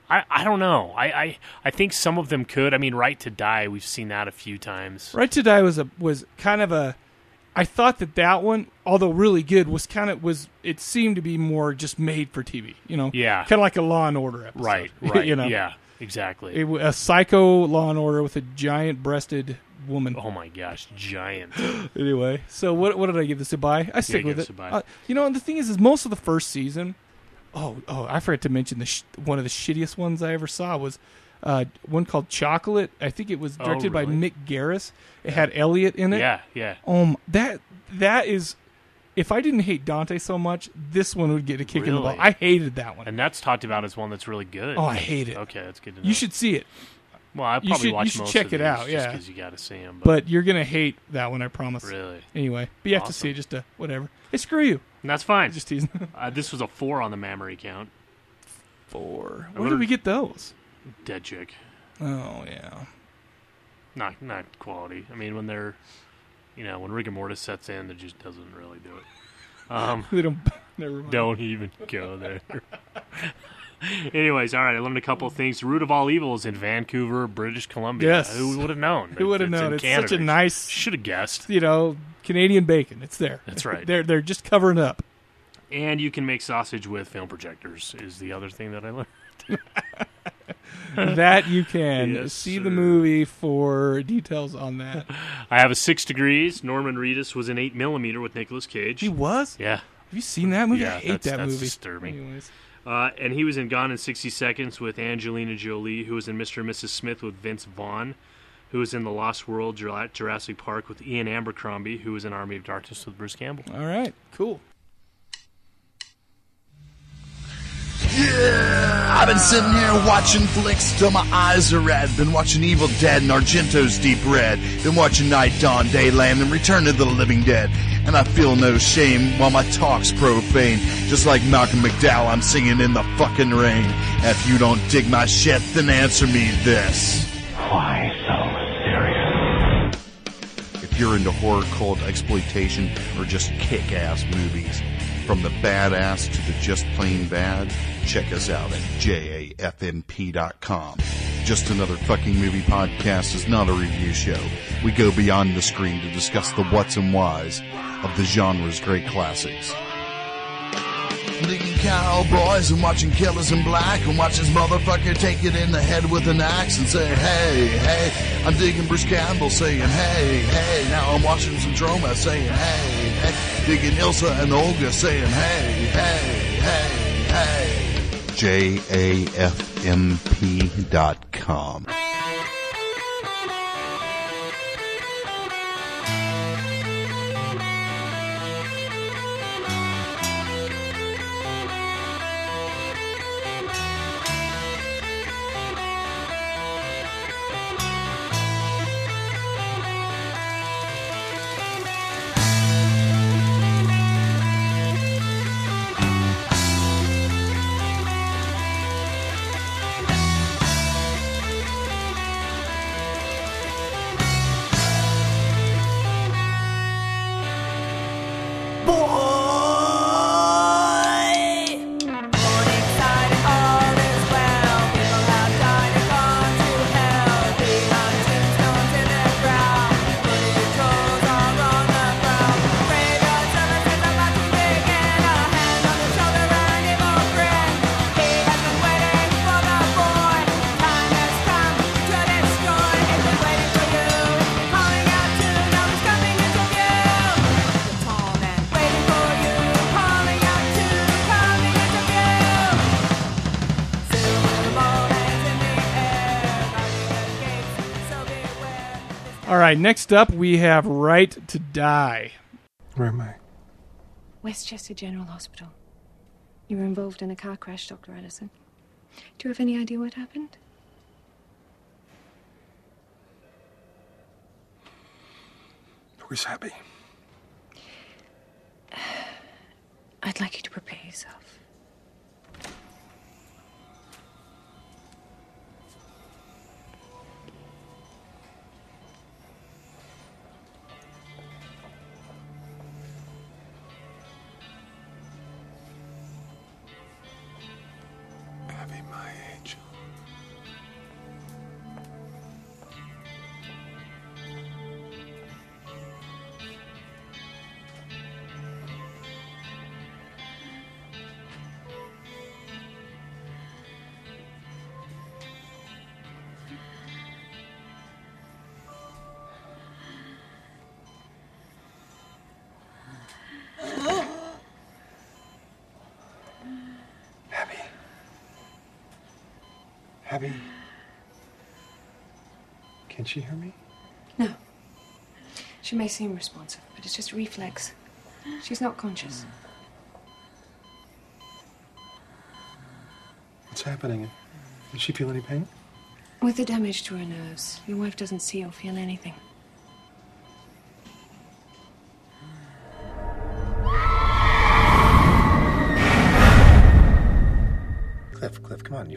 I I don't know. I, I I think some of them could. I mean, Right to Die. We've seen that a few times. Right to Die was a was kind of a. I thought that that one, although really good, was kind of was. It seemed to be more just made for TV. You know, Yeah. kind of like a Law and Order episode. Right. *laughs* Right. you know, Yeah. Exactly. It, a psycho Law and Order with a giant-breasted woman. oh my gosh, giant. *gasps* anyway, so what what did I give this a buy? I stick give with it. Uh, you know, and the thing is, is most of the first season. Oh, oh, I forgot to mention the sh- one of the shittiest ones I ever saw was uh, one called Chocolate. I think it was Oh, directed by? Mick Garris. It had Elliot in it. Yeah, yeah. Um, that that is. If I didn't hate Dante so much, this one would get a kick in the butt. I hated that one. And that's talked about as one that's really good. Oh, I hate it. Okay, that's good to know. You should see it. Well, I You probably should- watch you should most check of it out, just yeah. 'cause you got to see them. But you're gonna hate that one, I promise. Really? Anyway, but you have to see it just to whatever. Hey, screw you. And that's fine. Just teasing. *laughs* uh, this was a four on the mammary count. Four. Where did we get those? Dead chick. Oh yeah. Not not quality. I mean, when they're, you know, when rigor mortis sets in, it just doesn't really do it. *laughs* Um, They don't. *laughs* Never mind. Don't even go there. *laughs* Anyways, all right. I learned a couple of things. Root of all evils in Vancouver, British Columbia. Yes. Who would have known? Who would have known? It's Canada. such a nice. Should have guessed. You know, Canadian bacon. It's there. That's right. *laughs* they're they're just covering up. And you can make sausage with film projectors. Is the other thing that I learned. *laughs* that you can Yes, see sir. the movie for details on that. I have a six degrees. Norman Reedus was an eight millimeter with Nicolas Cage. He was. Yeah. Have you seen that movie? Yeah, I hate that's- that that's movie. disturbing. Anyways. Uh, and he was in Gone in 60 Seconds with Angelina Jolie, who was in Mr. and Mrs. Smith with Vince Vaughn, who was in The Lost World, Jura- Jurassic Park with Ian Abercrombie, who was in Army of Darkness with Bruce Campbell. All right. Cool. Yeah, I've been sitting here watching flicks till my eyes are red. Been watching Evil Dead and Argento's Deep Red. Been watching Night Dawn, Dayland, and Return of the Living Dead. And I feel no shame while my talk's profane. Just like Malcolm McDowell, I'm singing in the fucking rain. If you don't dig my shit, then answer me this. Why so serious? If you're into horror cult exploitation or just kick-ass movies, from the badass to the just plain bad, check us out at jafmp.com. Just Another Fucking Movie Podcast is not a review show. We go beyond the screen to discuss the whats and whys of the genre's great classics. Digging cowboys and watching killers in black and watch this motherfucker take it in the head with an axe and say, hey, hey. I'm digging Bruce Campbell saying, hey, hey. Now I'm watching some Troma saying, hey, hey. Digging Ilsa and Olga saying, hey, hey, hey, hey. J-A-F-M-P.com. right, next up we have Right to Die. Where am I? Westchester General Hospital. You were involved in a car crash, Dr. Edison. Do you have any idea what happened? Where's Abby? *sighs* I'd like you to prepare yourself. Abby, my Abby. Can she hear me? No. She may seem responsive, but it's just a reflex. She's not conscious. What's happening? Does she feel any pain? With the damage to her nerves, your wife doesn't see or feel anything.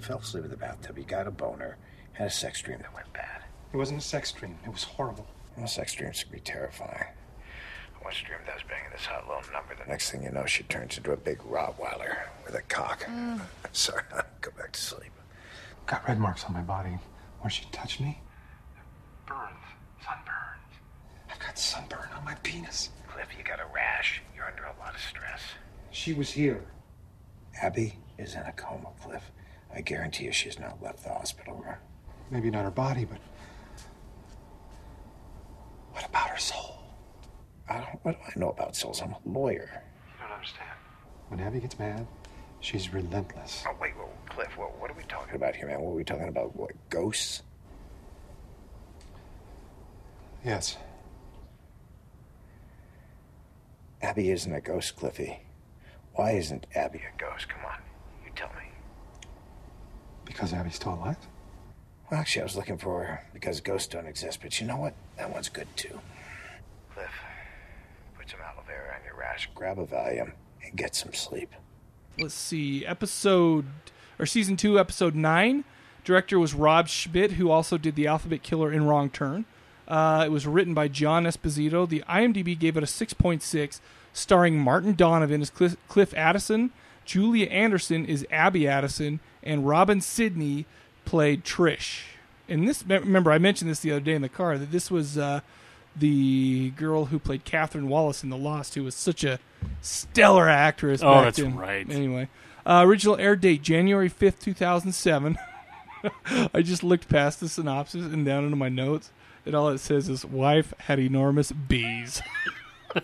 Fell asleep in the bathtub. He got a boner. Had a sex dream that went bad. It wasn't a sex dream. It was horrible. Well, sex dreams can be terrifying. I once dreamed I was banging this hot lone number. The next thing you know, she turns into a big Rottweiler with a cock. Mm. *laughs* Sorry, go back to sleep. Got red marks on my body where she touched me. Burns. Sunburns. I've got sunburn on my penis. Cliff, you got a rash. You're under a lot of stress. She was here. Abby is in a coma, Cliff. I guarantee you she's not left the hospital room. Maybe not her body, but. What about her soul? I don't, what do I know about souls? I'm a lawyer. You don't understand. When Abby gets mad, she's relentless. Oh, wait, whoa, Cliff, whoa, what are we talking about here, man? What are we talking about? What, ghosts? Yes. Abby isn't a ghost, Cliffy. Why isn't Abby a ghost? Come on, you tell me. Because Abby's still alive? Well, actually, I was looking for her because ghosts don't exist, but you know what? That one's good too. Cliff, put some aloe vera on your rash, grab a Valium, and get some sleep. Let's see, episode or season two, episode nine. Director was Rob Schmidt, who also did the Alphabet Killer in Wrong Turn. Uh, it was written by John Esposito. The IMDb gave it a 6.6, starring Martin Donovan as Cliff, Cliff Addison, Julia Anderson is Abby Addison, and Robin Sydney played Trish. And this, remember, I mentioned this the other day in the car that this was uh, the girl who played Catherine Wallace in The Lost, who was such a stellar actress. Oh, that's then. right. Anyway, uh, original air date January fifth, two thousand seven. *laughs* I just looked past the synopsis and down into my notes, and all it says is "wife had enormous bees." *laughs*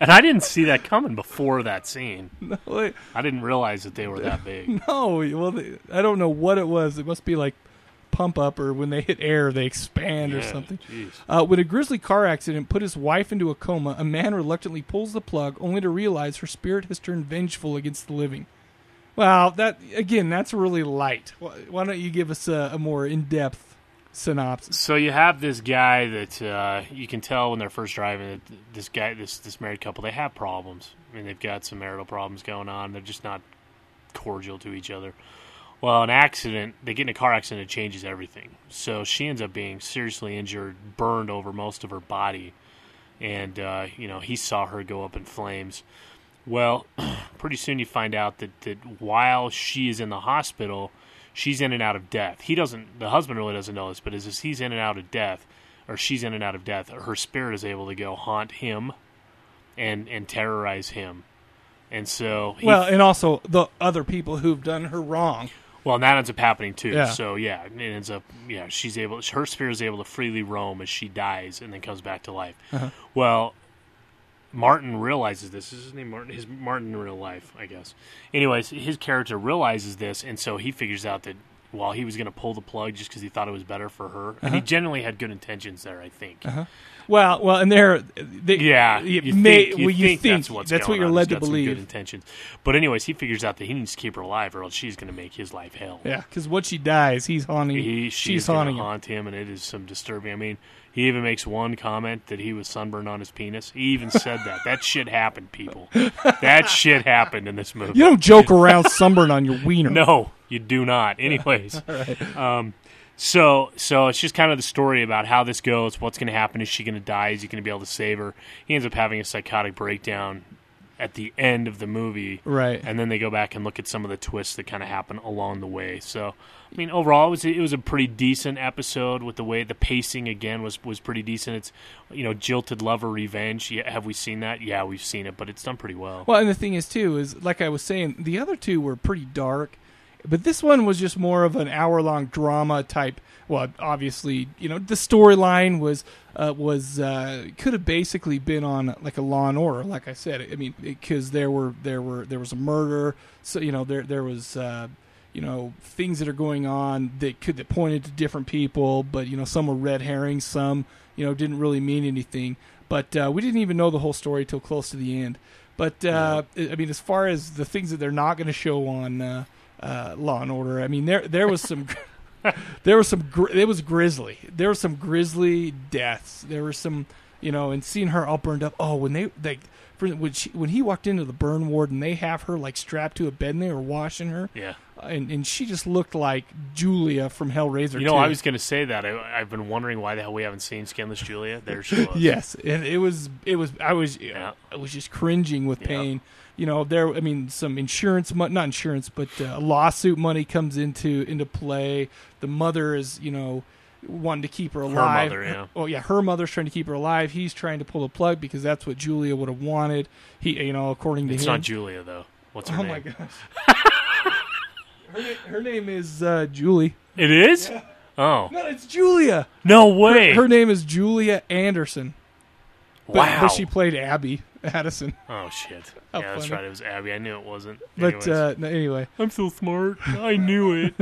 and I didn't see that coming before that scene. *laughs* No, wait. I didn't realize that they were that big. *laughs* no, well, they, I don't know what it was. It must be like pump up, or when they hit air, they expand or something. Uh, when a grisly car accident put his wife into a coma, a man reluctantly pulls the plug, only to realize her spirit has turned vengeful against the living. Well, that again, that's really light. Why why don't you give us a, a more in-depth synopsis? So you have this guy that uh, you can tell when they're first driving that this guy, this this married couple, they have problems. I mean, they've got some marital problems going on. They're just not cordial to each other. Well, an accident, they get in a car accident, it changes everything. So she ends up being seriously injured, burned over most of her body, and uh, you know he saw her go up in flames. Well, *clears throat* pretty soon you find out that, that while she is in the hospital, she's in and out of death. He doesn't, the husband really doesn't know this, but as he's in and out of death, or she's in and out of death, her spirit is able to go haunt him and and terrorize him. And so, he, Well, and also the other people who've done her wrong. well, and that ends up happening too. Yeah. So yeah, it ends up yeah, she's able, her spirit is able to freely roam as she dies and then comes back to life. Uh-huh. Well, Martin realizes this. Is his name Martin? His Martin in real life, I guess. Anyways, his character realizes this, and so he figures out that well, he was going to pull the plug just because he thought it was better for her, and Uh-huh. he genuinely had good intentions there. I think. Uh-huh. Well, well, and they're they, Yeah, you may- think, you well, you think that's what's that's what you're on. led He's to believe. Good intentions, but anyways, he figures out that he needs to keep her alive, or else she's going to make his life hell. Yeah, because once she dies, he's haunting. He, she's she's going haunting him. haunt him, and it is some disturbing. I mean, he even makes one comment that he was sunburned on his penis. He even said that. That shit happened, people. That shit happened in this movie. You don't joke around sunburn on your wiener. *laughs* No, you do not. Anyways, *laughs* right. um, so so it's just kind of the story about how this goes. What's going to happen? Is she going to die? Is he going to be able to save her? He ends up having a psychotic breakdown at the end of the movie, Right. And then they go back and look at some of the twists that kind of happen along the way. So, I mean, overall, it was it was a pretty decent episode. With the way the pacing again was was pretty decent. It's you know, jilted lover revenge. Yeah, have we seen that? Yeah, we've seen it, but it's done pretty well. Well, and the thing is too is like I was saying, the other two were pretty dark, but this one was just more of an hour long drama type. Well, obviously, you know, the storyline was uh, was uh, could have basically been on like a Law and Order. Like I said, I mean, because there were there were there was a murder, so you know there there was. Uh, you know things that are going on that could that pointed to different people, but you know some were red herrings, some you know didn't really mean anything. But uh, we didn't even know the whole story till close to the end. But uh, I mean, as far as the things that they're not going to show on uh, uh, Law and Order, I mean there there was some. *laughs* there was some. Gr- it was grisly. There were some grisly deaths. There were some, you know, and seeing her all burned up. Oh, when they they for, when she when he walked into the burn ward and they have her like strapped to a bed and they were washing her. Yeah. And and she just looked like Julia from Hellraiser. You know, 2. I was going to say that. I, I've been wondering why the hell we haven't seen Skinless Julia. There she *laughs* was. Yes, and it was it was I was I was just cringing with Yeah. pain. You know, there. I mean, some insurance, not insurance, but uh, lawsuit money comes into into play. The mother is, you know, wanting to keep her alive. mother, yeah. Oh yeah, her mother's trying to keep her alive. He's trying to pull the plug because that's what Julia would have wanted. He, you know, according to him It's him. not Julia though. What's her oh name? my gosh. her, her name is uh, Julie. It is? Oh. No, it's Julia. No way. Her, her name is Julia Anderson. But, Wow. But she played Abby Addison. Oh shit! How yeah, that's right. It was Abby. I knew it wasn't. But uh, no, anyway, I'm so smart. I knew it.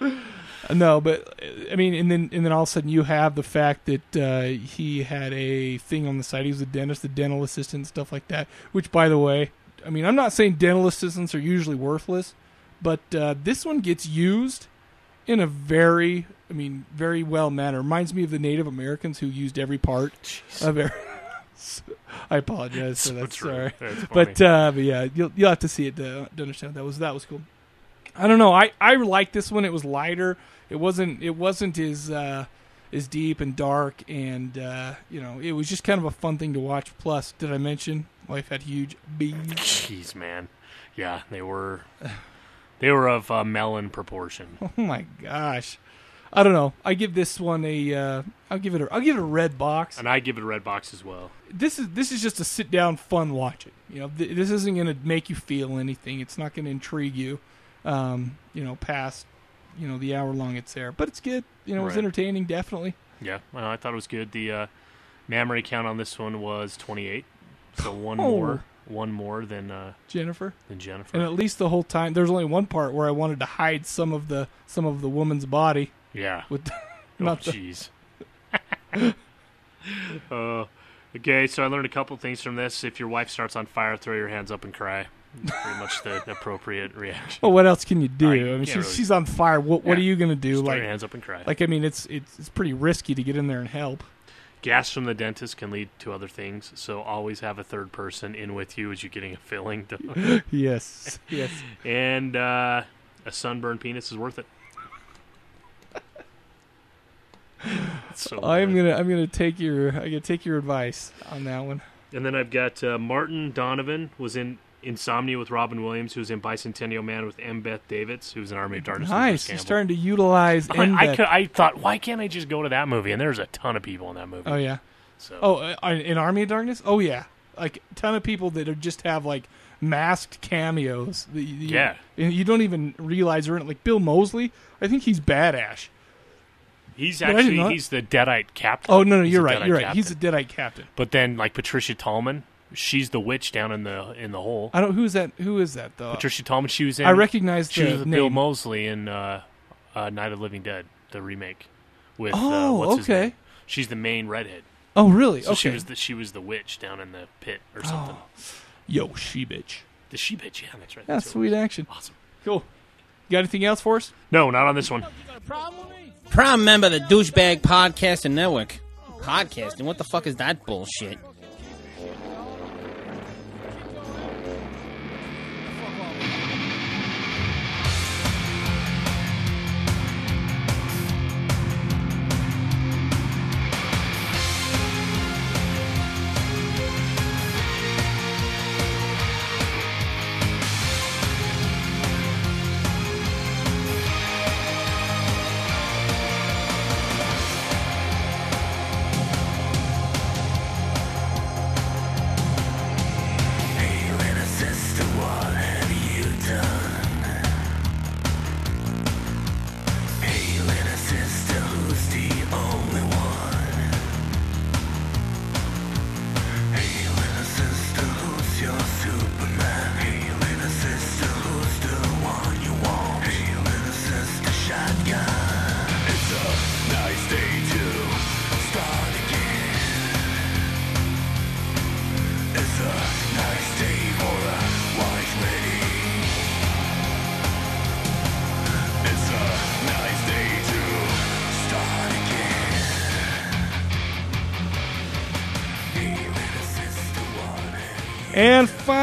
*laughs* no, but I mean, and then and then all of a sudden you have the fact that uh, he had a thing on the side. He was a dentist, the dental assistant, stuff like that. Which, by the way, I mean, I'm not saying dental assistants are usually worthless, but uh, this one gets used in a very, I mean, very well manner. Reminds me of the Native Americans who used every part of every. *laughs* I apologize for So that. true. Sorry, but uh, but yeah, you'll you'll have to see it to, to understand that was that was cool. I don't know. I I liked this one. It was lighter. It wasn't it wasn't as uh, as deep and dark, and uh, you know, it was just kind of a fun thing to watch. Plus, did I mention wife had huge bees? Jeez, man. Yeah, they were. *sighs* They were of uh, melon proportion. *laughs* Oh my gosh. I don't know. I give this one a. Uh, I'll give it a. I'll give it a red box. And I give it a red box as well. This is this is just a sit down fun watch it. You know, th- this isn't going to make you feel anything. It's not going to intrigue you. Um, you know, past you know the hour long it's there, but it's good. You know, it was entertaining, definitely. Yeah, well, I thought it was good. The uh, mammary count on this one was 28, so *laughs* one Oh. more, one more than uh, Jennifer. than Jennifer. And at least the whole time, there's only one part where I wanted to hide some of the some of the woman's body. Yeah. *laughs* With oh, not the- jeez. *laughs* uh, okay, so I learned a couple things from this. If your wife starts on fire, throw your hands up and cry. Pretty much the appropriate reaction. Well, what else can you do? I I, mean, she's, really- she's on fire. What what are you gonna do? Just like your hands up and cry. Like I mean, it's it's it's pretty risky to get in there and help. Gas from the dentist can lead to other things, so always have a third person in with you as you're getting a filling. *laughs* Yes, *laughs* yes. And uh, a sunburned penis is worth it. *laughs* so I'm gonna I'm gonna take your I'm gonna take your advice on that one. And then I've got uh, Martin Donovan was in Insomnia with Robin Williams, who's in Bicentennial Man with Embeth Davidtz, who was in Army of Darkness. with Nice. Bruce You're starting to utilize. I, I, could, I thought, why can't I just go to that movie? And there's a ton of people in that movie. Oh yeah. So Oh, uh, in Army of Darkness. Oh yeah, like a ton of people that are just have like masked cameos. that you- you- Yeah. you don't even realize they're in it. Like Bill Moseley, I think he's badass. he's But actually he's the Deadite captain. Oh no, no, He's you're right. You're right. captain. He's a Deadite captain. But then, like Patricia Tallman She's the witch down in the in the hole. I don't. Who's that? Who is that though? Patricia Tallman. She was in. I recognize She the was with Bill name. Moseley in uh, uh, Night of the Living Dead, the remake. With Oh, uh, what's his okay. name? She's the main redhead. Oh, really? So she Okay. was the she was the witch down in the pit or something. Yo, she bitch. The she bitch. Yeah, that's right. Yeah, That's who sweet action. Awesome. Cool. You got anything else for us? No, not on this one. Prime member of the Douchebag Podcasting Network. Podcasting? What the fuck is that bullshit?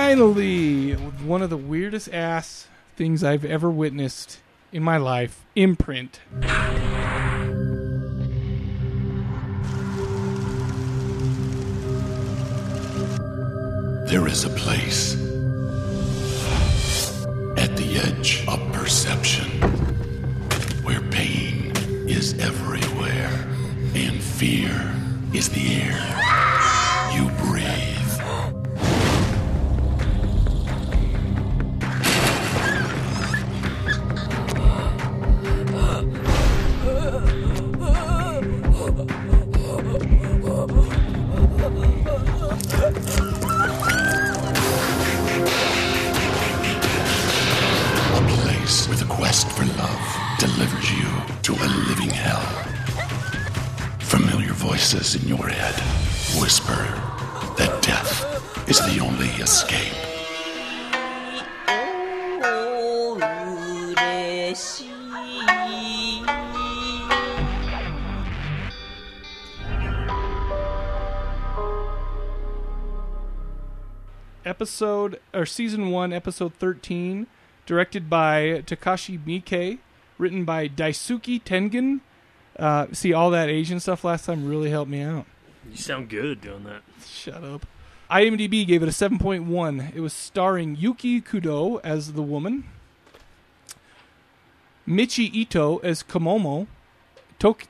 Finally, one of the weirdest ass things I've ever witnessed in my life imprint. There is a place at the edge of perception where pain is everywhere and fear is the air delivers you to a living hell. Familiar voices in your head whisper that death is the only escape. episode or season one, episode thirteen, directed by Takashi Miike, written by Daisuke Tengen. Uh, see, all that Asian stuff last time really helped me out. You sound good doing that. Shut up. IMDb gave it a 7.1. It was starring Yuki Kudo as the woman, Michi Ito as Komomo, Tok-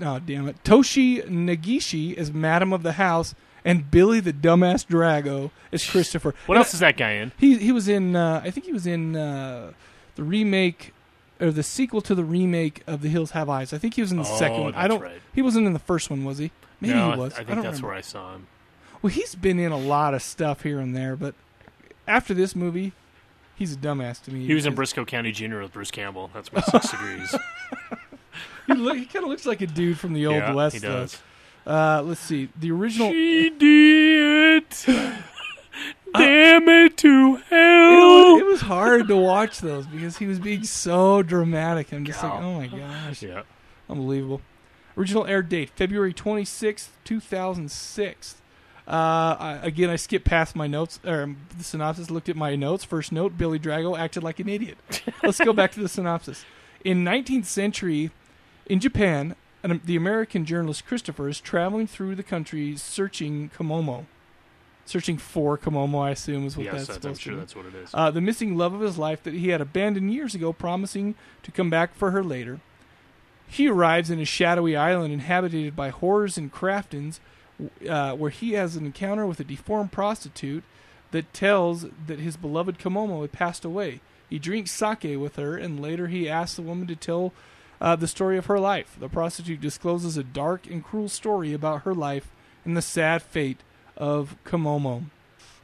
oh, damn it, Toshi Nagishi as Madam of the House, and Billy the Dumbass Drago as Christopher. What And else is that guy in? He he was in. Uh, I think he was in uh, the remake or the sequel to the remake of The Hills Have Eyes. I think he was in the Oh, second one. I don't. right. He wasn't in the first one, was he? Maybe no, he was. I think don't that's remember. where I saw him. Well, he's been in a lot of stuff here and there, but after this movie, he's a dumbass to me. He was in Brisco County Jr. with Bruce Campbell. That's my six *laughs* degrees. He, look, he kind of looks like a dude from the old Yeah, west. he does. Uh, let's see. The original. She did. *laughs* Damn it to It hell. was, it was hard to watch those because he was being so dramatic. I'm just like, oh my gosh. Yeah. Unbelievable. Original air date February 26th, 2006. Uh, I, again, I skipped past my notes, or the synopsis, looked at my notes. First note Billy Drago acted like an idiot. *laughs* Let's go back to the synopsis. In 19th century, in Japan, an, the American journalist Christopher is traveling through the country searching Komomo. Searching for Komomo, I assume, is what Yes, that's that's- I'm supposed to sure be. that's what it is. Uh, the missing love of his life that he had abandoned years ago, promising to come back for her later. He arrives in a shadowy island inhabited by horrors and craftons, uh, where he has an encounter with a deformed prostitute that tells that his beloved Komomo had passed away. He drinks sake with her, and later he asks the woman to tell uh, the story of her life. The prostitute discloses a dark and cruel story about her life and the sad fate of Komomo.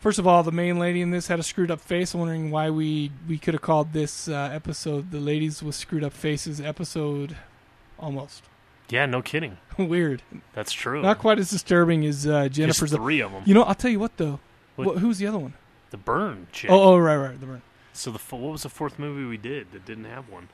First of all, the main lady in this had a screwed up face. I'm wondering why we we could have called this uh, episode "The Ladies with Screwed Up Faces" episode. Almost Yeah, no kidding. *laughs* weird. That's true. Not quite as disturbing as uh, Jennifer's. three of them. You know, I'll tell you what though. What? What, who's the other one? The burn chick. Oh, oh, right, right, the burn. So the what was the fourth movie we did that didn't have one?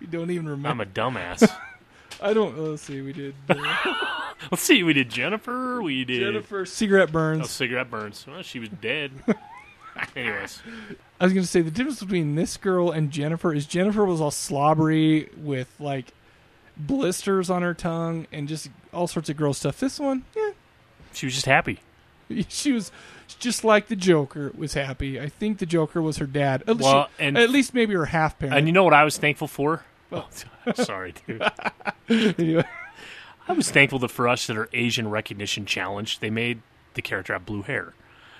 You don't even remember. I'm a dumbass. *laughs* I don't. Let's see. We did uh, *laughs* Let's see. We did Jennifer. We did Jennifer cigarette burns. Oh, cigarette burns. Well, she was dead. *laughs* Anyways, I was going to say the difference between this girl and Jennifer is Jennifer was all slobbery with like blisters on her tongue and just all sorts of gross stuff. This one, yeah, she was just happy. *laughs* she was just like the Joker was happy. I think the Joker was her dad. At, Well, she- and- at least maybe her half parent. And you know what I was thankful for? Oh, *laughs* *laughs* sorry, dude. *laughs* Anyway. I was thankful that for us that our Asian recognition challenge, they made the character have blue hair,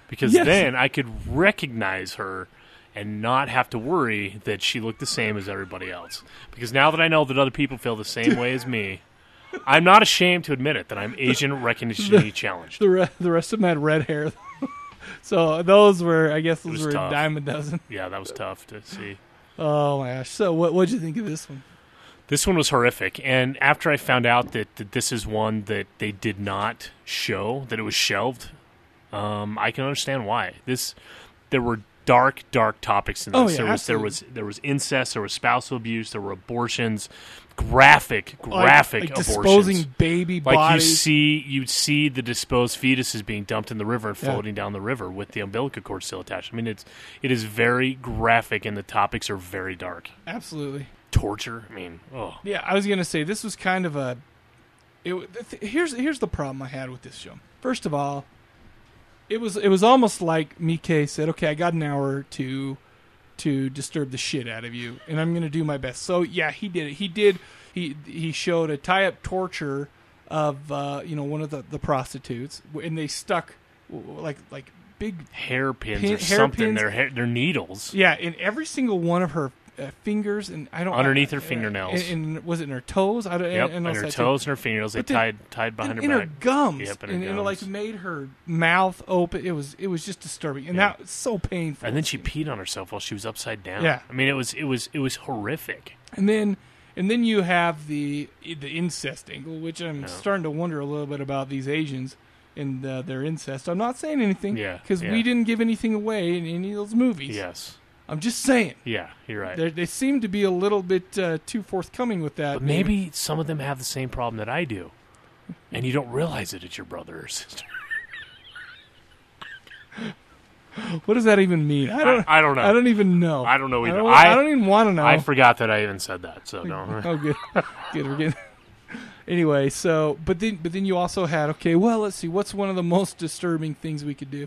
because Yes. then I could recognize her and not have to worry that she looked the same as everybody else. Because now that I know that other people feel the same way as me, I'm not ashamed to admit it that I'm Asian recognition challenged. the re- the rest of them had red hair. so those were, I guess, those were tough. a dime a dozen. Yeah, that was tough to see. Oh my gosh! So what what'd you think of this one? This one was horrific, and after I found out that, that this is one that they did not show, that it was shelved, um, I can understand why. This there were dark, dark topics in this. Oh, yeah, there was absolutely. there was there was incest, there was spousal abuse, there were abortions, graphic, Like- graphic like abortions. disposing baby like bodies. you see, you'd see the disposed fetuses being dumped in the river and Yeah. floating down the river with the umbilical cord still attached. I mean, it's it is very graphic, and the topics are very dark. Absolutely. Torture. I mean, oh. Yeah, I was gonna say this was kind of a. It here's here's the problem I had with this show. First of all, it was it was almost like Mike said, "Okay, I got an hour to to disturb the shit out of you, and I'm gonna do my best." So yeah, he did it. He did. He he showed a tie up torture of uh, you know one of the, the prostitutes, and they stuck like like big hairpins pin- or something. hairpins. They're hair, they're needles. Yeah, in every single one of her uh, fingers, and I don't Underneath her uh, fingernails. And, and was it in her toes? I don't. Yep, and, and her too. toes and her fingernails, they tied- tied behind and her in her gums. Yep, in her and, and it like made her mouth open. It was it was just disturbing, and Yeah. that was so painful. And then she peed on herself while she was upside down. Yeah. I mean, it was it was it was horrific. And then and then you have the the incest angle, which I'm starting to wonder a little bit about these Asians and uh, their incest. I'm not saying anything, Yeah, because yeah. we didn't give anything away in any of those movies. Yes. I'm just saying. Yeah, you're right. They're- They seem to be a little bit uh, too forthcoming with that. But maybe some of them have the same problem that I do, and you don't realize it. It's your brother or sister. *laughs* What does that even mean? I don't. I, don't know. I don't even know. I don't know I either. don't, I don't even want to know. I forgot that I even said that. So no. *laughs* oh, good, good. We're getting. *laughs* Anyway, so but then but then you also had okay. Well, let's see. What's one of the most disturbing things we could do?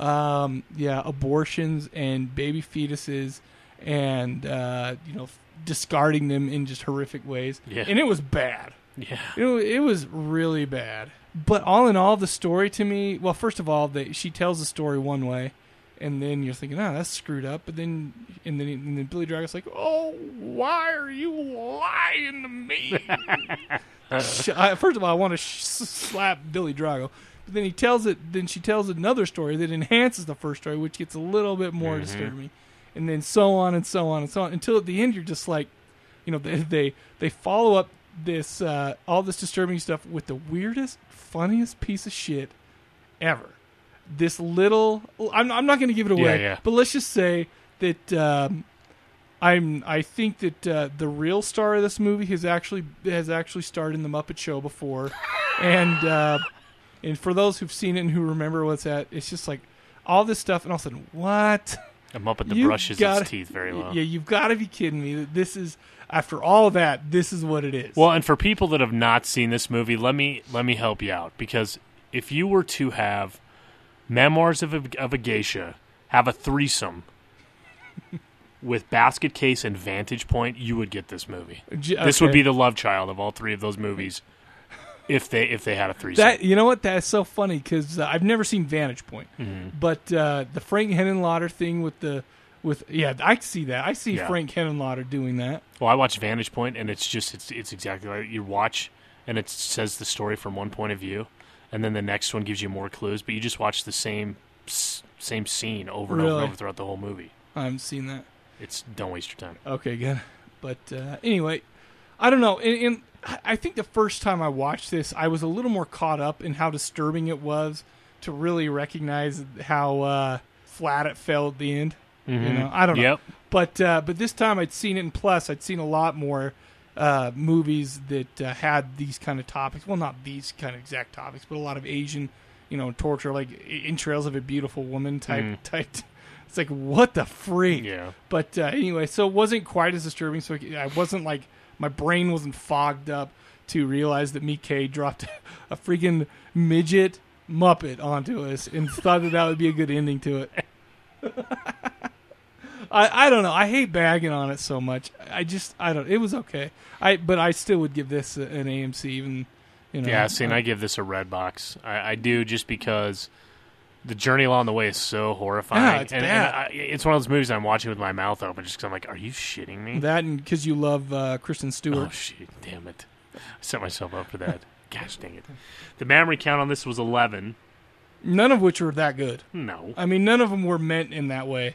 Um, yeah, abortions and baby fetuses, and uh, you know, discarding them in just horrific ways. Yeah. And it was bad. Yeah. It, it was really bad. But all in all, the story to me, well, first of all, that she tells the story one way, and then you're thinking, oh, that's screwed up. But then, and then, and then Billy Drago's like, oh, why are you lying to me? *laughs* First of all, I want to sh- slap Billy Drago. But then he tells it. Then she tells another story that enhances the first story, which gets a little bit more Mhm. disturbing. And then so on and so on and so on until at the end you're just like, you know, they they, they follow up this uh, all this disturbing stuff with the weirdest, funniest piece of shit ever. This little, I'm I'm not going to give it away, Yeah, yeah. but let's just say that um, I'm I think that uh, the real star of this movie has actually has actually starred in the Muppet Show before, and uh, and for those who've seen it and who remember what's at, it's just like all this stuff, and all of a sudden, what? A Muppet that You brushes gotta- its teeth very well. Yeah, you've got to be kidding me. That this is after all that, this is what it is. Well, and for people that have not seen this movie, let me let me help you out because if you were to have Memoirs of a, of a Geisha have a threesome *laughs* with Basket Case and Vantage Point, you would get this movie. J- This would be the love child of all three of those movies if they if they had a threesome. That you know what? That's so funny because uh, I've never seen Vantage Point, Mhm. but uh, the Frank Henenlotter thing with the with yeah, I see that. I see Yeah. Frank Henenlotter doing that. Well, I watch Vantage Point, and it's just it's it's exactly like you watch, and it says the story from one point of view, and then the next one gives you more clues, but you just watch the same same scene over and over Really? and over throughout the whole movie. I haven't seen that. It's don't waste your time. Okay, good. But uh, anyway, I don't know. And, and I- think the first time I watched this, I was a little more caught up in how disturbing it was to really recognize how uh, flat it fell at the end. You Mhm. know, I don't know. Yep. But uh, but this time I'd seen it, and plus I'd seen a lot more uh, movies that uh, had these kind of topics. Well, not these kind of exact topics, but a lot of Asian, you know, torture, like entrails of a Beautiful Woman type Mm. type. *laughs* It's like what the freak. Yeah. But uh, anyway, so it wasn't quite as disturbing. So I wasn't like my brain wasn't fogged up to realize that Mickey dropped *laughs* a freaking midget Muppet onto us and thought that that would be a good ending to it. *laughs* I, I don't know. I hate bagging on it so much. I just I don't. It was okay. I but I still would give this an AMC even. You know. yeah, see, and uh, I give this a red box. I, I do just because the journey along the way is so horrifying. Yeah, it's and, bad. and I, it's one of those movies I'm watching with my mouth open, just because I'm like, "Are you shitting me?" that and because you love uh, Kristen Stewart. Oh shit! Damn it! I set myself up for that. *laughs* Gosh dang it! The mammary count on this was eleven. None of which were that good. No. I mean, none of them were meant in that way.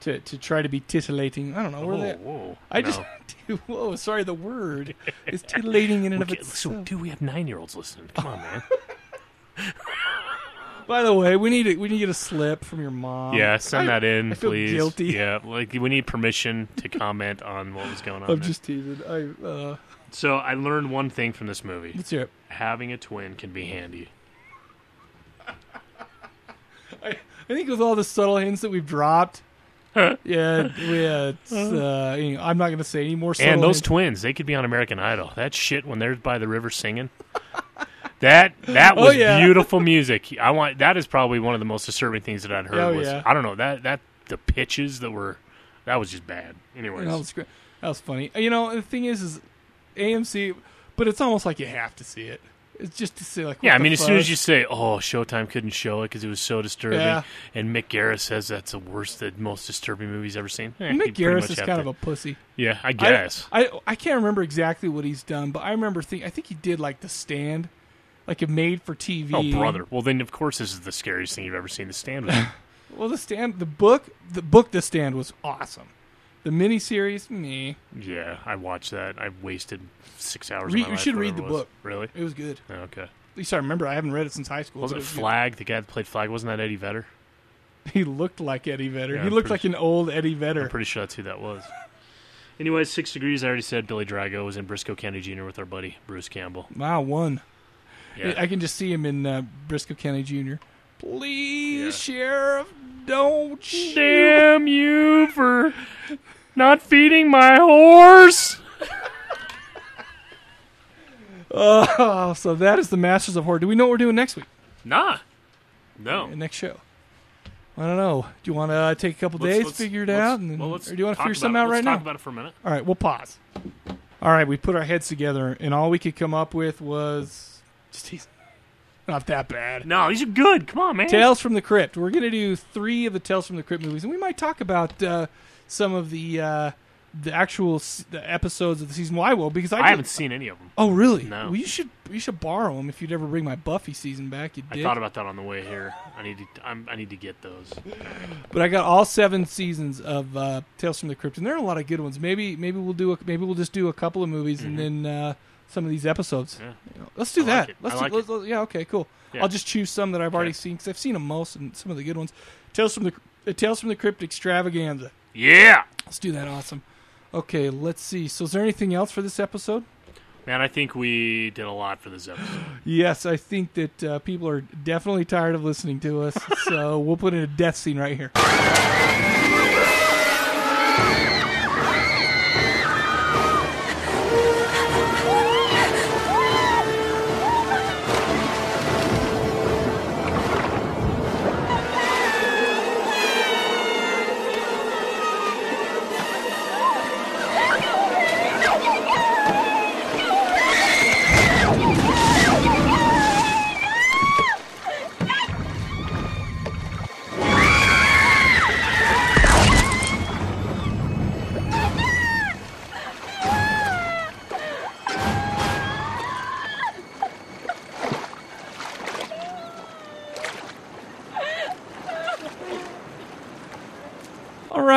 To to try to be titillating. I don't know. Were Oh, they? whoa, I just. *laughs* Whoa, sorry. The word is titillating in and of Okay, itself. so, dude, we have nine year olds listening. Come on, man. *laughs* By the way, we need a, we need to get a slip from your mom. yeah, send I- that in, I feel please. Guilty. Yeah, like we need permission to comment on what was going on. I'm there. just teasing. I uh, So I learned one thing from this movie. Let's hear it. Having a twin can be handy. I think with all the subtle hints that we've dropped, yeah, we, uh, it's, uh, you know, I'm not going to say any more. Subtle And those hints. twins, they could be on American Idol. That shit when they're by the river singing. That that Oh, was yeah. *laughs* beautiful music. I want that is probably one of the most disturbing things that I'd heard Oh, was yeah. I don't know that that the pitches that were that was just bad. Anyways, that was. That was funny. You know, the thing is, is AMC, but it's almost like you have to see it. It's just to say, like, yeah, I mean, as soon as you say, "Oh, Showtime couldn't show it because it was so disturbing," Yeah. and Mick Garris says that's the worst, the most disturbing movie he's ever seen, eh, Mick Garris is kind to- of a pussy. Yeah, I guess. I, I I can't remember exactly what he's done, but I remember think I think he did like The Stand, like a made for TV. oh, brother. Well, then of course this is the scariest thing you've ever seen. The stand *laughs* Well, The Stand, the book, the book, The Stand was awesome. The miniseries, me. Yeah, I watched that. I wasted six hours. My you life, should read the book. Really? It was good. Oh, okay. At least I remember. I haven't read it since high school. Was but it was good. Flagg? The guy that played Flagg wasn't that Eddie Vedder? *laughs* He looked like Eddie Vedder. Yeah, he looked like an old Eddie Vedder. I'm pretty sure that's who that was. Anyways, six degrees. I already said Billy Drago was in Brisco County Jr. with our buddy Bruce Campbell. Wow, one. Yeah. I can just see him in uh, Brisco County Jr. Please, Sheriff, don't shoot. Damn you for not feeding my horse. Oh, so that is the Masters of Horror. Do we know what we're doing next week? Nah. No. Uh, Next show. I don't know. Do you want to uh, take a couple Let's- days, let's- figure it out, and then, well, let's or do you want to figure something about out it. right Let's now? talk about it for a minute. All right, we'll pause. All right, we put our heads together, and all we could come up with was just teasing. Not that bad. No, these are good. Come on, man. Tales from the Crypt. We're going to do three of the Tales from the Crypt movies, and we might talk about uh, some of the uh, the actual s- the episodes of the season. Why? Well, because I, I, did- haven't seen any of them. Oh, really? No. Well, you should you should borrow them if you'd ever bring my Buffy season back. You I did. thought about that on the way here. I need to. I'm, I need to get those. But I got all seven seasons of uh, Tales from the Crypt, and there are a lot of good ones. Maybe maybe we'll do a, maybe we'll just do a couple of movies and then uh, some of these episodes. Yeah. You know, let's do I that. like. Let's do, like let's, yeah. Okay. Cool. Yeah. I'll just choose some that I've already Okay. seen because I've seen them most and some of the good ones. Tales from the uh, Tales from the Crypt extravaganza. Yeah. Let's do that. Awesome. Okay. Let's see. So is there anything else for this episode? Man, I think we did a lot for this episode. *gasps* Yes, I think that uh, people are definitely tired of listening to us. *laughs* so we'll put in a death scene right here.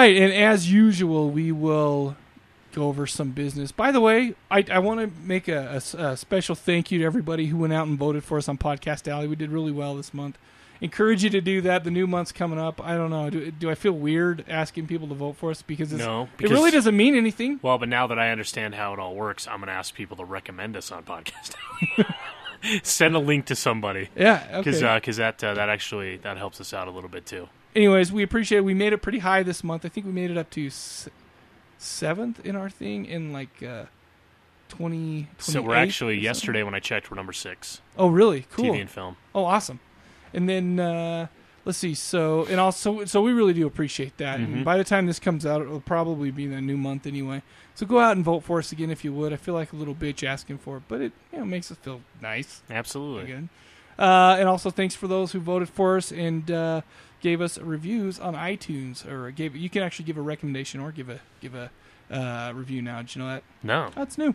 Right, and as usual, we will go over some business. By the way, I, I want to make a special thank you to everybody who went out and voted for us on Podcast Alley. We did really well this month. Encourage you to do that. The new month's coming up. I don't know. Do, do I feel weird asking people to vote for us because it's, No, it really doesn't mean anything. Well, but now that I understand how it all works, I'm going to ask people to recommend us on podcast. Alley. *laughs* Send a link to somebody. Yeah, because okay. that uh, that actually that helps us out a little bit too. Anyways, we appreciate it. We made it pretty high this month. I think we made it up to s- seventh in our thing in like uh, 20. So we're actually yesterday when I checked, we're number six. Oh, really? Cool. TV and film. Oh, awesome. And then uh, let's see. So and also, so we really do appreciate that. And Mhm. by the time this comes out, it'll probably be the new month anyway. So go out and vote for us again if you would. I feel like a little bitch asking for it, but it you know makes us feel nice. Absolutely. Good. Uh, and also thanks for those who voted for us and uh, gave us reviews on iTunes, or gave you can actually give a recommendation or give a give a uh, review now. Did you know that? No. That's new.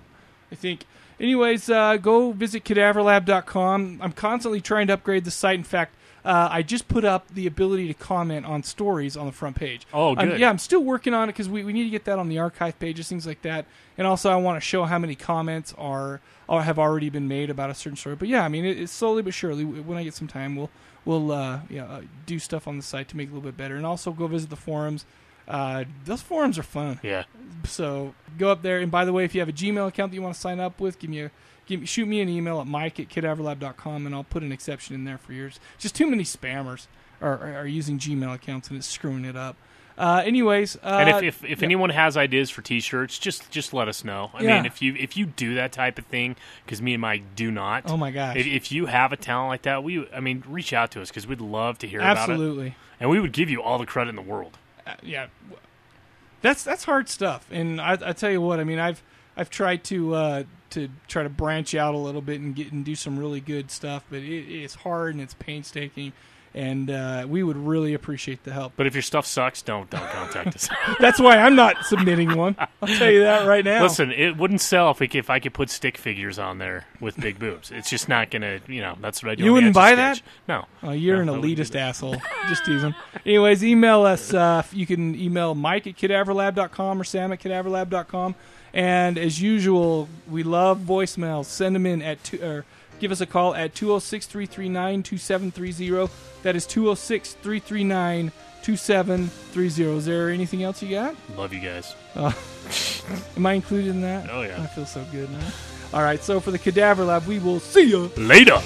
I think. Anyways, uh, go visit cadaverlab.com. I'm constantly trying to upgrade the site. In fact, uh, I just put up the ability to comment on stories on the front page. Oh, I'm- good. yeah, I'm still working on it because we, we need to get that on the archive pages, things like that. And also, I want to show how many comments are or have already been made about a certain story. But yeah, I mean, it, it's slowly but surely. When I get some time, we'll we'll uh, yeah, uh, do stuff on the site to make it a little bit better. And also, go visit the forums. Uh, those forums are fun. Yeah. So go up there. And by the way, if you have a Gmail account that you want to sign up with, give me a give me, shoot me an email at mike at cadaverlab.com and I'll put an exception in there for yours. Just too many spammers are, are using Gmail accounts and it's screwing it up. Uh, anyways, uh, and if if, if yeah. anyone has ideas for T-shirts, just just let us know. I Yeah. mean, if you if you do that type of thing, because me and Mike do not. Oh my gosh. If, if you have a talent like that, we I mean, reach out to us because we'd love to hear about it. Absolutely. and we would give you all the credit in the world. uh, yeah, that's that's hard stuff. And I, I tell you what, I mean, I've I've tried to uh, to try to branch out a little bit and get and do some really good stuff, but it, it's hard and it's painstaking, and uh, we would really appreciate the help. But if your stuff sucks, don't don't contact us. *laughs* That's why I'm not submitting one. I'll tell you that right now. Listen, it wouldn't sell if, we, if I could put stick figures on there with big boobs. It's just not gonna, you know. That's what I do. You wouldn't buy Sketch. that? No. Oh, you're No, an elitist asshole. Just teasing. Anyways, email us. Uh, you can email Mike at cadaverlab.com or Sam at cadaverlab.com. And as usual, we love voicemails. Send them in at two, or give us a call at 206 339 2730. That is 206 339 2730. Is there anything else you got? Love you guys. Uh, *laughs* am I included in that? Oh, yeah. I feel so good now. All right, so for the Cadaver Lab, we will see you Later.